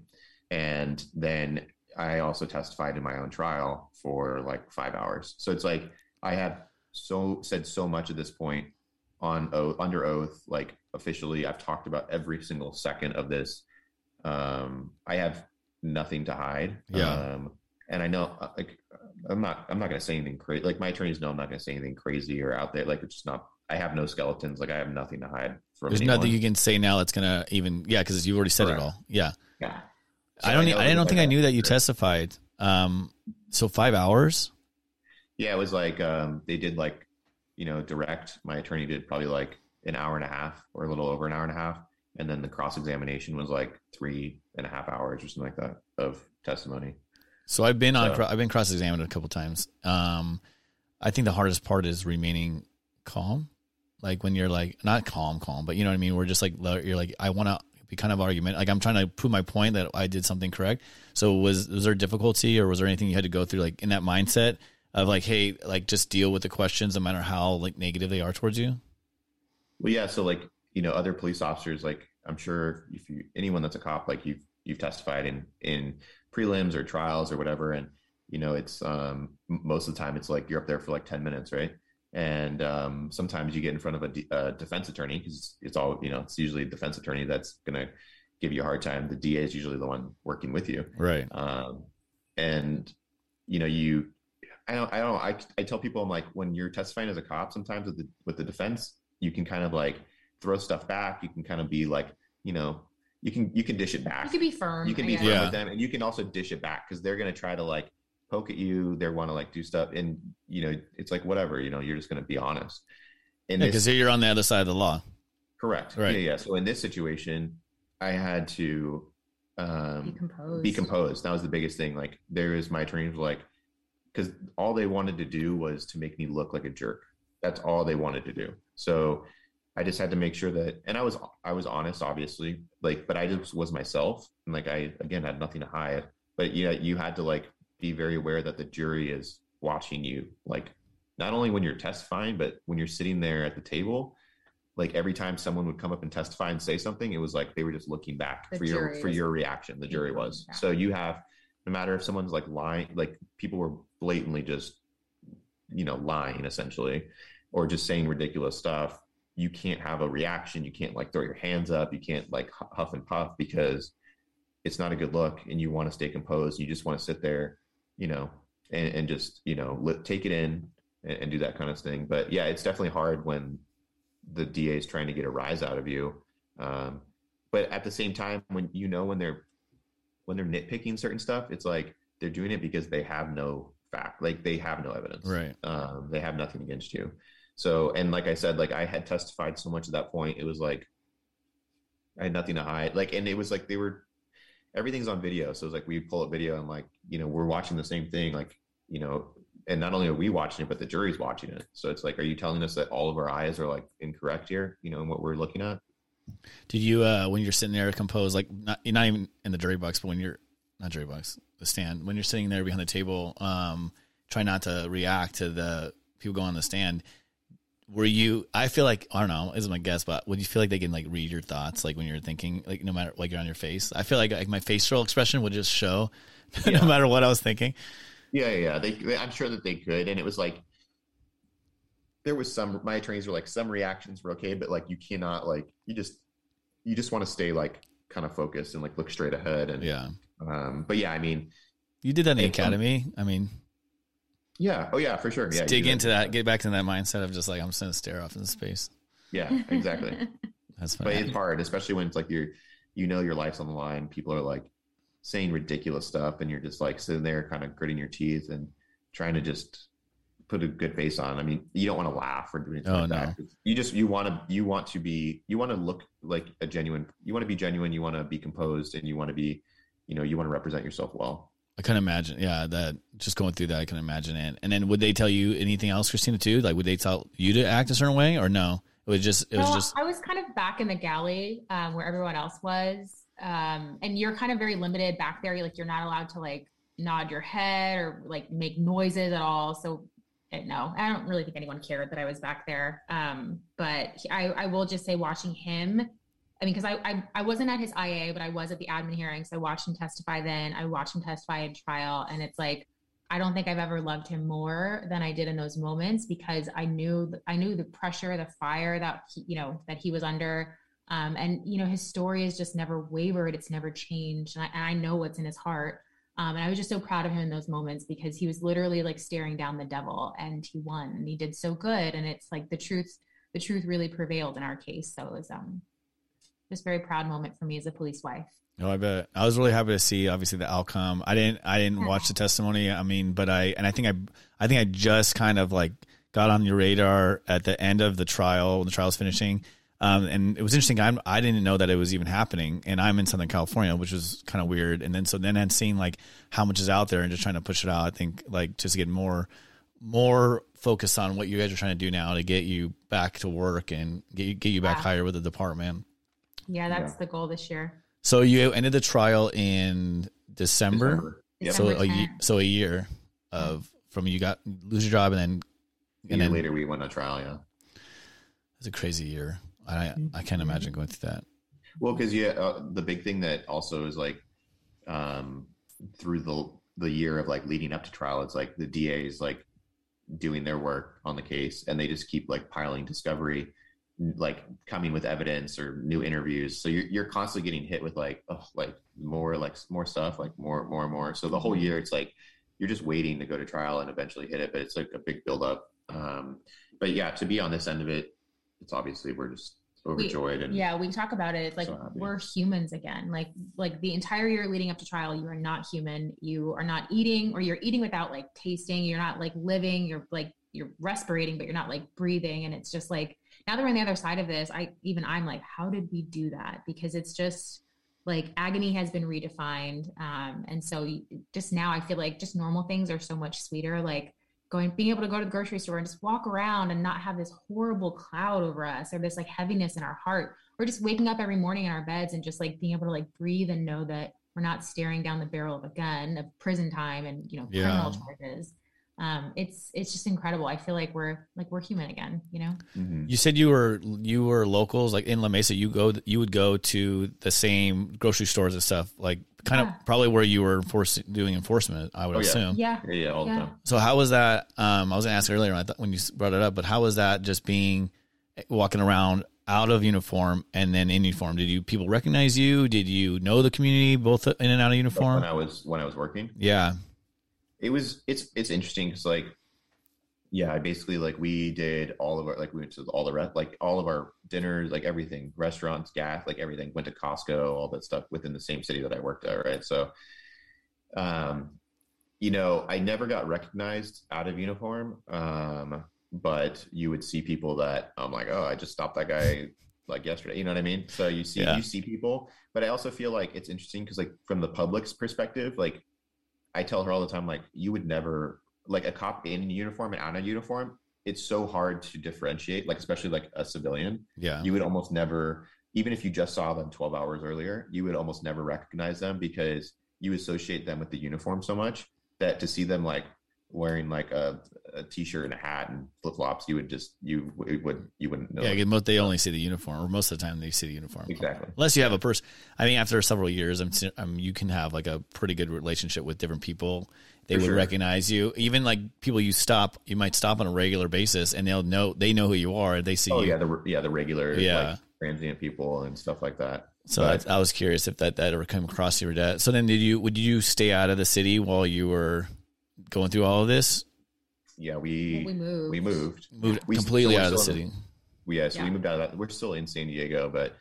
and then I also testified in my own trial for like five hours. So it's like I have so said so much at this point on oath, under oath, like officially. I've talked about every single second of this. Um, I have nothing to hide. Yeah. Um, and I know, uh, like, I'm not, I'm not going to say anything crazy. Like my attorneys know I'm not going to say anything crazy or out there. Like it's just not. I have no skeletons. Like I have nothing to hide from. There's anyone. nothing you can say now that's gonna even yeah because you already said Correct. it all. Yeah, Yeah. I don't. know I, don't think I knew that you testified. Um, so five hours. Yeah, it was like um, they did like, you know, direct. My attorney did probably like an hour and a half or a little over an hour and a half, and then the cross examination was like three and a half hours or something like that of testimony. So I've been on. So- I've been cross examined a couple times. Um, I think the hardest part is remaining calm. Like when you're like not calm, calm, but you know what I mean. We're just like you're like I want to be kind of argument. Like I'm trying to prove my point that I did something correct. So was was there difficulty or was there anything you had to go through like in that mindset of like hey like just deal with the questions no matter how like negative they are towards you? Well, yeah. So like, you know, other police officers, like I'm sure if you anyone that's a cop, like you've you've testified in in prelims or trials or whatever, and you know, it's um most of the time it's like you're up there for like ten minutes, right? And um, sometimes you get in front of a, de- a defense attorney because it's all you know. It's usually a defense attorney that's gonna give you a hard time. The DA is usually the one working with you. Right. um, and you know you i don't i don't I, I tell people i'm like when you're testifying as a cop sometimes with the with the defense you can kind of like throw stuff back you can kind of be like you know you can you can dish it back You can be firm. you can be guess. firm Yeah. with them and you can also dish it back because they're going to try to like poke at you they want to like do stuff and you know it's like whatever you know you're just going to be honest in Because this you're on the other side of the law. correct Right. yeah yeah so in this situation i had to um Be composed. be composed. That was the biggest thing. Like there is my attorneys were like, because all they wanted to do was to make me look like a jerk. That's all they wanted to do. So I just had to make sure that, and I was I was honest, obviously, like, but I just was myself, and like I again had nothing to hide. But yeah, you had to like be very aware that the jury is watching you, like not only when you're testifying, but when you're sitting there at the table. Like every time someone would come up and testify and say something, it was like they were just looking back The for your for your reaction. The jury was. So you have no matter if someone's like lying, like people were blatantly just, you know, lying essentially, or just saying ridiculous stuff. You can't have a reaction. You can't like throw your hands up. You can't like huff and puff because it's not a good look. And you want to stay composed. You just want to sit there, you know, and, and just you know let, take it in and, and do that kind of thing. But yeah, it's definitely hard when the DA is trying to get a rise out of you. Um, but at the same time, when you know when they're when they're nitpicking certain stuff, it's like they're doing it because they have no fact, like they have no evidence. Right. Um, they have nothing against you. So, and like I said, like I had testified so much at that point, it was like I had nothing to hide. Like, and it was like they were everything's on video. So it was like we pull up video and like you know we're watching the same thing. Like you know, and not only are we watching it, but the jury's watching it. So it's like, are you telling us that all of our eyes are like incorrect here? You know, in what we're looking at? Did you uh when you're sitting there to compose, like not not even in the jury box, but when you're not jury box, the stand, when you're sitting there behind the table, um, try not to react to the people going on the stand. Were you? I feel like I don't know. This is my guess, but would you feel like they can like read your thoughts, like when you're thinking, like no matter like you're on your face? I feel like like my facial expression would just show, (laughs) Yeah. no matter what I was thinking. Yeah, yeah. They, they- I'm sure that they could, and it was like there was some. My attorneys were like some reactions were okay, but like you cannot like you just you just want to stay like kind of focused and like look straight ahead. And Yeah, um, but yeah, I mean, you did that in the um, academy. I mean, yeah, oh yeah, for sure. Yeah, dig into that, get back to that mindset of just like I'm just gonna stare off into space. Yeah, exactly. (laughs) That's funny. but it's hard, especially when it's like you're you know your life's on the line. People are like saying ridiculous stuff, and you're just like sitting there, kind of gritting your teeth and trying to just put a good face on. I mean, you don't want to laugh or do anything Oh, like no. that. You just you want to you want to be you want to look like a genuine. You want to be genuine. You want to be composed, and you want to be you know you want to represent yourself well. I can imagine, yeah, that just going through that, I can imagine it. And then would they tell you anything else, Christina, too? Like, would they tell you to act a certain way, or no? It was just, it was just, I was kind of back in the galley um, where everyone else was, um, and you're kind of very limited back there. You're like you're not allowed to like nod your head or like make noises at all. So eh, no, I don't really think anyone cared that I was back there. Um, but I, I will just say, watching him I mean, because I, I, I wasn't at his IA, but I was at the admin hearing, so I watched him testify. Then I watched him testify in trial, and it's like I don't think I've ever loved him more than I did in those moments because I knew I knew the pressure, the fire that he, you know that he was under, um, and you know his story has just never wavered. It's never changed, and I, and I know what's in his heart. Um, and I was just so proud of him in those moments because he was literally like staring down the devil, and he won, and he did so good. And it's like the truth, the truth really prevailed in our case. So it was um just very proud moment for me as a police wife. No, I bet I was really happy to see obviously the outcome. I didn't I didn't watch the testimony. I mean, but I and I think I I think I just kind of like got on your radar at the end of the trial when the trial was finishing. Um, and it was interesting. I'm, I didn't know that it was even happening, and I'm in Southern California, which was kind of weird. And then so then and seeing like how much is out there and just trying to push it out. I think like just get more more focused on what you guys are trying to do now to get you back to work and get you, get you back higher with the department. Yeah, that's yeah. the goal this year. So you ended the trial in December. December. Yep. So a so a year of from you got lose your job and then and then later we went on trial. Yeah, it's a crazy year. I I can't imagine going through that. Well, because yeah, uh, the big thing that also is like, um, through the the year of like leading up to trial, it's like the DA is like doing their work on the case, and they just keep like piling discovery like coming with evidence or new interviews. So you're you're constantly getting hit with like oh, like more like more stuff, like more more and more. So the whole year it's like you're just waiting to go to trial and eventually hit it, but it's like a big buildup. Um, but yeah, to be on this end of it, it's obviously we're just overjoyed we, and yeah we talk about it it's like so we're humans again. Like like the entire year leading up to trial you are not human. You are not eating or you're eating without like tasting. You're not like living. You're like you're respirating but you're not like breathing. And it's just like now that we're on the other side of this, I even I'm like, how did we do that? Because it's just like agony has been redefined. Um, and so just now I feel like just normal things are so much sweeter. Like going, being able to go to the grocery store and just walk around and not have this horrible cloud over us or this like heaviness in our heart, or just waking up every morning in our beds and just like being able to like breathe and know that we're not staring down the barrel of a gun of prison time and, you know, yeah. criminal charges um, it's it's just incredible. I feel like we're like we're human again, you know. Mm-hmm. You said you were you were locals, like in La Mesa. You go you would go to the same grocery stores and stuff, like kind yeah. of probably where you were force, doing enforcement. I would oh, assume. Yeah, yeah, yeah, all yeah. the time. So how was that? Um, I was gonna ask earlier I thought when you brought it up, but how was that just being walking around out of uniform and then in uniform? Did you people recognize you? Did you know the community both in and out of uniform? When I was when I was working. Yeah it was it's it's interesting because like yeah i basically like we did all of our like we went to all the rest like all of our dinners like everything restaurants gas like everything went to costco all that stuff within the same city that i worked at right so um you know i never got recognized out of uniform um but you would see people that i'm like oh i just stopped that guy like yesterday you know what i mean so you see yeah. you see people but i also feel like it's interesting because like from the public's perspective like I tell her all the time, like, you would never like a cop in uniform and out of uniform. It's so hard to differentiate, like especially like a civilian. Yeah, you would almost never, even if you just saw them twelve hours earlier, you would almost never recognize them because you associate them with the uniform so much that to see them like wearing like a, a t-shirt and a hat and flip-flops you would just you would you wouldn't know. Yeah most they only see the uniform or most of the time they see the uniform. Exactly. Unless you have a person i mean after several years I'm, I'm, you can have like a pretty good relationship with different people. They For would sure. recognize you. Even like people you stop you might stop on a regular basis and they'll know they know who you are they see oh you. yeah the yeah the regular yeah. like, transient people and stuff like that. So I, I, was curious if that that ever come across your desk. So then, did you would you stay out of the city while you were going through all of this? Yeah, we we moved. We moved. Moved we completely out of the city. In, we, yeah, so yeah. we moved out of that. We're still in San Diego, but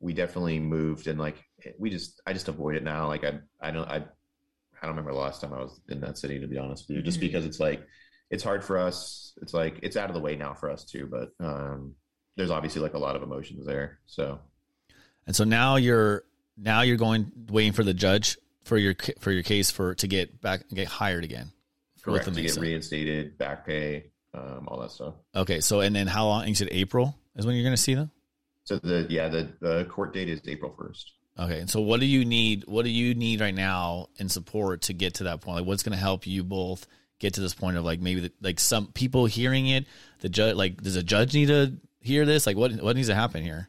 we definitely moved and like we just I just avoid it now. Like I I don't I I don't remember the last time I was in that city to be honest with you. Just mm-hmm. because it's like it's hard for us. It's like it's out of the way now for us too, but um there's obviously like a lot of emotions there. So and so now you're now you're going waiting for the judge for your for your case for to get back get hired again. Correct. To get reinstated, back pay, um, all that stuff. Okay, so and then how long? You said April is when you're going to see them. So the yeah the the court date is April first. Okay, and so what do you need? What do you need right now in support to get to that point? Like, what's going to help you both get to this point of like maybe the, like some people hearing it? The judge, like, does a judge need to hear this? Like, what what needs to happen here?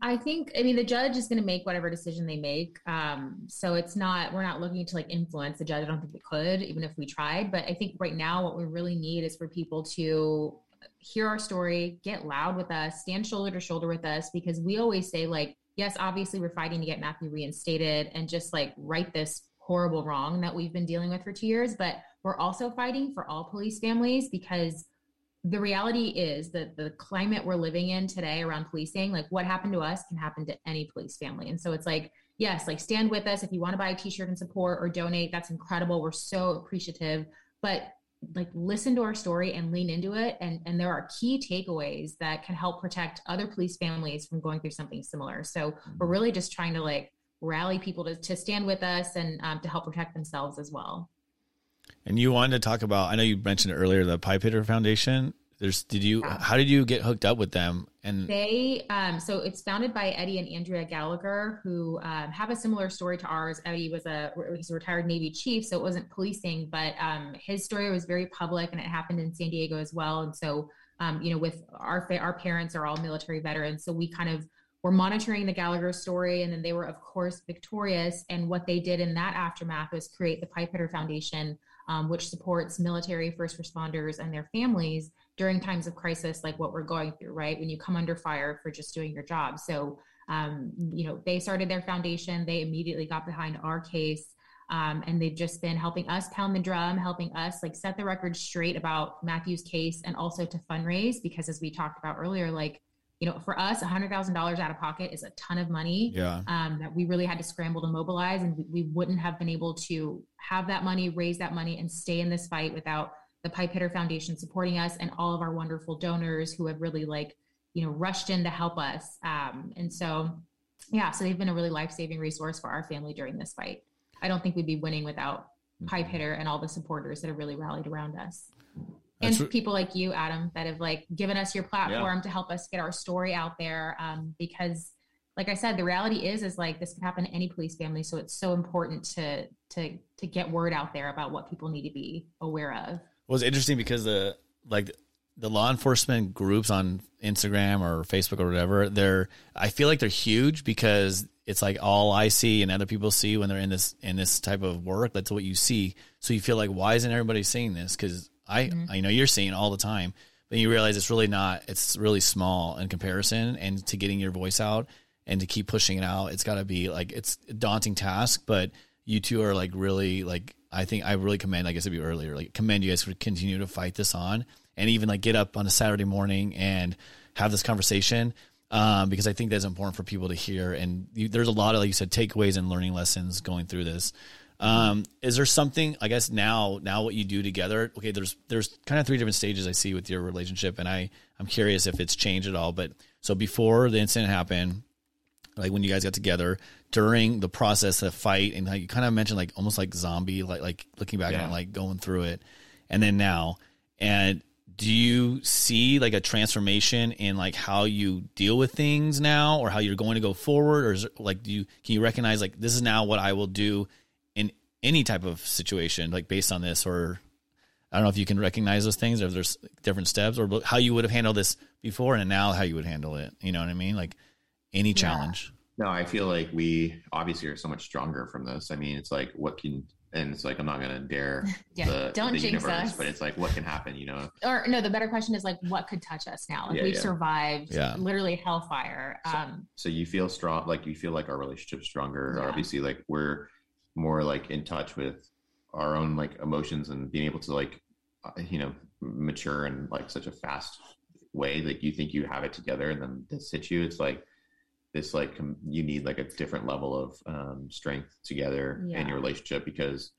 I think, I mean, the judge is going to make whatever decision they make. Um, so it's not, we're not looking to like influence the judge. I don't think we could, even if we tried. But I think right now, what we really need is for people to hear our story, get loud with us, stand shoulder to shoulder with us, because we always say, like, yes, obviously we're fighting to get Matthew reinstated and just like right this horrible wrong that we've been dealing with for two years. But we're also fighting for all police families because the reality is that the climate we're living in today around policing, like what happened to us can happen to any police family. And so it's like, yes, like stand with us. If you want to buy a t-shirt and support or donate, that's incredible. We're so appreciative, but like listen to our story and lean into it. And, and there are key takeaways that can help protect other police families from going through something similar. So we're really just trying to like rally people to, to stand with us and um, to help protect themselves as well. And you wanted to talk about, I know you mentioned earlier, the Pipe Hitter Foundation. There's, did you, yeah. how did you get hooked up with them? And they, um, so it's founded by Eddie and Andrea Gallagher, who um, have a similar story to ours. Eddie was a, he's a retired Navy chief, so it wasn't policing, but um, his story was very public and it happened in San Diego as well. And so, um, you know, with our, our parents are all military veterans. So we kind of, were monitoring the Gallagher story, and then they were, of course, victorious. And what they did in that aftermath was create the Pipe Hitter Foundation, um, which supports military first responders and their families during times of crisis like what we're going through, right? When you come under fire for just doing your job. So, um, you know, they started their foundation, they immediately got behind our case. Um, and they've just been helping us pound the drum, helping us like set the record straight about Matthew's case and also to fundraise because as we talked about earlier, like you know, for us, $100,000 out of pocket is a ton of money yeah. um, that we really had to scramble to mobilize. And we, we, wouldn't have been able to have that money, raise that money, and stay in this fight without the Pipe Hitter Foundation supporting us and all of our wonderful donors who have really, like, you know, rushed in to help us. Um, and so, yeah, so they've been a really life saving resource for our family during this fight. I don't think we'd be winning without Pipe Hitter and all the supporters that have really rallied around us and people like you, Adam, that have like given us your platform yeah. to help us get our story out there. Um, because, like I said, the reality is is like this can happen to any police family. So it's so important to to to get word out there about what people need to be aware of. Well, it's interesting because the like the law enforcement groups on Instagram or Facebook or whatever, they're I feel like they're huge because it's like all I see and other people see when they're in this in this type of work. That's what you see. So you feel like why isn't everybody seeing this? Because I mm-hmm. I know you're seeing all the time, but you realize it's really not. It's really small in comparison, and to getting your voice out and to keep pushing it out, it's got to be like it's a daunting task. But you two are like really like I think I really commend. Like I be earlier. Like commend you guys for continue to fight this on, and even like get up on a Saturday morning and have this conversation. Um, because I think that's important for people to hear. And you, there's a lot of, like you said, takeaways and learning lessons going through this. Um, is there something I guess now now what you do together? Okay, there's there's kind of three different stages I see with your relationship, and I I'm curious if it's changed at all. But so before the incident happened, like when you guys got together during the process the fight, and like you kind of mentioned like almost like zombie, like like looking back yeah. on like going through it, and then now, and do you see like a transformation in like how you deal with things now, or how you're going to go forward, or is it, like do you can you recognize like this is now what I will do any type of situation, like based on this, or I don't know if you can recognize those things, or if there's different steps, or how you would have handled this before and now how you would handle it. You know what I mean? Like any challenge. No, I feel like we obviously are so much stronger from this. I mean, it's like what can and it's like I'm not gonna dare (laughs) yeah, the, don't the jinx universe, us. but it's like what can happen, you know? Or no, the better question is like what could touch us now? Like yeah, we've yeah. survived yeah. literally hellfire. So, um, so you feel strong, like you feel like our relationship's stronger. Obviously, like we're more like in touch with our own like emotions and being able to like uh, you know mature in like such a fast way like you think you have it together and then this hits you it's like this like you need like a different level of um, strength together yeah. in your relationship because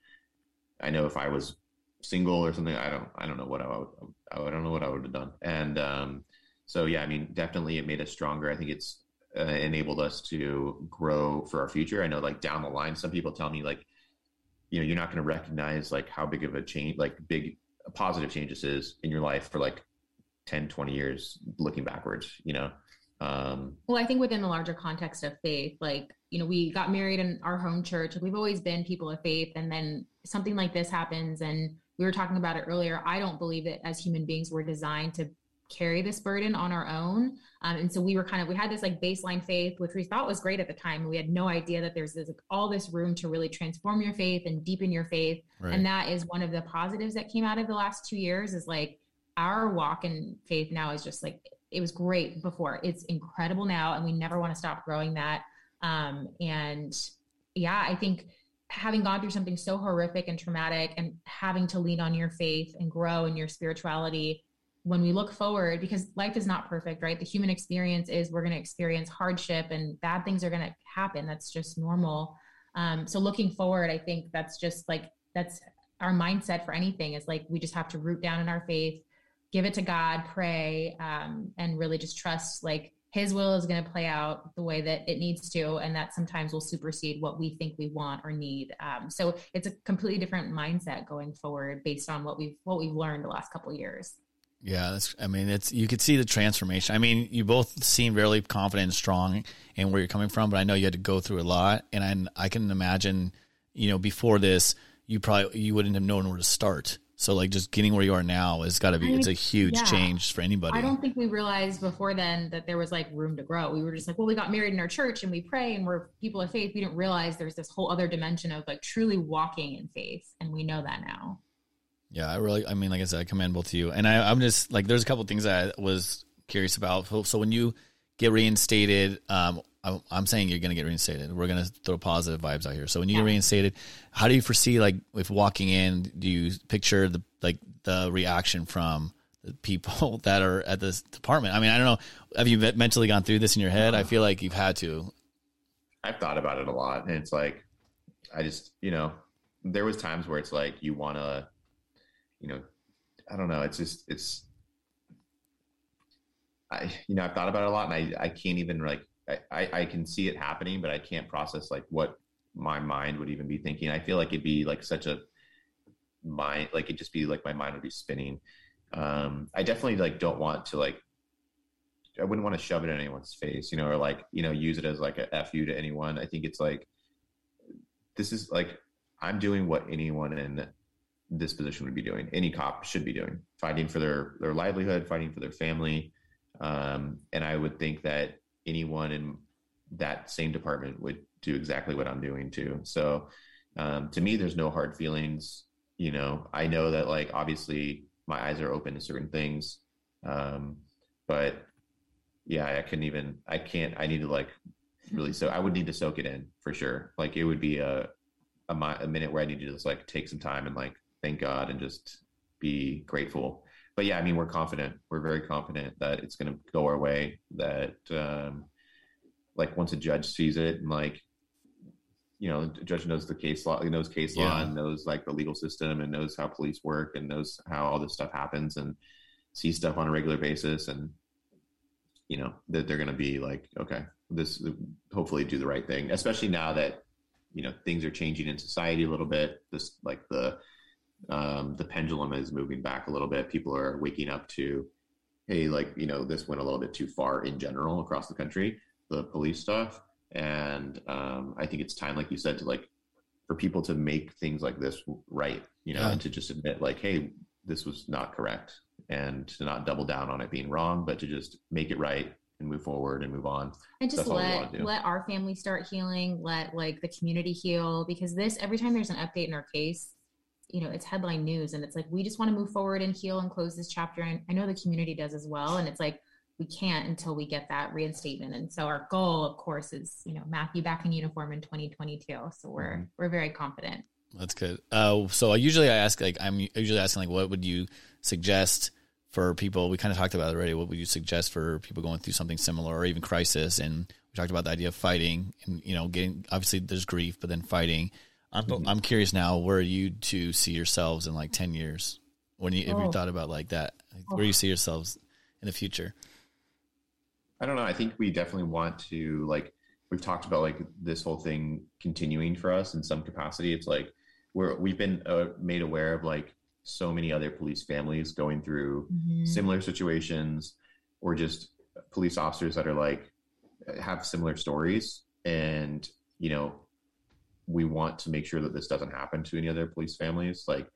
i know if i was single or something i don't i don't know what i would i don't know what i would have done and um, so yeah i mean definitely it made us stronger i think it's uh, enabled us to grow for our future. I know like down the line, some people tell me like, you know, you're not going to recognize like how big of a change, like big positive changes is in your life for like 10, 20 years looking backwards, you know? Um, well, I think within the larger context of faith, like, you know, we got married in our home church. We've always been people of faith. And then something like this happens. And we were talking about it earlier. I don't believe that as human beings, we're designed to carry this burden on our own. Um, and so we were kind of we had this like baseline faith, which we thought was great at the time. We had no idea that there's this, like, all this room to really transform your faith and deepen your faith. Right. And that is one of the positives that came out of the last two years. Is like our walk in faith now is just like it was great before. It's incredible now, and we never want to stop growing that. Um, and yeah, I think having gone through something so horrific and traumatic and having to lean on your faith and grow in your spirituality when we look forward because life is not perfect right? The human experience is we're going to experience hardship and bad things are going to happen. That's just normal. Um, so looking forward i think that's just like that's our mindset for anything is like we just have to root down in our faith give it to god pray um, and really just trust like his will is going to play out the way that it needs to and that sometimes will supersede what we think we want or need. Um, so it's a completely different mindset going forward based on what we've what we've learned the last couple years yeah, that's, I mean, it's you could see the transformation. I mean, you both seem really confident and strong in where you're coming from, but I know you had to go through a lot, and I, I can imagine, you know, before this, you probably you wouldn't have known where to start. So, like, just getting where you are now has got to be I mean, it's a huge yeah. change for anybody. I don't think we realized before then that there was like room to grow. We were just like, well, we got married in our church and we pray and we're people of faith. We didn't realize there's this whole other dimension of like truly walking in faith, and we know that now. Yeah, I really, I mean, like I said, I commend both of you. And I, I'm just like, there's a couple things I was curious about. So when you get reinstated, um, I'm, I'm saying you're going to get reinstated. We're going to throw positive vibes out here. So when you yeah. get reinstated, how do you foresee, like, if walking in, do you picture the, like, the reaction from the people (laughs) that are at this department? I mean, I don't know. Have you mentally gone through this in your head? I feel like you've had to. I've thought about it a lot. And it's like, I just, you know, there was times where it's like, you want to, you know, I don't know. It's just it's I you know I've thought about it a lot, and I I can't even like I I can see it happening, but I can't process like what my mind would even be thinking. I feel like it'd be like such a mind like it'd just be like my mind would be spinning. Um, I definitely like don't want to like I wouldn't want to shove it in anyone's face, you know, or like, you know, use it as like a fu to anyone. I think it's like this is like I'm doing what anyone in this position would be doing. Any cop should be doing, fighting for their their livelihood, fighting for their family. Um, and I would think that anyone in that same department would do exactly what I'm doing too. So um, to me, there's no hard feelings. You know, I know that like obviously my eyes are open to certain things, um, but yeah, I couldn't even. I can't. I need to like really. So I would need to soak it in for sure. Like it would be a a, a minute where I need to just like take some time and like thank God and just be grateful. But yeah, I mean, we're confident. We're very confident that it's going to go our way. That um, like once a judge sees it and like you know, the judge knows the case law, knows case yeah. law and knows like the legal system and knows how police work and knows how all this stuff happens and sees stuff on a regular basis and you know that they're going to be like, okay, this hopefully do the right thing, especially now that you know things are changing in society a little bit. This like the um, the pendulum is moving back a little bit. People are waking up to, hey, like, you know, this went a little bit too far in general across the country, the police stuff. And um, I think it's time, like you said, to like, for people to make things like this right, you know, yeah. and to just admit, like, hey, this was not correct and to not double down on it being wrong, but to just make it right and move forward and move on. And just let let our family start healing, let like the community heal because this every time there's an update in our case, you know it's headline news and it's like we just want to move forward and heal and close this chapter and i know the community does as well and it's like we can't until we get that reinstatement and so our goal of course is you know matthew back in uniform in 2022 so we're mm-hmm. we're very confident. That's good. Uh, so usually i ask like i'm usually asking like what would you suggest for people? We kind of talked about it already. What would you suggest for people going through something similar or even crisis? And we talked about the idea of fighting and you know getting obviously there's grief but then fighting I'm mm-hmm. I'm curious now where you two see yourselves in like ten years. When you oh. if you thought about like that, where oh. you see yourselves in the future. I don't know. I think we definitely want to like we've talked about like this whole thing continuing for us in some capacity. It's like we're we've been uh, made aware of like so many other police families going through mm-hmm. similar situations or just police officers that are like have similar stories and you know we want to make sure that this doesn't happen to any other police families, like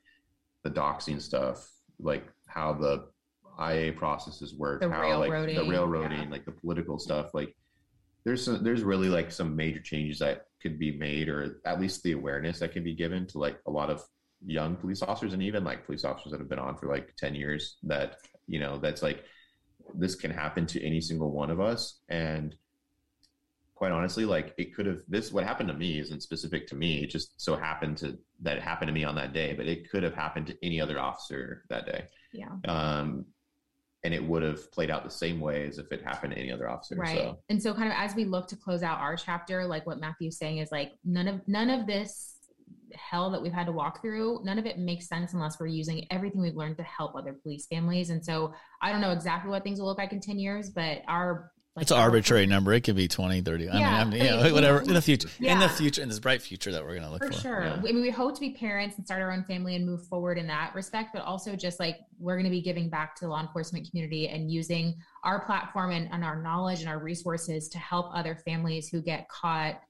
the doxing stuff, like how the IA processes work, The how like the railroading, yeah. like the political stuff. Like there's some, there's really like some major changes that could be made, or at least the awareness that can be given to like a lot of young police officers, and even like police officers that have been on for like ten years. That you know, that's like this can happen to any single one of us, and quite honestly, like it could have this what happened to me isn't specific to me. It just so happened to that it happened to me on that day, but it could have happened to any other officer that day. Yeah. Um and it would have played out the same way as if it happened to any other officer. Right. So And so kind of as we look to close out our chapter, like what Matthew's saying is like none of none of this hell that we've had to walk through, none of it makes sense unless we're using everything we've learned to help other police families. And so I don't know exactly what things will look like in 10 years, but our like it's an arbitrary number. It could be 20, 30. Yeah, I mean, I'm, but you know, whatever in the future, in the future, in this bright future that we're going to look For for. sure. Yeah. I mean, we hope to be parents and start our own family and move forward in that respect, but also just like we're going to be giving back to the law enforcement community and using our platform and, and our knowledge and our resources to help other families who get caught,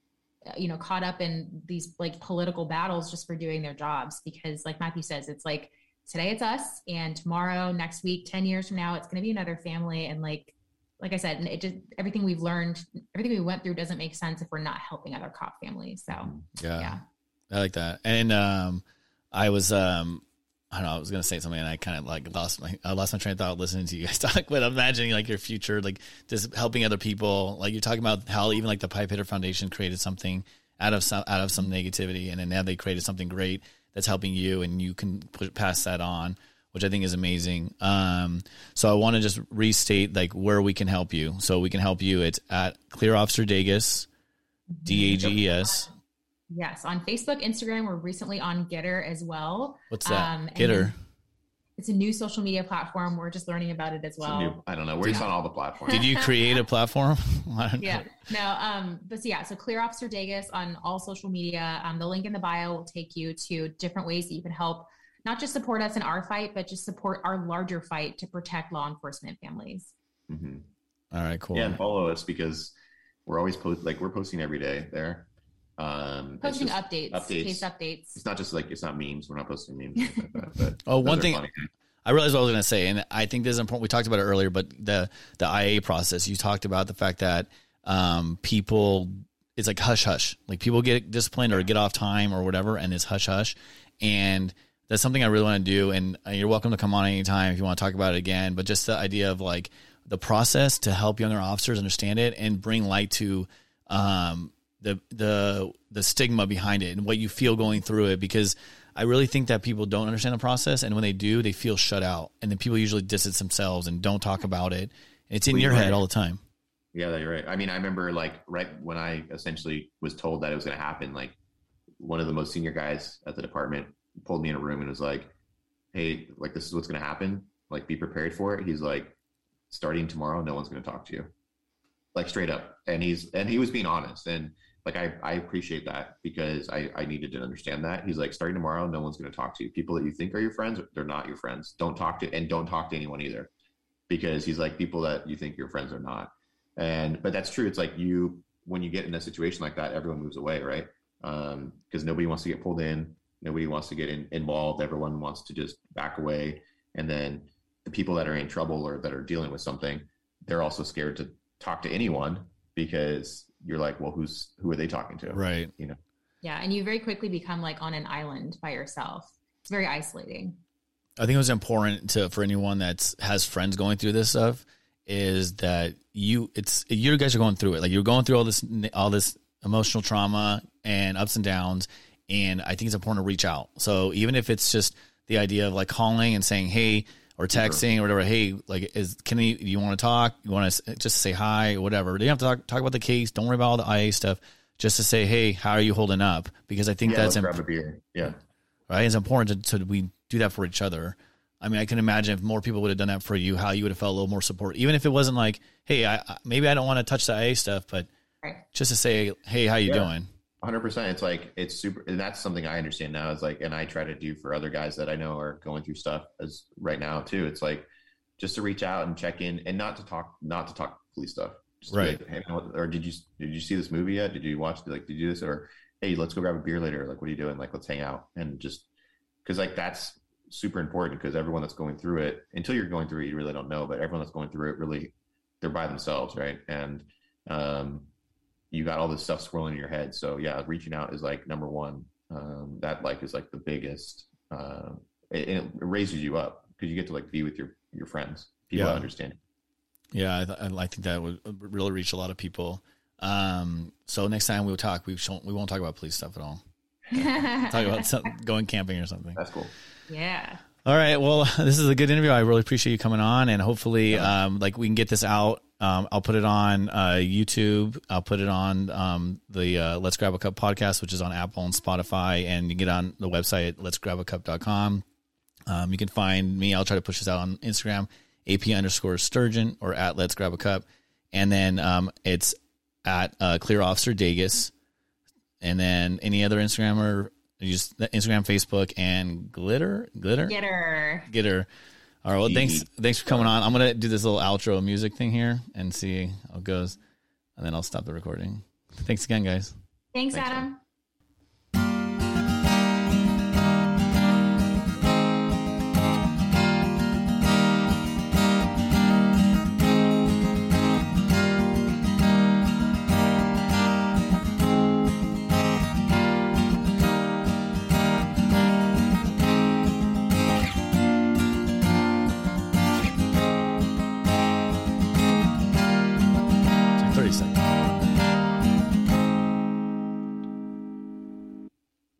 uh, you know, caught up in these like political battles just for doing their jobs. Because, like Matthew says, it's like today it's us, and tomorrow, next week, 10 years from now, it's going to be another family. And like, like I said, and it just everything we've learned, everything we went through doesn't make sense if we're not helping other cop families. So, Yeah. yeah. I like that. And um, I was um, I don't know. I was gonna say something, and I kind of like lost my I lost my train of thought listening to you guys (laughs) talk. But I'm imagining like your future, like just helping other people. Like you're talking about how even like the Pipe Hitter Foundation created something out of some out of some negativity, and then now they created something great that's helping you, and you can push, pass that on, which I think is amazing. Um, so I want to just restate like where we can help you. So we can help you. It's at Clear Officer Dages, D A G E S. Yes, on Facebook, Instagram, we're recently on GETTR as well. What's that? Um, and Get her. It's a new social media platform. We're just learning about it as well. new- I don't know. We're just on all the platforms. Did you (laughs) create a platform? (laughs) I don't know. yeah, no, um, but so yeah, so Clear Officer Dages on all social media. Um, the link in the bio will take you to different ways that you can help, not just support us in our fight, but just support our larger fight to protect law enforcement families. Mhm. All right, cool. Yeah, and follow us because we're always post like we're posting every day there. Um, Posting updates, updates. case updates. It's not just like it's not memes. We're not posting memes. Like that, but Oh, those one are thing funny. I realized what I was going to say, and I think this is important. We talked about it earlier, but the the IA process. You talked about the fact that um, people, it's like hush hush. Like people get disciplined or get off time or whatever, and it's hush hush. And that's something I really want to do. And uh, you're welcome to come on anytime if you want to talk about it again. But just the idea of like the process to help younger officers understand it and bring light to um, the the the stigma behind it and what you feel going through it because I really think that people don't understand the process and when they do they feel shut out and then people usually distance themselves and don't talk about it. It's in Well, your head right. all the time. Yeah, you're right. I mean, I remember like right when I essentially was told that it was going to happen, like one of the most senior guys at the department pulled me in a room and was like, "Hey, like this is what's going to happen. Like, be prepared for it." He's like, "Starting tomorrow, no one's going to talk to you." Like straight up, and he's and he was being honest, and like I I appreciate that because I I needed to understand that. He's like, "Starting tomorrow, no one's going to talk to you. People that you think are your friends, they're not your friends. Don't talk to and don't talk to anyone either." Because he's like people that you think your friends are not and but that's true it's like you when you get in a situation like that everyone moves away right um because nobody wants to get pulled in nobody wants to get in, involved everyone wants to just back away and then the people that are in trouble or that are dealing with something they're also scared to talk to anyone because you're like well who's who are they talking to Right. You know. Yeah, and you very quickly become like on an island by yourself. It's very isolating. I think it was important to for anyone that has friends going through this stuff is that you it's you guys are going through it like you're going through all this all this emotional trauma and ups and downs and I think it's important to reach out. So even if it's just the idea of like calling and saying hey or texting or whatever hey like is can you you want to talk you want to just say hi or whatever you don't have to talk, talk about the case don't worry about all the IA stuff just to say hey how are you holding up because I think yeah, that's let's imp- grab a beer yeah right? It's important to, to we do that for each other. I mean, I can imagine if more people would have done that for you, how you would have felt a little more support, even if it wasn't like, hey, I, I maybe I don't want to touch the IA stuff, but Right. just to say, hey, how you Yeah. doing? Hundred percent. It's like it's super, and that's something I understand now. Is like, and I try to do for other guys that I know are going through stuff as right now too. It's like just to reach out and check in, and not to talk, not to talk police stuff. Just Right. like, hey, or did you did you see this movie yet? Did you watch? Like, did you do this? Or hey, let's go grab a beer later. Like, what are you doing? Like, let's hang out and just because like that's super important because everyone that's going through it, until you're going through it, you really don't know. But everyone that's going through it, really, they're by themselves, right? And um, you got all this stuff swirling in your head. So yeah, reaching out is like number one. Um, that like is like the biggest. Uh, it, it raises you up because you get to like be with your your friends, people Yeah. that understand. Yeah, I, th- I think that would really reach a lot of people. Um, so next time we'll talk, we won't we won't talk about police stuff at all. (laughs) Talk about some, going camping or something. That's cool. yeah. All right. Well, (laughs) this is a good interview. I really appreciate you coming on, and hopefully, um, like we can get this out. Um, I'll put it on uh, YouTube. I'll put it on um, the uh, Let's Grab a Cup podcast, which is on Apple and Spotify, and you can get on the website let'sgrabacup.com. Um, you can find me. I'll try to push this out on Instagram, AP underscore Sturgeon or at Let's Grab a Cup, and then um, it's at uh, Clear Officer Dages, and then any other Instagram or you just Instagram, Facebook, and Glitter, Glitter, Get her. get her. All right. Well, thanks. Thanks for coming on. I'm gonna do this little outro music thing here and see how it goes, and then I'll stop the recording. Thanks again, guys. Thanks, Thanks, man. Adam.